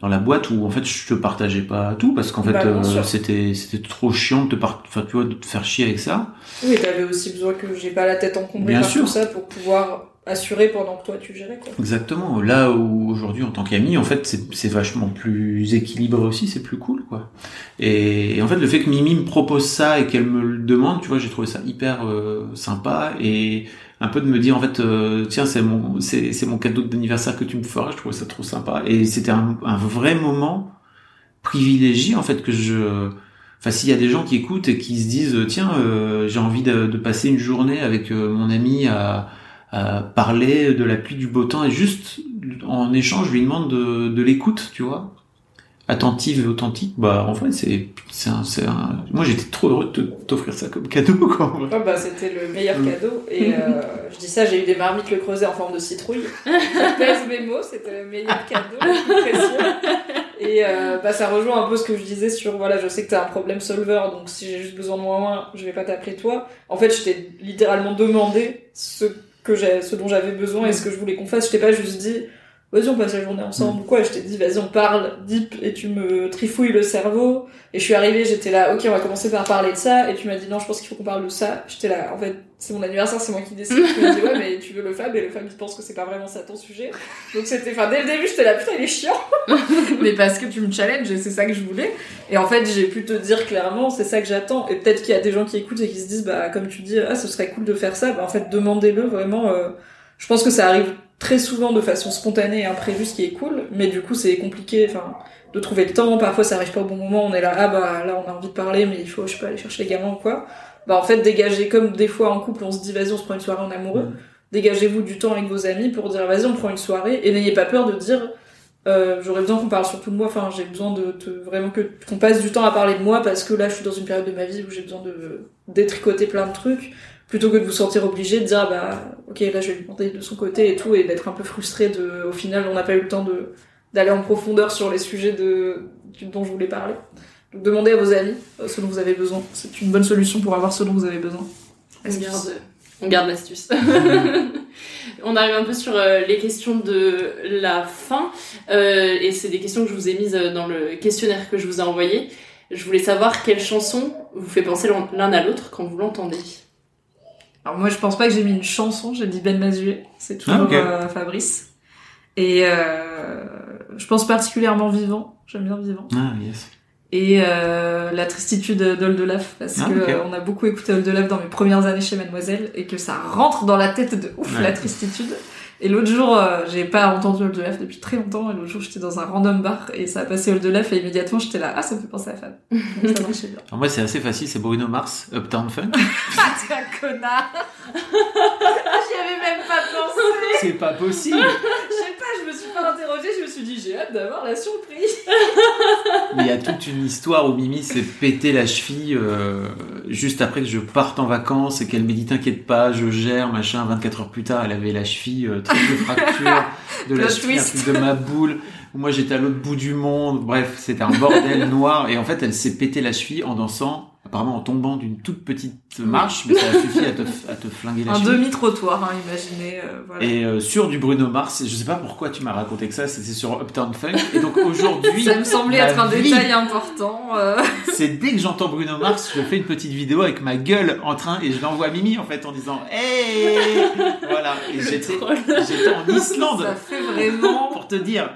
[SPEAKER 9] dans la boîte où en fait je te partageais pas tout parce qu'en fait
[SPEAKER 10] Bah,
[SPEAKER 9] euh, c'était c'était trop chiant de te par... enfin tu vois de te faire chier avec ça
[SPEAKER 10] oui t'avais aussi besoin que j'ai pas la tête encombrée
[SPEAKER 9] Bien
[SPEAKER 10] par
[SPEAKER 9] sûr.
[SPEAKER 10] tout ça pour pouvoir assurer pendant que toi tu gérais quoi
[SPEAKER 9] Exactement. Là où aujourd'hui, en tant qu'ami, en fait, c'est c'est vachement plus équilibré aussi, c'est plus cool, quoi. Et, et en fait, le fait que Mimi me propose ça et qu'elle me le demande, tu vois, j'ai trouvé ça hyper euh, sympa et un peu de me dire en fait, euh, tiens, c'est mon, c'est c'est mon cadeau d'anniversaire que tu me feras. Je trouvais ça trop sympa et c'était un, un vrai moment privilégié en fait que je Enfin, s'il y a des gens qui écoutent et qui se disent, tiens, euh, j'ai envie de, passer une journée avec euh, mon ami à, à parler de la pluie du beau temps et juste en échange, je lui demande de, de l'écoute, tu vois, attentive et authentique. Bah, en fait, c'est, c'est un, c'est un... moi, j'étais trop heureux de t'offrir ça comme cadeau, quoi. en vrai.
[SPEAKER 10] Ah bah, c'était le meilleur cadeau. Et euh, je dis ça, j'ai eu des marmites le creuset en forme de citrouille. Je pèse mes mots, c'était le meilleur cadeau, le plus précieux. Et euh, bah, ça rejoint un peu ce que je disais sur, voilà, je sais que t'as un problème solver, donc si j'ai juste besoin de moi, je vais pas t'appeler toi. En fait, je t'ai littéralement demandé ce que j'ai, ce dont j'avais besoin et ce que je voulais qu'on fasse. Je t'ai pas juste dit, vas-y, on passe la journée ensemble ou quoi. Je t'ai dit, vas-y, on parle deep et tu me trifouilles le cerveau. Et je suis arrivée, j'étais là, ok, on va commencer par parler de ça. Et tu m'as dit, non, je pense qu'il faut qu'on parle de ça. J'étais là, en fait, c'est mon anniversaire, c'est moi qui décide. Tu m'as dit, ouais, mais tu veux le Fab, et le Fab, il pense que c'est pas vraiment ça ton sujet. Donc c'était, enfin, dès le début, j'étais là, putain, il est chiant. mais parce que tu me challenges, et c'est ça que je voulais. Et en fait, j'ai pu te dire clairement, c'est ça que j'attends. Et peut-être qu'il y a des gens qui écoutent et qui se disent, bah, comme tu dis, ah, ce serait cool de faire ça. Bah, en fait, demandez-le vraiment. euh, je pense que ça arrive très souvent de façon spontanée et imprévue, ce qui est cool. Mais du coup, c'est compliqué, enfin, de trouver le temps. Parfois, ça arrive pas au bon moment. On est là, ah, bah, là, on a envie de parler, mais il faut, je sais pas, aller chercher les gamins ou quoi. Bah, en fait, dégagez, comme des fois en couple, on se dit, vas-y, on se prend une soirée en amoureux. Dégagez-vous du temps avec vos amis pour dire, vas-y, on prend une soirée. Et n'ayez pas peur de dire, euh, j'aurais besoin qu'on parle surtout de moi. Enfin, j'ai besoin de te, vraiment que qu'on passe du temps à parler de moi parce que là, je suis dans une période de ma vie où j'ai besoin de détricoter plein de trucs plutôt que de vous sentir obligé de dire ah bah ok là je vais lui demander de son côté et tout et d'être un peu frustré de au final on n'a pas eu le temps de d'aller en profondeur sur les sujets de dont je voulais parler. Donc demandez à vos amis euh, ce dont vous avez besoin. C'est une bonne solution pour avoir ce dont vous avez besoin.
[SPEAKER 11] On garde, on garde l'astuce. on arrive un peu sur euh, les questions de la fin, euh, et c'est des questions que je vous ai mises euh, dans le questionnaire que je vous ai envoyé. Je voulais savoir quelle chanson vous fait penser l'un à l'autre quand vous l'entendez.
[SPEAKER 10] Alors moi je pense pas que j'ai mis une chanson, j'ai dit Ben Mazué, c'est toujours
[SPEAKER 9] Ah, ok.
[SPEAKER 10] euh, Fabrice. Et euh, je pense particulièrement Vivant, j'aime bien Vivant.
[SPEAKER 9] Ah, yes.
[SPEAKER 10] Et euh, la tristitude d'Oldelaf, parce
[SPEAKER 9] Ah,
[SPEAKER 10] que on a beaucoup écouté Oldelaf dans mes premières années chez Mademoiselle, et que ça rentre dans la tête de ouf,
[SPEAKER 9] Ouais.
[SPEAKER 10] la tristitude. Et l'autre jour, euh, j'ai pas entendu Oldelaf depuis très longtemps, et l'autre jour j'étais dans un random bar, et ça a passé Oldelaf, et immédiatement j'étais là, ah ça me fait penser à Fab. Donc ça marchait bien.
[SPEAKER 9] Alors moi, c'est assez facile, c'est Bruno Mars, Uptown Funk.
[SPEAKER 10] Ah t'es un connard J'y avais même pas pensé
[SPEAKER 9] c'est pas possible.
[SPEAKER 10] Je sais pas, je me suis pas interrogée, je me suis dit j'ai hâte d'avoir la surprise.
[SPEAKER 9] Mais il y a toute une histoire où Mimi s'est pété la cheville euh, juste après que je parte en vacances et qu'elle me dit t'inquiète pas, je gère, machin. 24 heures plus tard, elle avait la cheville, euh, triple fracture de la un truc de ma boule. Moi j'étais à l'autre bout du monde. Bref, c'était un bordel noir. Et en fait, elle s'est pété la cheville en dansant, apparemment en tombant d'une toute petite marche, mais ça a suffi à te, à te flinguer la
[SPEAKER 10] Un demi-trottoir, hein, imaginez. euh, voilà.
[SPEAKER 9] Et euh, sur du Bruno Mars, je sais pas pourquoi tu m'as raconté que ça, c'était sur Uptown Funk. Et donc aujourd'hui,
[SPEAKER 10] Ça me semblait être un
[SPEAKER 9] vie,
[SPEAKER 10] détail important. euh.
[SPEAKER 9] C'est dès que j'entends Bruno Mars, je fais une petite vidéo avec ma gueule en train et je l'envoie à Mimi en fait en disant Hey Voilà. Et j'étais j'étais en Islande
[SPEAKER 10] Ça fait vraiment
[SPEAKER 9] pour te dire.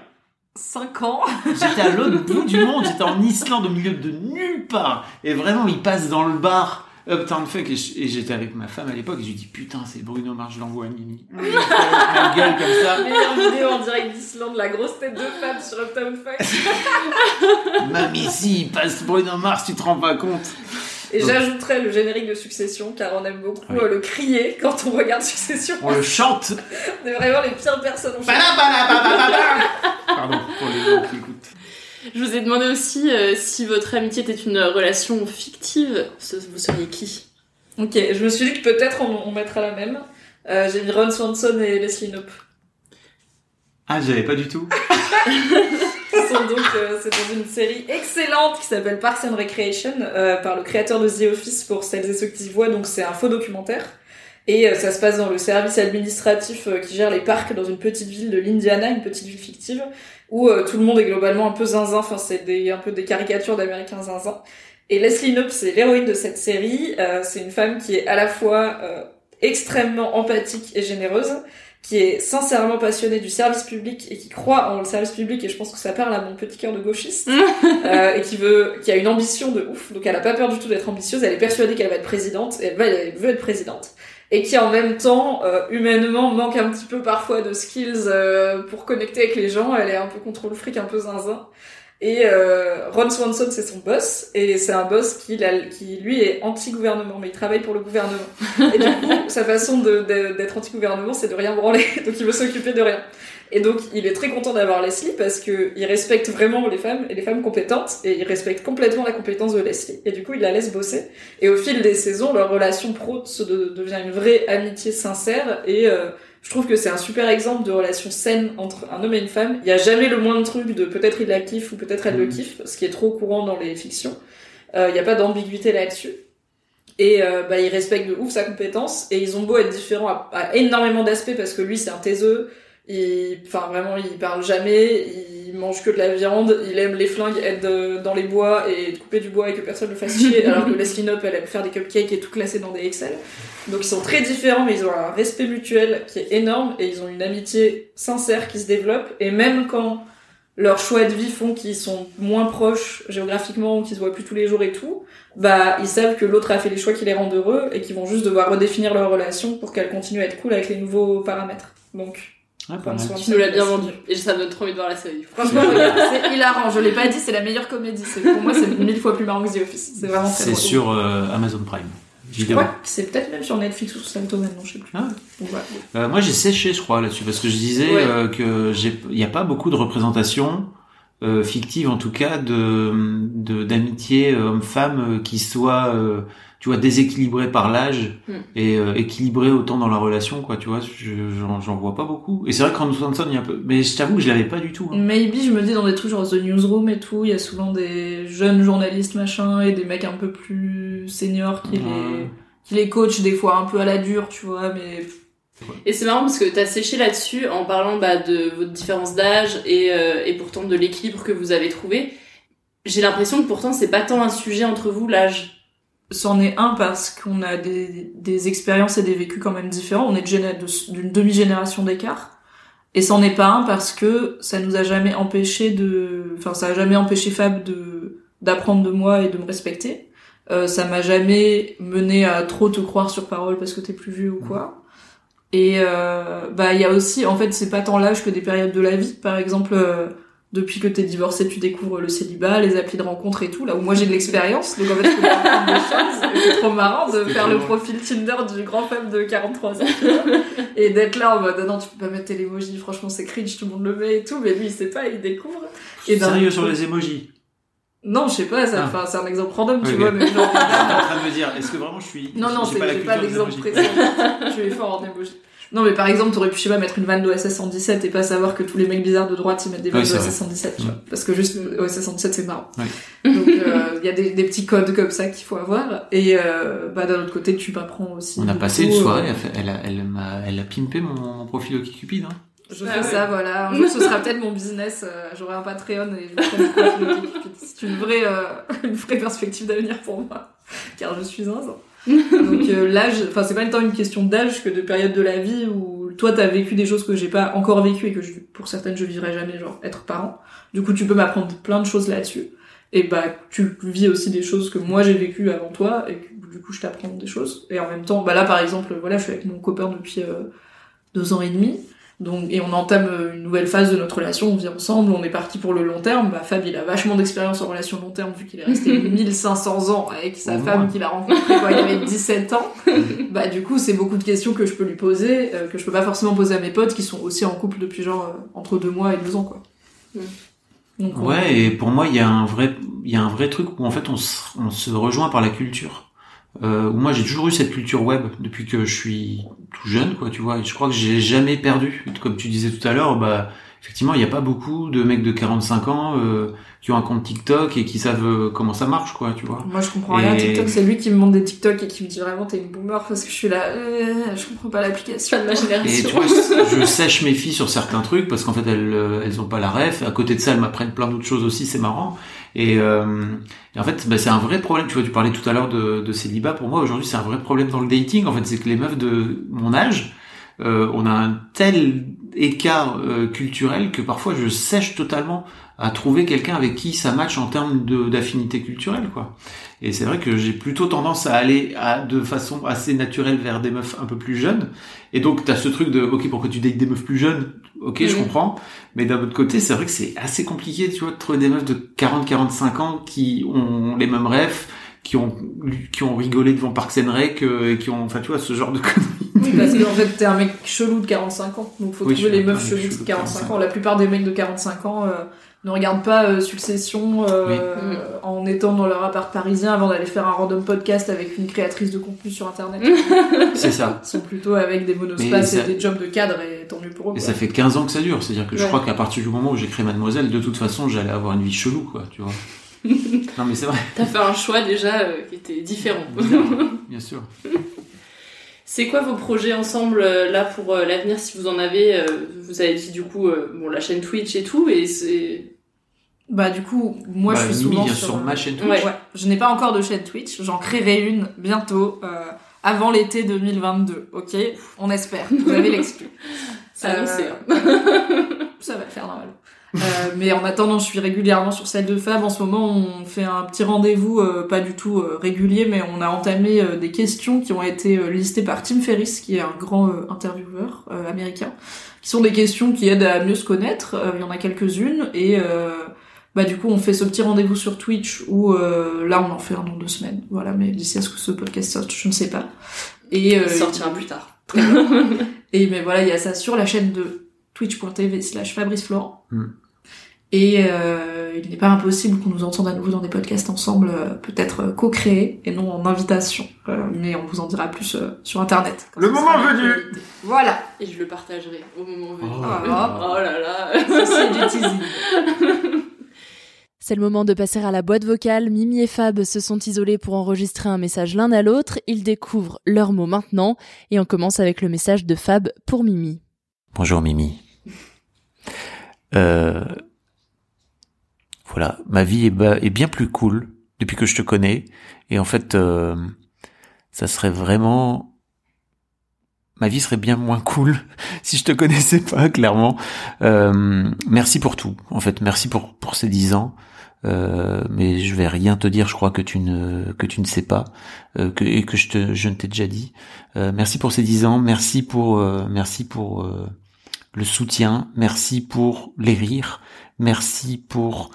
[SPEAKER 10] 5 ans.
[SPEAKER 9] J'étais à l'autre bout du monde, j'étais en Islande au milieu de nulle part. Et vraiment, il passe dans le bar Uptown Funk et j'étais avec ma femme à l'époque et je lui dis putain, c'est Bruno Mars, je l'envoie à Mimi. Ma gueule comme ça.
[SPEAKER 10] Meilleure vidéo en direct d'Islande, la grosse tête de femme sur Uptown Funk.
[SPEAKER 9] Même ici, il passe Bruno Mars, tu te rends pas compte.
[SPEAKER 10] Et j'ajouterais le générique de Succession, car on aime beaucoup euh, le crier quand on regarde Succession.
[SPEAKER 9] On le chante.
[SPEAKER 10] On est vraiment les pires personnes.
[SPEAKER 9] Pardon pour les gens qui écoutent.
[SPEAKER 11] Je vous ai demandé aussi euh, si votre amitié était une relation fictive, vous seriez qui
[SPEAKER 10] Ok, je me suis dit que peut-être on, on mettra la même. Euh, J'ai mis Ron Swanson et Leslie Knope.
[SPEAKER 9] Ah, j'avais pas du tout.
[SPEAKER 10] Qui sont donc, euh, c'est dans une série excellente qui s'appelle Parks and Recreation euh, par le créateur de The Office pour celles et ceux qui y voient. Donc c'est un faux documentaire. Et euh, ça se passe dans le service administratif euh, qui gère les parcs dans une petite ville de l'Indiana, une petite ville fictive, où euh, tout le monde est globalement un peu zinzin. Enfin, c'est des, un peu des caricatures d'Américains zinzin. Et Leslie Knope, c'est l'héroïne de cette série. Euh, c'est une femme qui est à la fois euh, extrêmement empathique et généreuse, qui est sincèrement passionnée du service public et qui croit en le service public. Et je pense que ça parle à mon petit cœur de gauchiste. euh, et qui veut, qui a une ambition de ouf. Donc elle a pas peur du tout d'être ambitieuse. Elle est persuadée qu'elle va être présidente. Et elle, va, elle veut être présidente. Et qui en même temps, euh, humainement, manque un petit peu parfois de skills euh, pour connecter avec les gens. Elle est un peu contrôle fric, un peu zinzin. Et euh, Ron Swanson, c'est son boss, et c'est un boss qui, lui est anti-gouvernement, mais il travaille pour le gouvernement. Et du coup, sa façon d'être anti-gouvernement, c'est de rien branler, donc il veut s'occuper de rien. Et donc, il est très content d'avoir Leslie parce que il respecte vraiment les femmes et les femmes compétentes, et il respecte complètement la compétence de Leslie. Et du coup, il la laisse bosser. Et au fil des saisons, leur relation pro se de- devient une vraie amitié sincère, et euh, je trouve que c'est un super exemple de relation saine entre un homme et une femme. Il y a jamais le moins de truc de peut-être il la kiffe ou peut-être elle le kiffe, ce qui est trop courant dans les fictions. Euh, Il y a pas d'ambiguïté là-dessus. Et euh, bah, ils respectent de ouf sa compétence et ils ont beau être différents à, à énormément d'aspects parce que lui c'est un taiseux, il, enfin vraiment il parle jamais, il mange que de la viande, il aime les flingues, être dans les bois et couper du bois et que personne le fasse chier, alors que Leslie Knope elle aime faire des cupcakes et tout classer dans des Excel. Donc ils sont très différents mais ils ont un respect mutuel qui est énorme et ils ont une amitié sincère qui se développe et même quand leurs choix de vie font qu'ils sont moins proches géographiquement ou qu'ils se voient plus tous les jours et tout, bah ils savent que l'autre a fait les choix qui les rendent heureux et qu'ils vont juste devoir redéfinir leur relation pour qu'elle continue à être cool avec les nouveaux paramètres. Donc
[SPEAKER 9] Ah,
[SPEAKER 11] Tu nous l'as bien vendu. Et ça me donne trop envie de voir la série.
[SPEAKER 10] Franchement, regarde, c'est hilarant. Je l'ai pas dit, c'est la meilleure comédie. Pour moi, c'est mille fois plus marrant que The Office. C'est vraiment très
[SPEAKER 9] C'est sur euh, Amazon Prime.
[SPEAKER 10] Je
[SPEAKER 9] Vidéo.
[SPEAKER 10] crois que c'est peut-être même sur Netflix ou sur Salto maintenant, je sais plus.
[SPEAKER 9] Ah.
[SPEAKER 10] Donc.
[SPEAKER 9] Euh, moi, j'ai séché, je crois, là-dessus, parce que je disais
[SPEAKER 10] Ouais.
[SPEAKER 9] euh, que j'ai, il n'y a pas beaucoup de représentation euh, fictive en tout cas de d'amitié homme-femme euh, qui soit euh, tu vois déséquilibrée par l'âge
[SPEAKER 11] Mm.
[SPEAKER 9] et euh, équilibrée autant dans la relation quoi tu vois je- j'en j'en vois pas beaucoup et c'est vrai que Ron Swanson il y a un peu mais je t'avoue que je l'avais pas du tout hein.
[SPEAKER 10] Maybe, je me dis dans des trucs genre The Newsroom et tout, il y a souvent des jeunes journalistes machin et des mecs un peu plus seniors qui les qui les coachent des fois un peu à la dure, tu vois, mais
[SPEAKER 11] Et c'est marrant parce que t'as séché là-dessus en parlant bah, de votre différence d'âge et, euh, et pourtant de l'équilibre que vous avez trouvé. J'ai l'impression que pourtant c'est pas tant un sujet entre vous l'âge.
[SPEAKER 10] C'en est un parce qu'on a des, des expériences et des vécus quand même différents. On est de géné- de- d'une demi-génération d'écart. Et c'en est pas un parce que ça nous a jamais empêché de, enfin, ça a jamais empêché Fab de, d'apprendre de moi et de me respecter. Euh, ça m'a jamais mené à trop te croire sur parole parce que t'es plus vieux ou quoi. Et euh, bah il y a aussi, en fait, c'est pas tant l'âge que des périodes de la vie. Par exemple, euh, depuis que t'es divorcé, tu découvres le célibat, les applis de rencontre et tout. Là où moi j'ai de l'expérience, donc en fait je peux apprendre des choses. C'est trop marrant de faire le profil Tinder du grand femme de 43 ans et d'être là en mode non tu peux pas mettre l'emoji, franchement c'est cringe, tout le monde le met et tout, mais lui il sait pas, il découvre. Et
[SPEAKER 9] sérieux sur les emojis?
[SPEAKER 10] Non, je sais pas, ça,
[SPEAKER 9] Ah.
[SPEAKER 10] c'est un exemple random, tu vois, mais genre.
[SPEAKER 9] En train de me dire est-ce que vraiment je suis
[SPEAKER 10] Non, non,
[SPEAKER 9] j'ai
[SPEAKER 10] pas
[SPEAKER 9] des
[SPEAKER 10] d'exemple précis. je suis fort en emoji. Non, mais par exemple, t'aurais pu, je sais pas, mettre une vanne d'OSS 117 et pas savoir que tous les mecs bizarres de droite ils mettent des vannes d'OSS
[SPEAKER 9] vrai.
[SPEAKER 10] 117, tu vois. Parce que juste OSS 117 c'est marrant. Donc, euh, il y a des, des petits codes comme ça qu'il faut avoir. Et, euh, bah, d'un autre côté, tu m'apprends aussi.
[SPEAKER 9] on a passé une
[SPEAKER 10] euh,
[SPEAKER 9] soirée elle a, elle a, elle m'a elle a pimpé mon, mon profil OkCupid hein.
[SPEAKER 10] Je
[SPEAKER 11] Ah
[SPEAKER 10] fais
[SPEAKER 11] ouais.
[SPEAKER 10] ça, voilà. Un jour, ce sera peut-être mon business. euh, J'aurai un Patreon et je OkCupid. C'est une vraie, euh, une vraie perspective d'avenir pour moi. Car je suis un. Donc euh, l'âge, enfin c'est pas tant une question d'âge que de période de la vie où toi t'as vécu des choses que j'ai pas encore vécues et que je, pour certaines je vivrai jamais, genre être parent. Du coup tu peux m'apprendre plein de choses là-dessus. Et bah tu vis aussi des choses que moi j'ai vécues avant toi et que, du coup je t'apprends des choses. Et en même temps, bah là par exemple, voilà je suis avec mon copain depuis euh, deux ans et demi. Donc, et on entame euh, une nouvelle phase de notre relation, on vit ensemble, on est parti pour le long terme. Bah, Fab, il a vachement d'expérience en relation long terme vu qu'il est resté 1500 ans avec sa
[SPEAKER 9] Au
[SPEAKER 10] femme qu'il a rencontrée quand il avait 17 ans. bah, du coup, c'est beaucoup de questions que je peux lui poser, euh, que je peux pas forcément poser à mes potes qui sont aussi en couple depuis genre euh, entre deux mois et deux ans, quoi. Donc, on-
[SPEAKER 9] Ouais, et pour moi, il y a un vrai, il y a un vrai truc où en fait on se, on se rejoint par la culture. Euh, où moi j'ai toujours eu cette culture web depuis que je suis tout jeune, quoi, tu vois. Et je crois que j'ai jamais perdu. Comme tu disais tout à l'heure, bah effectivement, il n'y a pas beaucoup de mecs de 45 ans euh, qui ont un compte TikTok et qui savent euh, comment ça marche, quoi, tu vois.
[SPEAKER 10] Moi, je comprends rien
[SPEAKER 9] Et-
[SPEAKER 10] TikTok. C'est lui qui me montre des TikTok et qui me dit vraiment t'es une boomer parce que je suis là, euh, je comprends pas l'application.
[SPEAKER 11] De ma
[SPEAKER 9] Et
[SPEAKER 11] génération.
[SPEAKER 9] tu vois, je, je sèche mes filles sur certains trucs parce qu'en fait elles euh, elles ont pas la ref. À côté de ça, elles m'apprennent plein d'autres choses aussi, c'est marrant. Et, euh, en fait, bah, c'est un vrai problème. Tu vois, tu parlais tout à l'heure de, de célibat. Pour moi, aujourd'hui, c'est un vrai problème dans le dating. En fait, c'est que les meufs de mon âge, euh, on a un tel écart euh, culturel que parfois je sèche totalement à trouver quelqu'un avec qui ça match en termes d'affinité culturelle, quoi. Et c'est vrai que j'ai plutôt tendance à aller à, de façon assez naturelle vers des meufs un peu plus jeunes. Et donc, t'as ce truc de, ok, pourquoi tu dates des meufs plus jeunes? Ok, je
[SPEAKER 11] Mhm.
[SPEAKER 9] comprends. Mais d'un autre côté, c'est vrai que c'est assez compliqué, tu vois, de trouver des meufs de 40, 45 ans qui ont les mêmes rêves, qui ont, qui ont rigolé devant Parks and Rec, euh, et qui ont, enfin, tu vois, ce genre de conneries.
[SPEAKER 10] Oui, parce qu'en fait, t'es un mec chelou de 45 ans. Donc, faut
[SPEAKER 9] Oui,
[SPEAKER 10] trouver les meufs
[SPEAKER 9] mec
[SPEAKER 10] chelous
[SPEAKER 9] chelou
[SPEAKER 10] de
[SPEAKER 9] de
[SPEAKER 10] 45
[SPEAKER 9] 45
[SPEAKER 10] ans. La plupart des mecs de 45 ans euh, ne regardent pas euh, Succession euh, en étant dans leur appart parisien avant d'aller faire un random podcast avec une créatrice de contenu sur internet.
[SPEAKER 9] C'est ça.
[SPEAKER 10] Ils sont plutôt avec des monospaces et
[SPEAKER 9] ça-
[SPEAKER 10] des jobs de cadre et tant mieux pour eux.
[SPEAKER 9] Et
[SPEAKER 10] quoi.
[SPEAKER 9] ça fait 15 ans que ça dure. C'est-à-dire que je crois qu'à partir du moment où j'ai créé Mademoiselle, de toute façon, j'allais avoir une vie chelou, quoi, tu vois. non, mais c'est vrai.
[SPEAKER 11] T'as fait un choix déjà euh, qui était différent.
[SPEAKER 9] Bien sûr.
[SPEAKER 11] C'est quoi vos projets ensemble euh, là pour euh, l'avenir si vous en avez euh, Vous avez dit du coup euh, bon la chaîne Twitch et tout et c'est
[SPEAKER 10] Bah du coup, moi
[SPEAKER 9] Bah,
[SPEAKER 10] je suis
[SPEAKER 9] Mimi
[SPEAKER 10] souvent
[SPEAKER 9] vient
[SPEAKER 10] sur,
[SPEAKER 9] sur
[SPEAKER 10] euh,
[SPEAKER 9] ma chaîne Twitch.
[SPEAKER 10] Ouais. ouais. Je n'ai pas encore de chaîne Twitch, j'en créerai une bientôt, euh, avant l'été 2022, ok? On espère, vous avez l'exclu.
[SPEAKER 11] c'est annoncé.
[SPEAKER 10] Euh,
[SPEAKER 11] hein.
[SPEAKER 10] Ça va le faire normalement. Euh, mais en attendant, je suis régulièrement sur celle de Fab. En ce moment, on fait un petit rendez-vous, euh, pas du tout euh, régulier, mais on a entamé euh, des questions qui ont été euh, listées par Tim Ferriss, qui est un grand euh, intervieweur euh, américain, qui sont des questions qui aident à mieux se connaître. Euh, Il y en a quelques-unes, et euh, bah du coup, on fait ce petit rendez-vous sur Twitch où euh, là, on en fait un dans deux semaines. Voilà, mais d'ici à ce que ce podcast sorte, je ne sais pas. Et euh,
[SPEAKER 11] Il sortira plus tard.
[SPEAKER 10] et mais voilà, il y a ça sur la chaîne de twitch.tv slash Fabrice Florent.
[SPEAKER 9] Mm.
[SPEAKER 10] Et euh, il n'est pas impossible qu'on nous entende à nouveau dans des podcasts ensemble, euh, peut-être euh, co-créés et non en invitation. Euh, mais on vous en dira plus euh, sur internet.
[SPEAKER 9] Le moment venu.
[SPEAKER 10] Voilà.
[SPEAKER 11] Et je le partagerai au moment venu.
[SPEAKER 9] Oh.
[SPEAKER 11] Oh, là là.
[SPEAKER 10] Ça, c'est du teasing.
[SPEAKER 1] C'est le moment de passer à la boîte vocale. Mimi et Fab se sont isolés pour enregistrer un message l'un à l'autre. Ils découvrent leurs mots maintenant. Et on commence avec le message de Fab pour Mimi.
[SPEAKER 9] Bonjour Mimi. Euh, voilà, ma vie est, bien plus cool depuis que je te connais. Et en fait, euh, ça serait vraiment... Ma vie serait bien moins cool si je te connaissais pas, clairement. Euh, merci pour tout. En fait, merci pour, pour ces dix ans. Euh, mais je vais rien te dire, je crois que tu ne que tu ne sais pas euh, que, et que je te je ne t'ai déjà dit. Euh, merci pour ces dix ans, merci pour euh, merci pour euh, le soutien, merci pour les rires, merci pour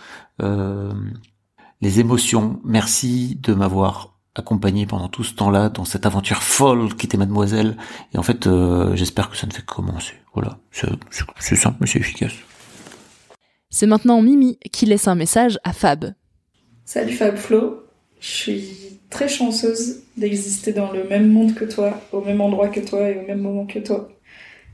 [SPEAKER 9] les émotions, merci de m'avoir accompagné pendant tout ce temps-là dans cette aventure folle qui était Mademoiselle. Et en fait, j'espère que ça ne fait que commencer. Voilà, c'est simple mais c'est efficace.
[SPEAKER 1] C'est maintenant Mimi qui laisse un message à Fab.
[SPEAKER 10] Salut Fab Flo, je suis très chanceuse d'exister dans le même monde que toi, au même endroit que toi et au même moment que toi.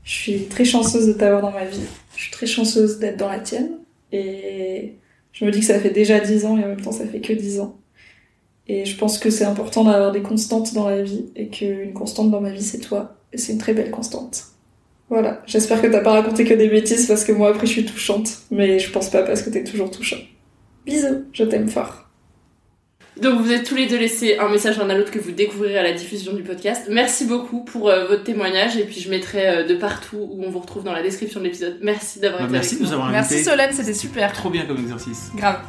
[SPEAKER 10] Je suis très chanceuse de t'avoir dans ma vie. Je suis très chanceuse d'être dans la tienne. Et je me dis que ça fait déjà 10 ans et en même temps ça fait que 10 ans. Et je pense que c'est important d'avoir des constantes dans la vie et qu'une constante dans ma vie c'est toi. Et c'est une très belle constante. Voilà, j'espère que t'as pas raconté que des bêtises parce que moi après je suis touchante. Mais je pense pas parce que t'es toujours touchant. Bisous, je t'aime fort.
[SPEAKER 11] Donc vous êtes tous les deux laissés un message l'un à l'autre que vous découvrirez à la diffusion du podcast. Merci beaucoup pour euh, votre témoignage et puis je mettrai euh, de partout où on vous retrouve dans la description de l'épisode. Merci d'avoir
[SPEAKER 9] Bah,
[SPEAKER 11] été
[SPEAKER 9] merci
[SPEAKER 11] avec
[SPEAKER 9] de nous avoir
[SPEAKER 10] Merci. Solène, c'était super.
[SPEAKER 9] Trop bien comme exercice.
[SPEAKER 10] Grave.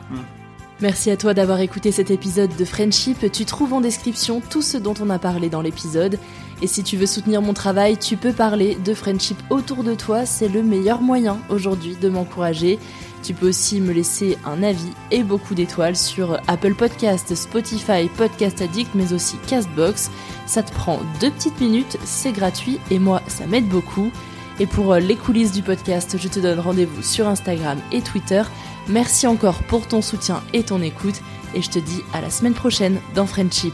[SPEAKER 1] Merci à toi d'avoir écouté cet épisode de Friendship. Tu trouves en description tout ce dont on a parlé dans l'épisode. Et si tu veux soutenir mon travail, tu peux parler de Friendship autour de toi. C'est le meilleur moyen aujourd'hui de m'encourager. Tu peux aussi me laisser un avis et beaucoup d'étoiles sur Apple Podcast, Spotify, Podcast Addict, mais aussi Castbox. Ça te prend deux petites minutes, c'est gratuit et moi, ça m'aide beaucoup. Et pour les coulisses du podcast, je te donne rendez-vous sur Instagram et Twitter. Merci encore pour ton soutien et ton écoute. Et je te dis à la semaine prochaine dans Friendship.